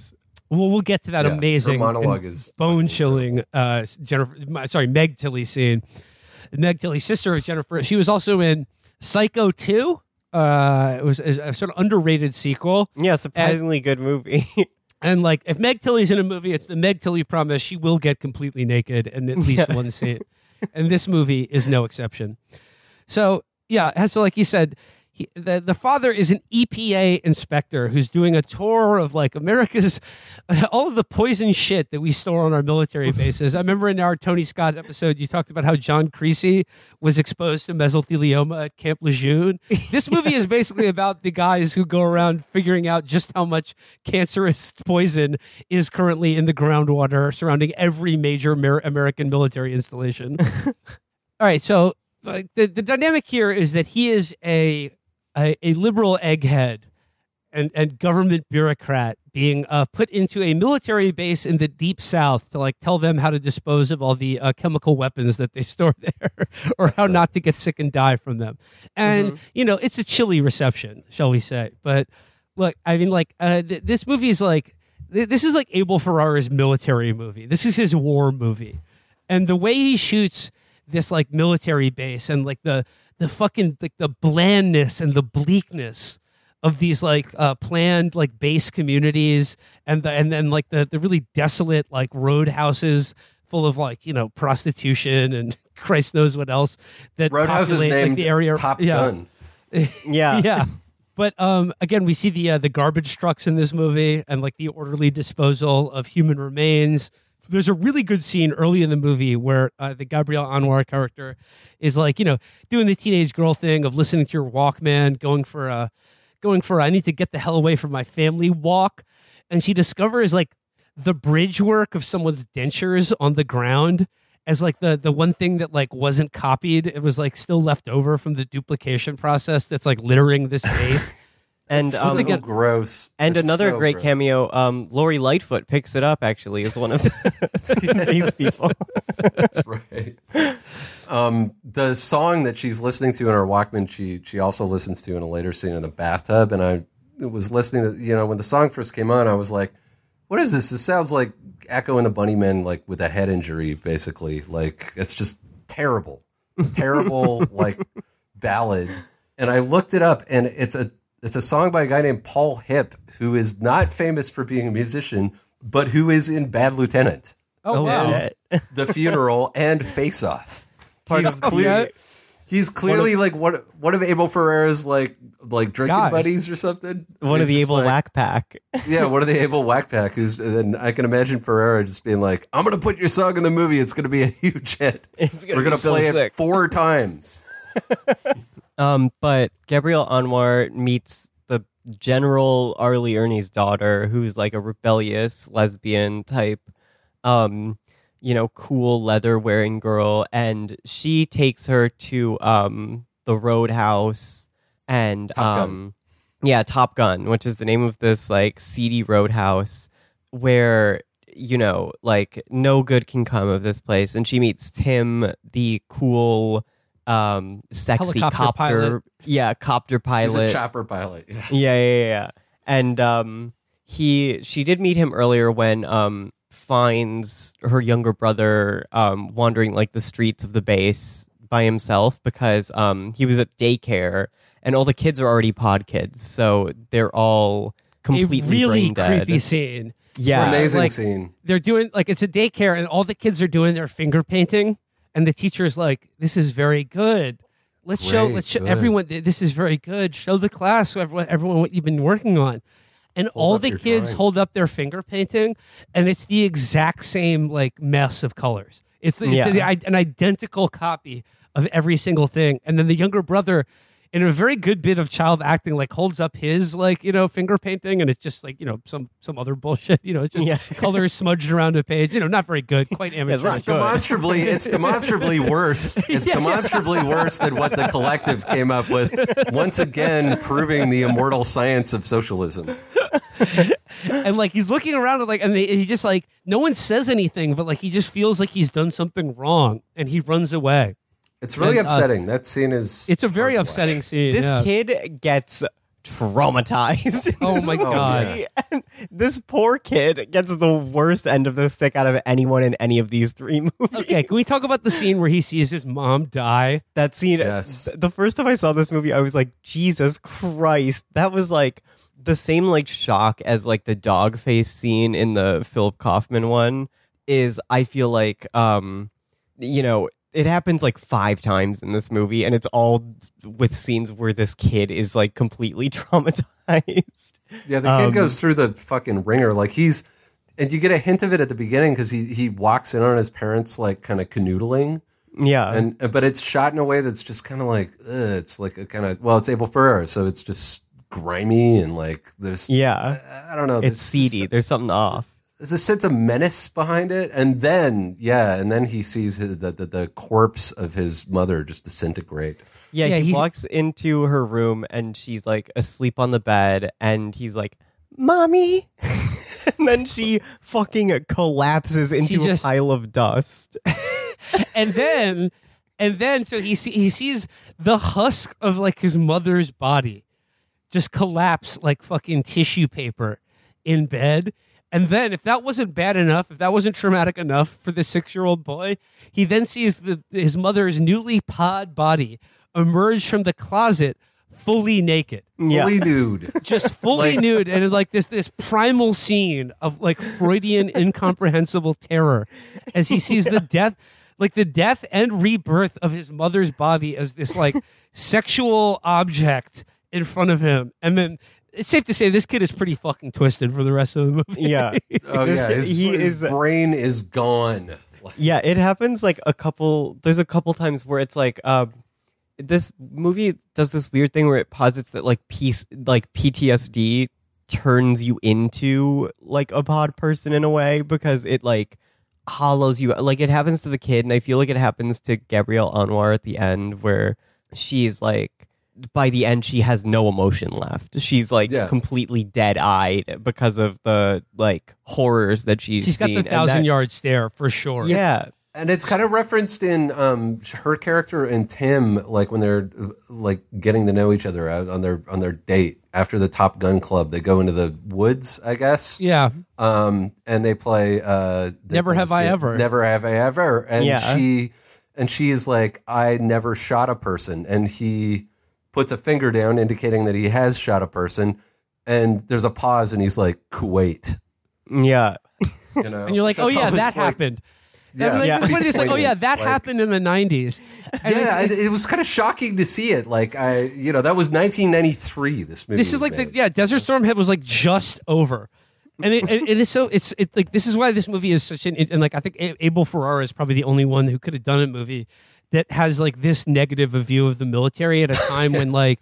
Well, we'll get to that Yeah, her amazing monologue is bone chilling. Uh, Jennifer, m- sorry, Meg Tilly scene. Meg Tilly, sister of Jennifer. She was also in Psycho Two. Uh, it was a, a sort of underrated sequel. yeah, surprisingly good movie. And like, if Meg Tilly's in a movie, it's the Meg Tilly promise. She will get completely naked in at least one scene, and this movie is no exception. So yeah, so like you said, he, the the father is an EPA inspector who's doing a tour of like America's all of the poison shit that we store on our military bases. I remember in our Tony Scott episode, you talked about how John Creasy was exposed to mesothelioma at Camp Lejeune. This movie is basically about the guys who go around figuring out just how much cancerous poison is currently in the groundwater surrounding every major Amer- American military installation. All right, so like the, the dynamic here is that he is a a, a liberal egghead and, and government bureaucrat being uh, put into a military base in the deep south to like tell them how to dispose of all the uh, chemical weapons that they store there or how not to get sick and die from them. And you know it's a chilly reception shall we say. But look i mean like uh, th- this movie is like th- this is like abel ferrara's military movie. This is his war movie. And the way he shoots this like military base and like the the fucking like the blandness and the bleakness of these like uh planned like base communities and the and then like the the really desolate like roadhouses full of like you know prostitution and Christ knows what else that Roadhouse is populate, like, named the area Top yeah. Gun. yeah, yeah. But um, again, we see the uh, the garbage trucks in this movie and like the orderly disposal of human remains. There's a really good scene early in the movie where uh, the Gabrielle Anwar character is like, you know, doing the teenage girl thing of listening to your Walkman, going for a, going for a, I need to get the hell away from my family walk, and she discovers like the bridge work of someone's dentures on the ground as like the the one thing that like wasn't copied. It was like still left over from the duplication process that's like littering this base. And um, so gross. And It's another so great gross. cameo, um, Lori Lightfoot picks it up actually as one of the, these people. That's right. Um, the song that she's listening to in her Walkman, she she also listens to in a later scene in the bathtub. And I was listening to, you know, when the song first came on, I was like, "What is this? This sounds like Echo and the Bunnymen, like with a head injury, basically. Like it's just terrible, terrible, like ballad." And I looked it up, and it's a it's a song by a guy named Paul Hipp, who is not famous for being a musician, but who is in Bad Lieutenant. Oh, wow. The funeral and Face Off. He's of the- clear, Yeah. He's clearly like one one of Abel Ferrara's like like drinking Guys. buddies or something. One of the just Abel like- Whack Pack. yeah, one of the Abel Whack Pack. Who's and I can imagine Ferrara just being like, "I'm going to put your song in the movie. It's going to be a huge hit. It's gonna We're gonna so play sick." it four times." Um, but Gabrielle Anwar meets the General R. Lee Ermey's daughter, who's like a rebellious lesbian type, um, you know, cool leather wearing girl, and she takes her to um the Roadhouse and Top Gun. um yeah, Top Gun, which is the name of this like seedy roadhouse where you know, like no good can come of this place. And she meets Tim, the cool, um, sexy Helicopter copter, pilot. yeah, copter He's pilot. a chopper pilot. Yeah. Yeah, yeah, yeah, yeah. And um, he, she did meet him earlier when um finds her younger brother um wandering like the streets of the base by himself because um he was at daycare and all the kids are already pod kids, so they're all completely a really brain dead. creepy scene. Yeah. Amazing like, scene. They're doing like it's a daycare, and all the kids are doing their finger painting, and the teacher's like, "This is very good. Let's show. Let's show good. everyone. This is very good. Show the class, so everyone, everyone what you've been working on." And all the kids drawing. hold up their finger painting, and it's the exact same like mess of colors. It's, it's Yeah. a- an identical copy of every single thing. And then the younger brother, in a very good bit of child acting, like holds up his like you know finger painting, and it's just like you know some some other bullshit. You know, it's just Yeah. colors smudged around a page. You know, not very good, quite amateur. It's demonstrably it's demonstrably worse. It's Yeah. demonstrably worse than what the collective came up with. Once again, proving the immortal science of socialism. and like he's looking around and like and he just like no one says anything, but like he just feels like he's done something wrong, and he runs away. It's really And, uh, upsetting. that scene is. It's a very hard to watch. upsetting scene. This yeah. kid gets traumatized. in Oh this my God. And this poor kid gets the worst end of the stick out of anyone in any of these three movies. Okay, can we talk about the scene where he sees his mom die? That scene, Yes. th- the first time I saw this movie, I was like, Jesus Christ. That was like the same like shock as like the dog face scene in the Philip Kaufman one is I feel like um you know it happens like five times in this movie and it's all with scenes where this kid is like completely traumatized. Yeah, the kid Um, goes through the fucking ringer. Like he's, and you get a hint of it at the beginning because he he walks in on his parents like kind of canoodling, Yeah. and but it's shot in a way that's just kind of like ugh, it's like a kind of well, it's Abel Ferrara, so it's just grimy and like there's yeah. I don't know, It's seedy. just- There's something off. There's a sense of menace behind it, and then yeah, and then he sees his, the, the the corpse of his mother just disintegrate. Yeah, Yeah, he he's- walks into her room and she's like asleep on the bed and he's like, "Mommy." and then she fucking collapses into just- a pile of dust. and then and then so he see, he sees the husk of like his mother's body just collapse like fucking tissue paper in bed and then if that wasn't bad enough if that wasn't traumatic enough for the 6-year-old boy he then sees the his mother's newly pod body emerge from the closet fully naked Yeah. Fully nude. just fully Like- nude and like this this primal scene of like Freudian incomprehensible terror as he sees the death like the death and rebirth of his mother's body as this like sexual object in front of him and then it's safe to say this kid is pretty fucking twisted for the rest of the movie Yeah. Oh This- yeah, his, he his is brain is gone. Yeah, it happens like a couple there's a couple times where it's like um this movie does this weird thing where it posits that like peace like PTSD turns you into like a pod person in a way because it like hollows you like it happens to the kid and I feel like it happens to Gabrielle Anwar at the end where she's like by the end she has no emotion left. She's like Yeah. completely dead-eyed because of the like horrors that she's she's got seen. the thousand that- yard stare for sure yeah. And it's kind of referenced in um, her character and Tim, like when they're like getting to know each other out on their on their date after the Top Gun Club. They go into the woods, I guess. Yeah. Um, and they play. Uh, they Never play Have this I Ever. Never have I ever. And Yeah. she and she is like, I never shot a person, and he puts a finger down, indicating that he has shot a person. And there's a pause, and he's like, Kuwait. Yeah. You know, And you're like, So oh yeah, was that like- happened. Yeah. Like, Yeah. the funny thing is, like, oh yeah, that Like- happened in the '90s. And yeah, it, it was kind of shocking to see it. Like I, you know, that was 1993. This movie. this is like made. the yeah desert storm head was like just over and it, it, it is so it's it like this is why this movie is such an and like i think abel ferrara is probably the only one who could have done a movie that has like this negative a view of the military at a time when like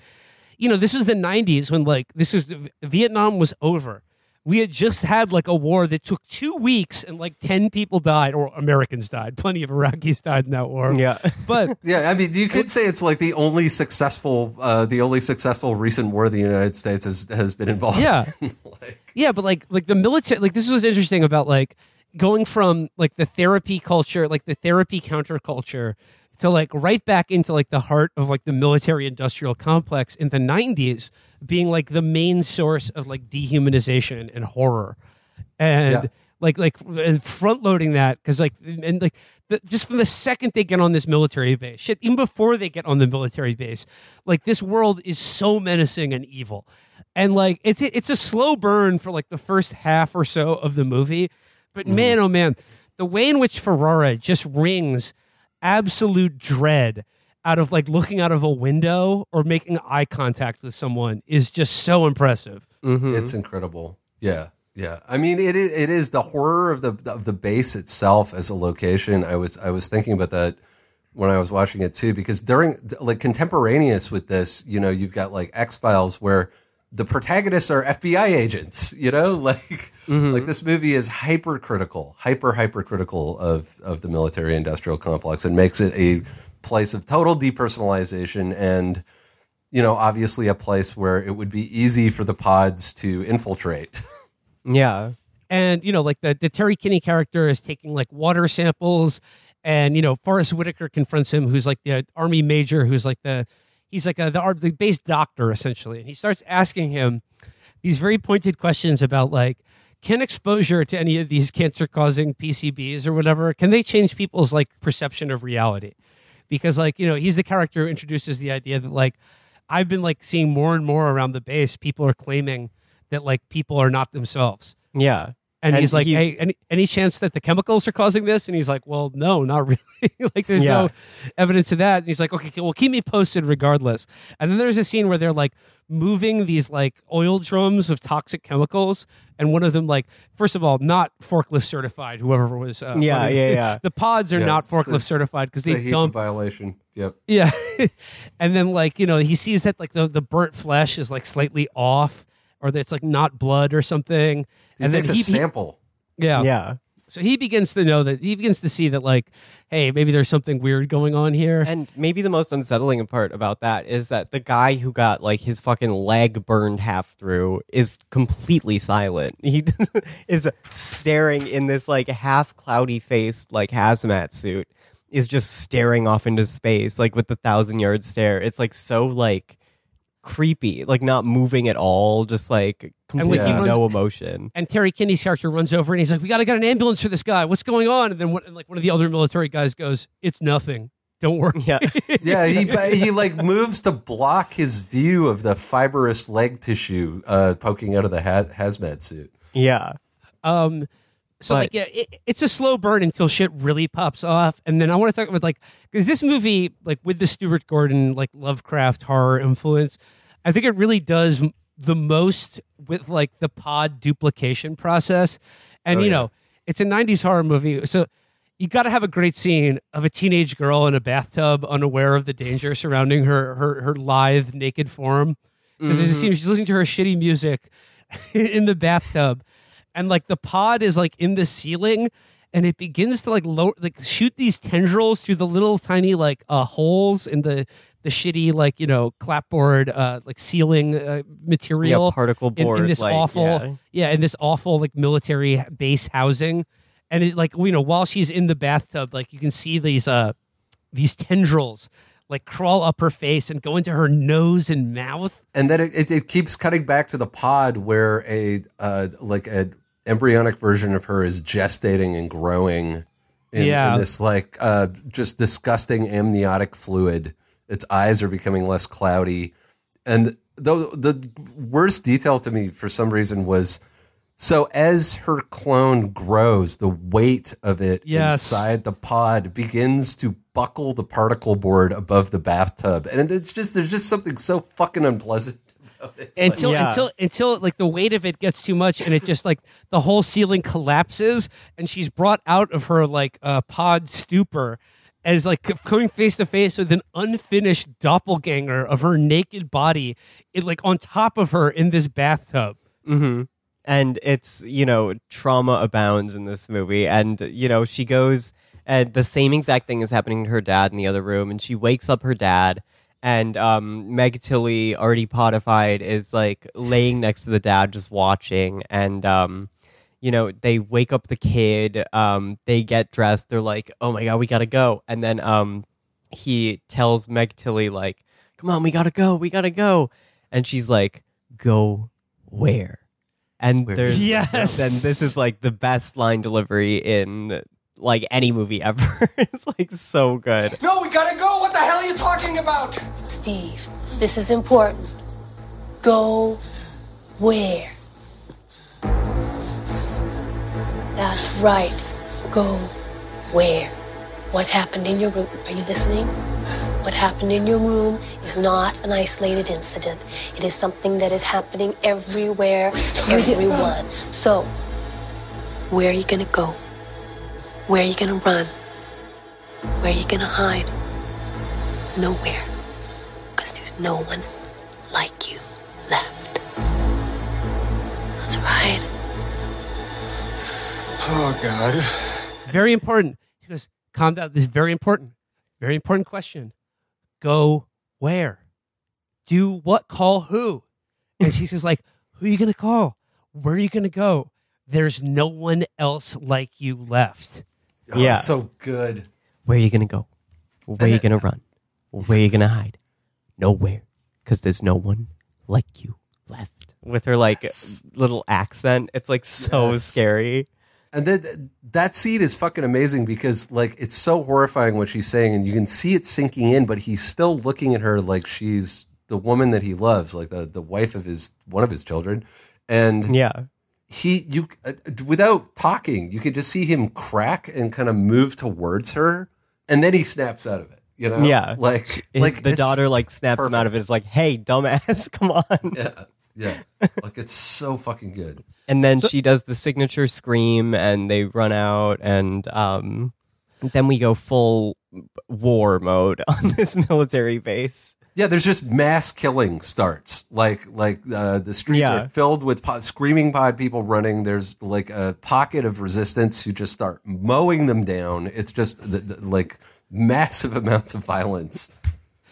you know this was the 90s when like this was vietnam was over we had just had like a war that took two weeks and like 10 people died or americans died plenty of iraqis died in that war Yeah. but Yeah, I mean, you could say it's like the only successful, uh, the only successful recent war the United States has has been involved. Yeah. in. Yeah, but like like the military like this was interesting about like going from like the therapy culture, like the therapy counterculture to like right back into like the heart of like the military industrial complex in the 90s being like the main source of like dehumanization and horror. And Yeah. like like and front loading that cuz like and like the, just from the second they get on this military base, shit, even before they get on the military base, like this world is so menacing and evil, and like it's it's a slow burn for like the first half or so of the movie, but mm-hmm. man, oh man, the way in which Ferrara just wrings absolute dread out of like looking out of a window or making eye contact with someone is just so impressive. Mm-hmm. It's incredible. Yeah, yeah. I mean, it is, it is the horror of the of the base itself as a location. I was I was thinking about that when I was watching it too, because during like contemporaneous with this, you know, you've got like X Files where the protagonists are FBI agents. You know, like mm-hmm. like this movie is hypercritical, hyper hypercritical of of the military industrial complex and makes it a place of total depersonalization and you know, obviously a place where it would be easy for the pods to infiltrate. Yeah. and you know like the, the terry kinney character is taking like water samples and you know forest whitaker confronts him who's like the army major who's like the he's like a, the, the base doctor essentially. And he starts asking him these very pointed questions about like can exposure to any of these cancer causing pcbs or whatever can they change people's like perception of reality? Because like you know he's the character who introduces the idea that like i've been like seeing more and more around the base people are claiming that like people are not themselves. Yeah. And, And he's like, he's- "Hey, any any chance that the chemicals are causing this?" And he's like, "Well, no, not really. like, there's Yeah. no evidence of that." And he's like, "Okay, well, keep me posted regardless." And then there's a scene where they're like moving these like oil drums of toxic chemicals, and one of them, like, first of all, not forklift certified. Whoever was, uh, Yeah, running- yeah, yeah. The pods are Yeah, not it's- it's forklift a- certified because It's a they heat dump violation. Yep. yeah. and then like, you know, he sees that like the, the burnt flesh is like slightly off or that it's like not blood or something. He and takes then a he, he- sample. yeah. Yeah. So he begins to know that he begins to see that like, hey, maybe there's something weird going on here. And maybe the most unsettling part about that is that the guy who got like his fucking leg burned half through is completely silent. He is staring in this like half cloudy faced like hazmat suit is just staring off into space like with the thousand yard stare. It's like so like creepy, like not moving at all, just like completely he runs- no emotion. and Terry Kinney's character runs over and he's like, "We got to get an ambulance for this guy. What's going on?" And then one, and, like one of the other military guys goes, "It's nothing. Don't worry." Yeah. Yeah, he he like moves to block his view of the fibrous leg tissue uh, poking out of the ha- hazmat suit. Yeah. Um, so But- like yeah, it, it's a slow burn until shit really pops off, and then I want to talk about like because this movie like with the Stuart Gordon like Lovecraft horror influence, I think it really does the most with like the pod duplication process, and Oh, you yeah. know it's a '90s horror movie, so you got to have a great scene of a teenage girl in a bathtub, unaware of the danger surrounding her her her lithe naked form. Because there's mm-hmm. a scene she's listening to her shitty music in the bathtub, and like the pod is like in the ceiling, and it begins to like low like shoot these tendrils through the little tiny like uh holes in the the shitty like you know clapboard uh like ceiling uh, material particle in- in, this like, awful yeah. yeah in this awful like military base housing and it like you know while she's in the bathtub, like you can see these uh these tendrils like crawl up her face and go into her nose and mouth. and then it, it, it keeps cutting back to the pod where a uh, like a embryonic version of her is gestating and growing in, Yeah. in this like uh, just disgusting amniotic fluid. Its eyes are becoming less cloudy, and the the worst detail to me for some reason was. So as her clone grows, the weight of it Yes. inside the pod begins to buckle the particle board above the bathtub, and it's just there's just something so fucking unpleasant. until Yeah. until until like the weight of it gets too much and it just like the whole ceiling collapses and she's brought out of her like uh, pod stupor as like coming face to face with an unfinished doppelganger of her naked body it like on top of her in this bathtub hmm And it's, you know, trauma abounds in this movie. And, you know, she goes, and the same exact thing is happening to her dad in the other room. And she wakes up her dad. And um, Meg Tilly, already podified, is like laying next to the dad, just watching. And, um, you know, they wake up the kid. Um, they get dressed. They're like, oh my God, we got to go. And then um, he tells Meg Tilly, like, come on, we got to go. We got to go. And she's like, go where? And Where? there's Yes. then this is like the best line delivery in like any movie ever. it's like so good. No, we gotta go. What the hell are you talking about? Steve, this is important. Go where? That's right. Go where? What happened in your room? Are you listening? What happened in your room is not an isolated incident. It is something that is happening everywhere to everyone. So, where are you gonna go? Where are you gonna run? Where are you gonna hide? Nowhere. Because there's no one like you left. That's right. Oh, God. very important she goes calm down this is very important very important question go where do what call who and she's just like who are you gonna call where are you gonna go there's no one else like you left Oh, Yeah. so good. Where are you gonna go? Where are you gonna run? Where are you gonna hide? Nowhere, because there's no one like you left. With her like little accent, it's like so Yes. scary. And then that scene is fucking amazing because like it's so horrifying what she's saying, and you can see it sinking in, but he's still looking at her like she's the woman that he loves, like the the wife of his one of his children, and Yeah, he you uh, without talking, you could just see him crack and kind of move towards her, and then he snaps out of it. You know, yeah. like It- like the daughter like snaps him out of it. It's like, hey, dumbass, come on. Yeah, yeah, like it's so fucking good. And then she does the signature scream, and they run out, and um, then we go full war mode on this military base. Yeah, there's just mass killing starts. Like like uh, the streets Yeah. are filled with pod, screaming pod people running. There's like a pocket of resistance who just start mowing them down. It's just the, the, like massive amounts of violence.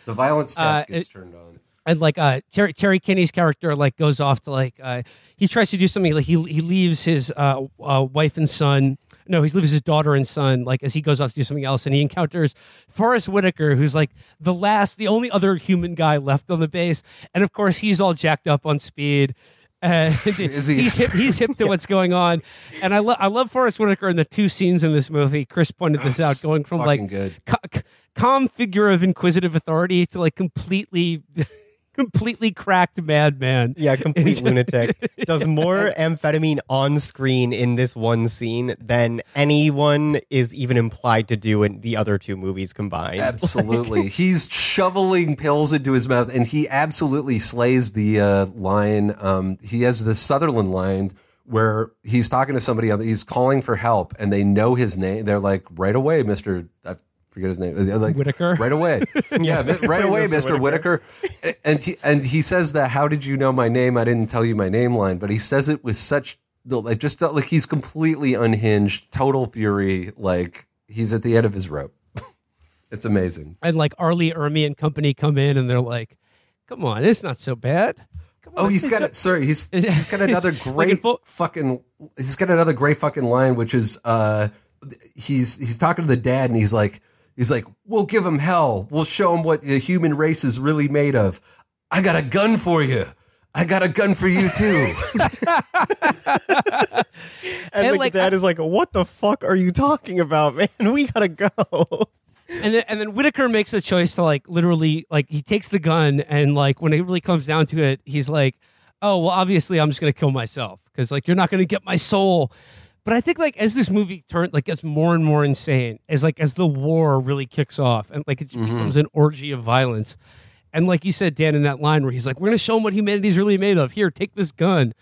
The violence Uh, gets it- turned on. and like uh Terry Terry Kinney's character like goes off to like uh he tries to do something like he he leaves his uh, uh wife and son no he leaves his daughter and son like as he goes off to do something else and he encounters Forest Whitaker who's like the last the only other human guy left on the base. And of course he's all jacked up on speed. And Is he? he's hip he's hip to what's going on. And I love I love Forest Whitaker in the two scenes in this movie. Chris pointed this out going from like ca- calm figure of inquisitive authority to like completely completely cracked madman Yeah, complete lunatic. Does more amphetamine on screen in this one scene than anyone is even implied to do in the other two movies combined. Absolutely, he's shoveling pills into his mouth, and he absolutely slays the uh, line. Um, he has the Sutherland line where he's talking to somebody, he's calling for help, and they know his name. They're like, "Right away, Mister." I forget his name. Like Whitaker? Right away, yeah, right away, Mr. Mister Whitaker. And he and he says that. How did you know my name? I didn't tell you my name. Line, but he says it with such like just like he's completely unhinged, total fury. Like he's at the end of his rope. It's amazing. and like R. Lee Ermey and company come in and they're like come on it's not so bad Oh, he's got it. Sorry, he's he's got another great full- fucking. He's got another great fucking line, which is uh, he's he's talking to the dad, and he's like, he's like, "We'll give him hell. We'll show him what the human race is really made of. I got a gun for you. I got a gun for you too." And, And, like, like, the dad is like, "What the fuck are you talking about, man? We gotta go." and then and then Whitaker makes a choice to like literally like he takes the gun and like when it really comes down to it, he's like, "Oh well, obviously I'm just gonna kill myself because like you're not gonna get my soul." But I think like as this movie turns like gets more and more insane, as like as the war really kicks off and like it mm-hmm. becomes an orgy of violence. And like you said, Dan, in that line where he's like, "We're gonna show him what humanity's really made of. Here, take this gun."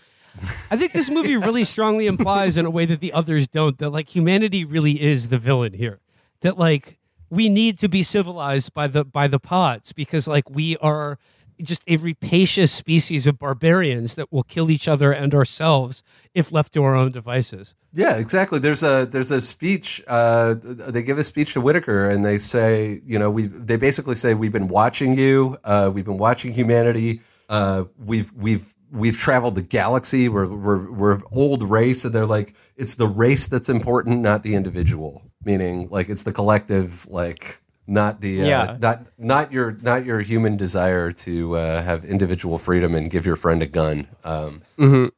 I think this movie really strongly implies in a way that the others don't that like humanity really is the villain here. That like we need to be civilized by the by the pods because like we are just a rapacious species of barbarians that will kill each other and ourselves if left to our own devices. Yeah, exactly. There's a there's a speech. Uh, they give a speech to Whitaker, and they say, you know, we they basically say we've been watching you. Uh, we've been watching humanity. Uh, we've we've we've traveled the galaxy. We're we're we're old race, and they're like, it's the race that's important, not the individual. Meaning, like it's the collective, like not the uh, Yeah. not not your not your human desire to uh, have individual freedom and give your friend a gun. Um,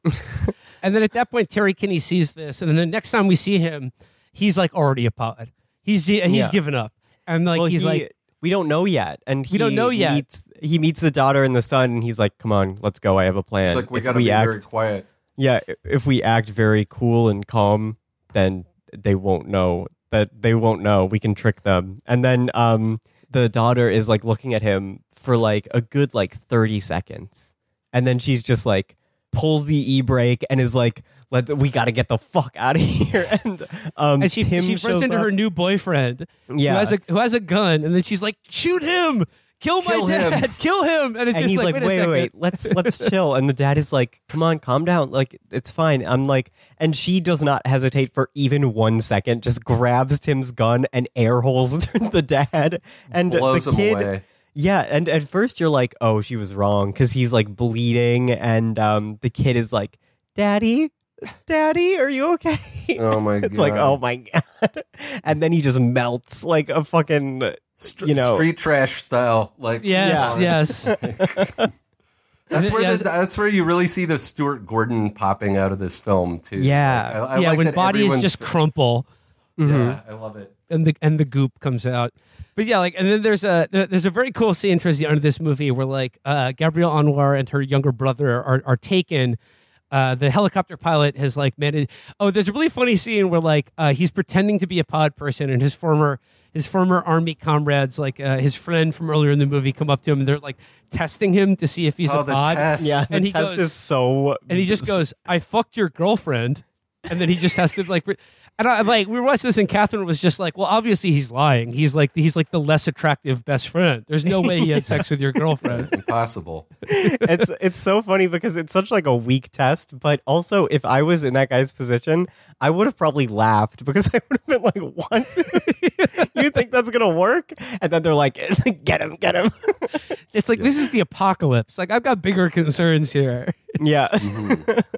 And then at that point, Terry Kinney sees this, and then the next time we see him, he's like already a pod. He's he's Yeah. given up, and like well, he's he- like, we don't know yet, and he We don't know yet. Meets, he meets the daughter and the son, and he's like, "Come on, let's go. I have a plan." it's like we If got to be act, very quiet. Yeah, if we act very cool and calm, then they won't know that they won't know. We can trick them. And then um the daughter is like looking at him for like a good like 30 seconds. And then she's just like pulls the e-brake and is like let we got to get the fuck out of here. And um and she Tim she runs into up. her new boyfriend, Yeah. who has a who has a gun, and then she's like, shoot him, kill, Kill my him. dad, kill him, and it's and just he's like, like, wait, wait, a wait, second. let's let's chill. And the dad is like, come on, calm down. Like it's fine. I'm like, and she does not hesitate for even one second. Just grabs Tim's gun and air holes the dad and Blows the him kid. away. Yeah, and at first you're like, oh, she was wrong because he's like bleeding, and um, the kid is like, daddy. Daddy, are you okay? Oh my it's like, oh my god! And then he just melts like a fucking, you know, street trash style. Like Yes, Yeah. yes. That's where Yes. the, that's where you really see the Stuart Gordon popping out of this film too. Yeah. Like, I, I yeah, like when that bodies everyone's- just crumple. Yeah, I love it. and the and the goop comes out. But yeah, like and then there's a there's a very cool scene towards the end of this movie where like uh, Gabrielle Anwar and her younger brother are are taken. Uh, the helicopter pilot has like managed. Oh, there's a really funny scene where like uh, he's pretending to be a pod person, and his former his former army comrades, like uh, his friend from earlier in the movie, come up to him and they're like testing him to see if he's Oh, a the pod. test. yeah, and the he test goes, is so, and he just goes, "I fucked your girlfriend," and then he just has to like, re- and I like we watched this, and Catherine was just like, "Well, obviously he's lying. He's like he's like the less attractive best friend. There's no way he had sex with your girlfriend." Impossible. it's it's so funny because it's such like a weak test, but also if I was in that guy's position, I would have probably laughed because I would have been like, "What? you think that's gonna work?" And then they're like, "Get him, get him." It's like this is the apocalypse. Like I've got bigger concerns here. Yeah,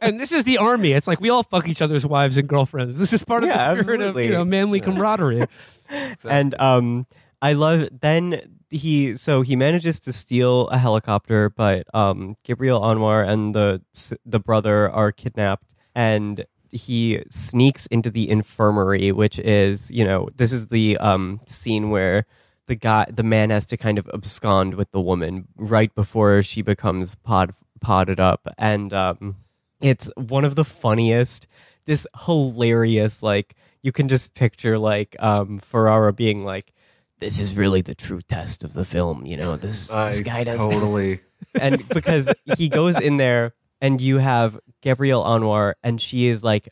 and this is the army. It's like we all fuck each other's wives and girlfriends. This is part of Yeah, the spirit absolutely. of you know manly camaraderie. and um, I love then he so he manages to steal a helicopter, but um, Gabrielle Anwar and the the brother are kidnapped, and he sneaks into the infirmary, which is you know this is the um scene where the guy the man has to kind of abscond with the woman right before she becomes pod potted up, and um, it's one of the funniest. This hilarious like you can just picture like um Ferrara being like this is really the true test of the film you know this I this guy does totally. and because he goes in there and you have Gabrielle Anwar and she is like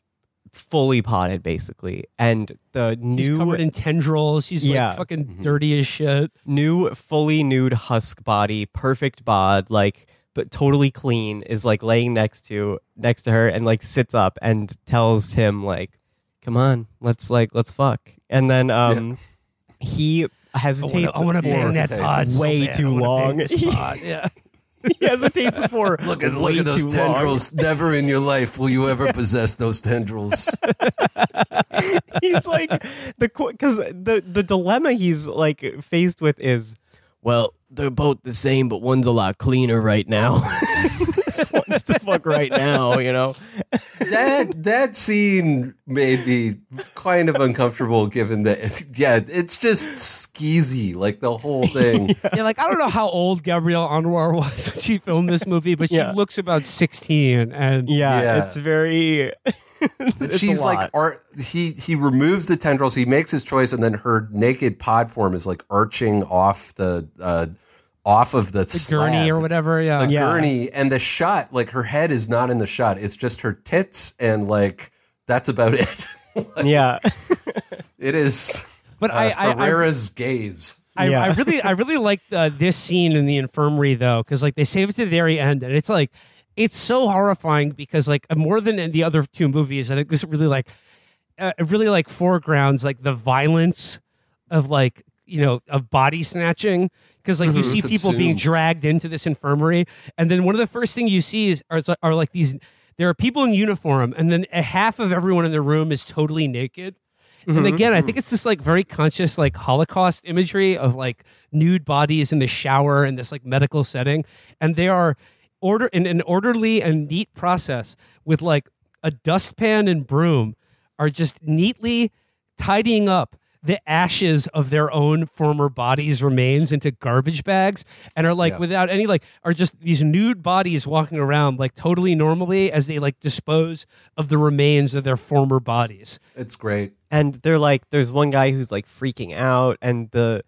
fully potted basically and the She's new covered in tendrils. She's Yeah. like fucking dirty as shit. new fully nude husk body perfect bod like but totally clean is like laying next to next to her and like sits up and tells him like come on let's like let's fuck and then um he hesitates I want to for bang that pod way bad. I too wanna long. Yeah. he hesitates for Look at look at those too long. tendrils. Never in your life will you ever possess those tendrils. he's like the because the the dilemma he's like faced with is well they're both the same but one's a lot cleaner right now wants to fuck right now you know that that scene made me kind of uncomfortable given that yeah, it's just skeezy, like the whole thing. yeah, like I don't know how old Gabrielle Anwar was when she filmed this movie, but she Yeah. looks about sixteen, and yeah, Yeah. it's very it's She's like lot. ar- he he removes the tendrils, he makes his choice, and then her naked pod form is like arching off the uh off of the, the gurney or whatever. Yeah, the Yeah. gurney and the shot like her head is not in the shot it's just her tits and like that's about it yeah it is But uh, I- I- I- Ferrara's gaze I, Yeah. I really, I really like uh, this scene in the infirmary though, because like they save it to the very end, and it's like it's so horrifying because like more than in the other two movies, I think this really like uh, really like foregrounds like the violence of like you know of body snatching because like you mm-hmm. see people being dragged into this infirmary, and then one of the first thing you see is are, are like these. There are people in uniform, and then a half of everyone in the room is totally naked. And mm-hmm, again, I mm-hmm. think it's this like very conscious like Holocaust imagery of like nude bodies in the shower in this like medical setting, and they are order in an orderly and neat process with like a dustpan and broom are just neatly tidying up the ashes of their own former bodies remains into garbage bags and are like Yeah. without any like are just these nude bodies walking around like totally normally as they like dispose of the remains of their former bodies it's great and they're like there's one guy who's like freaking out and the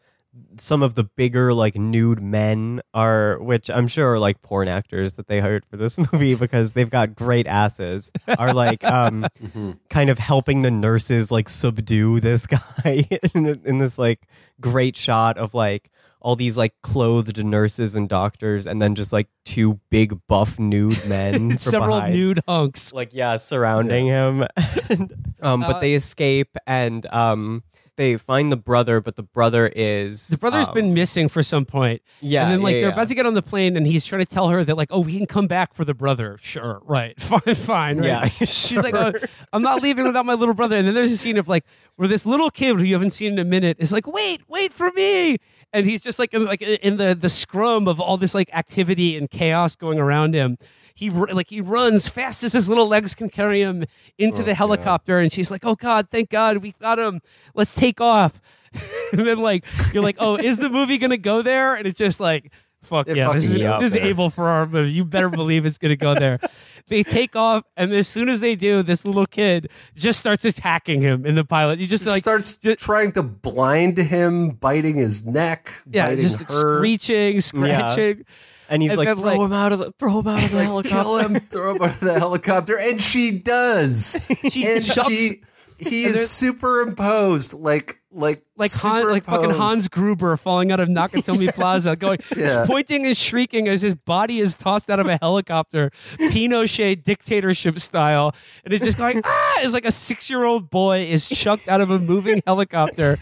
some of the bigger like nude men are which i'm sure are like porn actors that they hired for this movie because they've got great asses are like um kind of helping the nurses like subdue this guy in, in this like great shot of like all these like clothed nurses and doctors and then just like two big buff nude men several behind. nude hunks. Like yeah surrounding him. And, um but Uh, they escape and um they find the brother but the brother is The brother's um, been missing for some point. Yeah, And then like yeah, they're yeah. about to get on the plane and he's trying to tell her that like, oh, we can come back for the brother. Sure, right. Fine, fine. Right? Yeah, She's like, oh, I'm not leaving without my little brother. And then there's a scene of like where this little kid who you haven't seen in a minute is like, wait, wait for me. And he's just like in, like in the the scrum of all this like activity and chaos going around him. He like he runs fast as his little legs can carry him into Oh, the helicopter, and she's like, "Oh God, thank God, we got him. Let's take off." and then like you're like, oh, is the movie gonna go there? And it's just like, fuck yeah, this is, this is goes there. able for our movie. You better believe it's gonna go there. they take off, and as soon as they do, this little kid just starts attacking him in the pilot. He just like starts trying to blind him biting his neck yeah, biting just her screeching, scratching. And he's like then, throw him out of the throw him out of the like, helicopter kill him, throw him out of the helicopter, and she does. She and jumps- she, he and is superimposed, like, like, like Han, like fucking. Hans Gruber falling out of Nakatomi Plaza, going Yeah. pointing and shrieking as his body is tossed out of a helicopter, Pinochet dictatorship style, and it's just going ah! It's like a six year old boy is chucked out of a moving helicopter,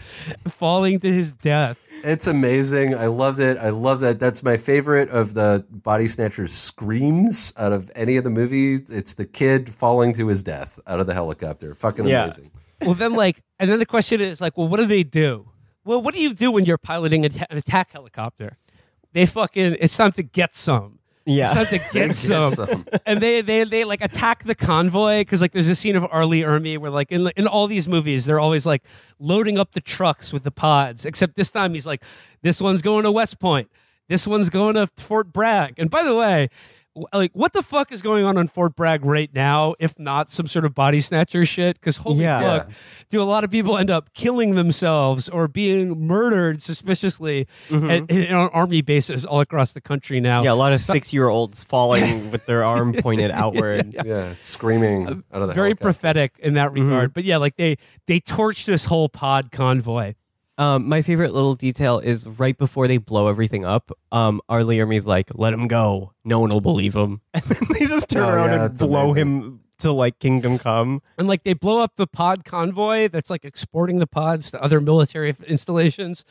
falling to his death. It's amazing. I loved it. I love that. That's my favorite of the body snatchers screams out of any of the movies. It's the kid falling to his death out of the helicopter. Fucking Yeah. amazing. Well, then like, and then the question is like, well, what do they do? Well, what do you do when you're piloting an attack helicopter? They fucking. It's time to get some. Yeah. It's time to Get some. some. and they they they like attack the convoy because like there's a scene of R. Lee Ermey where like in in all these movies they're always like loading up the trucks with the pods except this time he's like this one's going to West Point this one's going to Fort Bragg and by the way like what the fuck is going on on Fort Bragg right now if not some sort of body snatcher shit because holy Yeah. fuck do a lot of people end up killing themselves or being murdered suspiciously mm-hmm. at, in, on army bases all across the country now yeah a lot of six year olds falling with their arm pointed outward Yeah, screaming uh, out of the very helicopter. prophetic in that mm-hmm. regard. But yeah, like they they torched this whole pod convoy. Um, my favorite little detail is right before they blow everything up. Um, R. Lee Ermey's like, "Let him go. No one will believe him." And then they just turn Oh, around yeah, and that's blow amazing. him to like Kingdom Come. And like they blow up the pod convoy that's like exporting the pods to other military installations.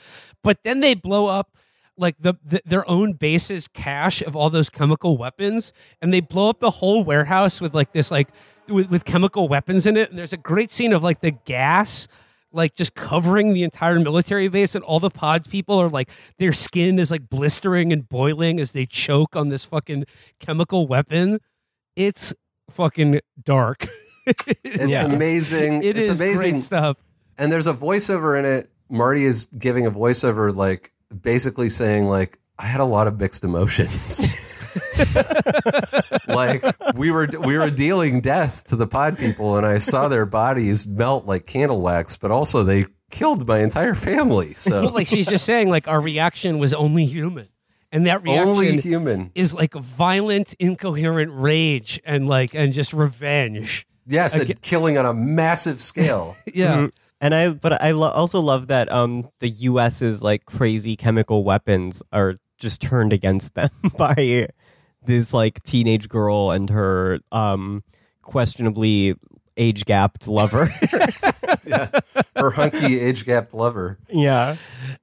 But then they blow up like the, the their own base's cache of all those chemical weapons, and they blow up the whole warehouse with like this like with, with chemical weapons in it. And there's a great scene of like the gas like just covering the entire military base and all the pods people are like their skin is like blistering and boiling as they choke on this fucking chemical weapon it's fucking dark It's amazing. It it's is amazing stuff And there's a voiceover in it. Marty is giving a voiceover, like basically saying, like, I had a lot of mixed emotions. like we were we were dealing death to the pod people, and I saw their bodies melt like candle wax, but also they killed my entire family. So like she's just saying like our reaction was only human and that reaction Only human. is like violent incoherent rage and like and just revenge yes, Aga- and killing on a massive scale. yeah Mhm. And I, but I lo- also love that um the U.S.'s like crazy chemical weapons are just turned against them by this like teenage girl and her um questionably age gapped lover. yeah. Her hunky age gapped lover. yeah.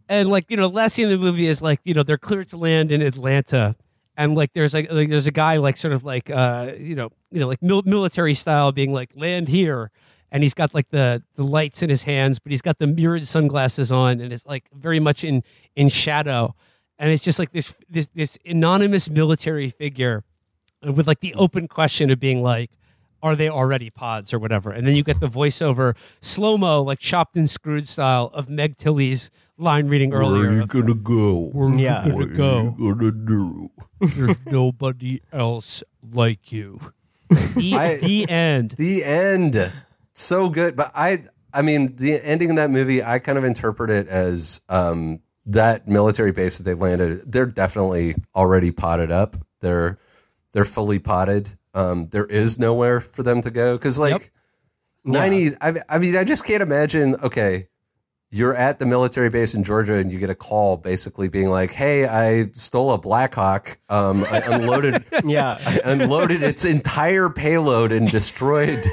and like you know last scene in the movie is like you know they're cleared to land in atlanta and like there's like, like there's a guy like sort of like uh you know you know like mil- military style being like land here and he's got like the the lights in his hands but he's got the mirrored sunglasses on and it's like very much in in shadow and it's just like this this this anonymous military figure with like the open question of being like are they already pods or whatever and then you get the voiceover slow mo like chopped and screwed style of meg tilly's line reading earlier where are you gonna go? Where you Yeah. gonna go? you gonna do? There's nobody else like you. The, I- the end. The end. So good. But I I mean, the ending of that movie, I kind of interpret it as um that military base that they landed, they're definitely already potted up. They're they're fully potted. Um there is nowhere for them to go. Cause like ninety I, I mean, I just can't imagine, okay, you're at the military base in Georgia and you get a call basically being like, Hey, I stole a Blackhawk. Um I unloaded Yeah. I unloaded its entire payload and destroyed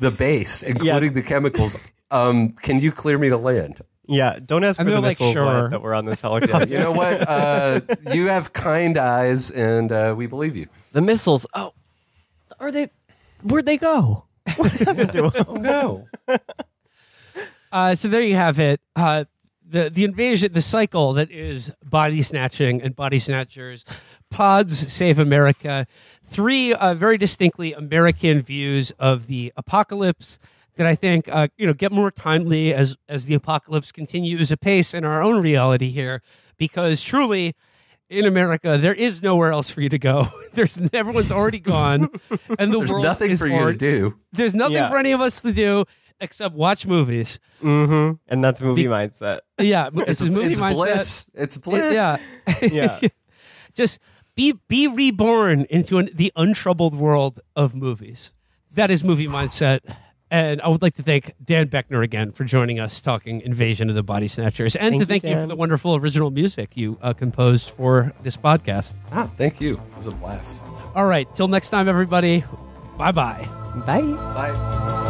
the base, including the chemicals. Um, can you clear me to land? Yeah. Don't ask And for the like, missiles "Sure." that- that were on this Yeah, helicopter. you know what? Uh, you have kind eyes, and uh, we believe you. the missiles. Oh, are they? Where'd they go? What happened to 'em? Oh no! Uh, so there you have it. Uh, the the invasion, the cycle that is body snatching and body snatchers, pods save America. Three uh, very distinctly American views of the apocalypse that I think uh, you know get more timely as as the apocalypse continues apace in our own reality here, because truly. In America, there is nowhere else for you to go. There's everyone's already gone, and the world There's world nothing is for you to do. There's nothing Yeah. for any of us to do except watch movies. Mm-hmm. And that's movie Be- mindset. Yeah, it's, It's, a movie it's mindset. bliss. It's bliss. It- yeah, Yeah. Just be be reborn into an, the untroubled world of movies. That is movie mindset. And I would like to thank Dan Boeckner again for joining us talking Invasion of the Body Snatchers, and Thank to you, thank you, for the wonderful original music you uh, composed for this podcast. Ah, thank you. It was a blast. All right, till next time, everybody. Bye bye. Bye. Bye.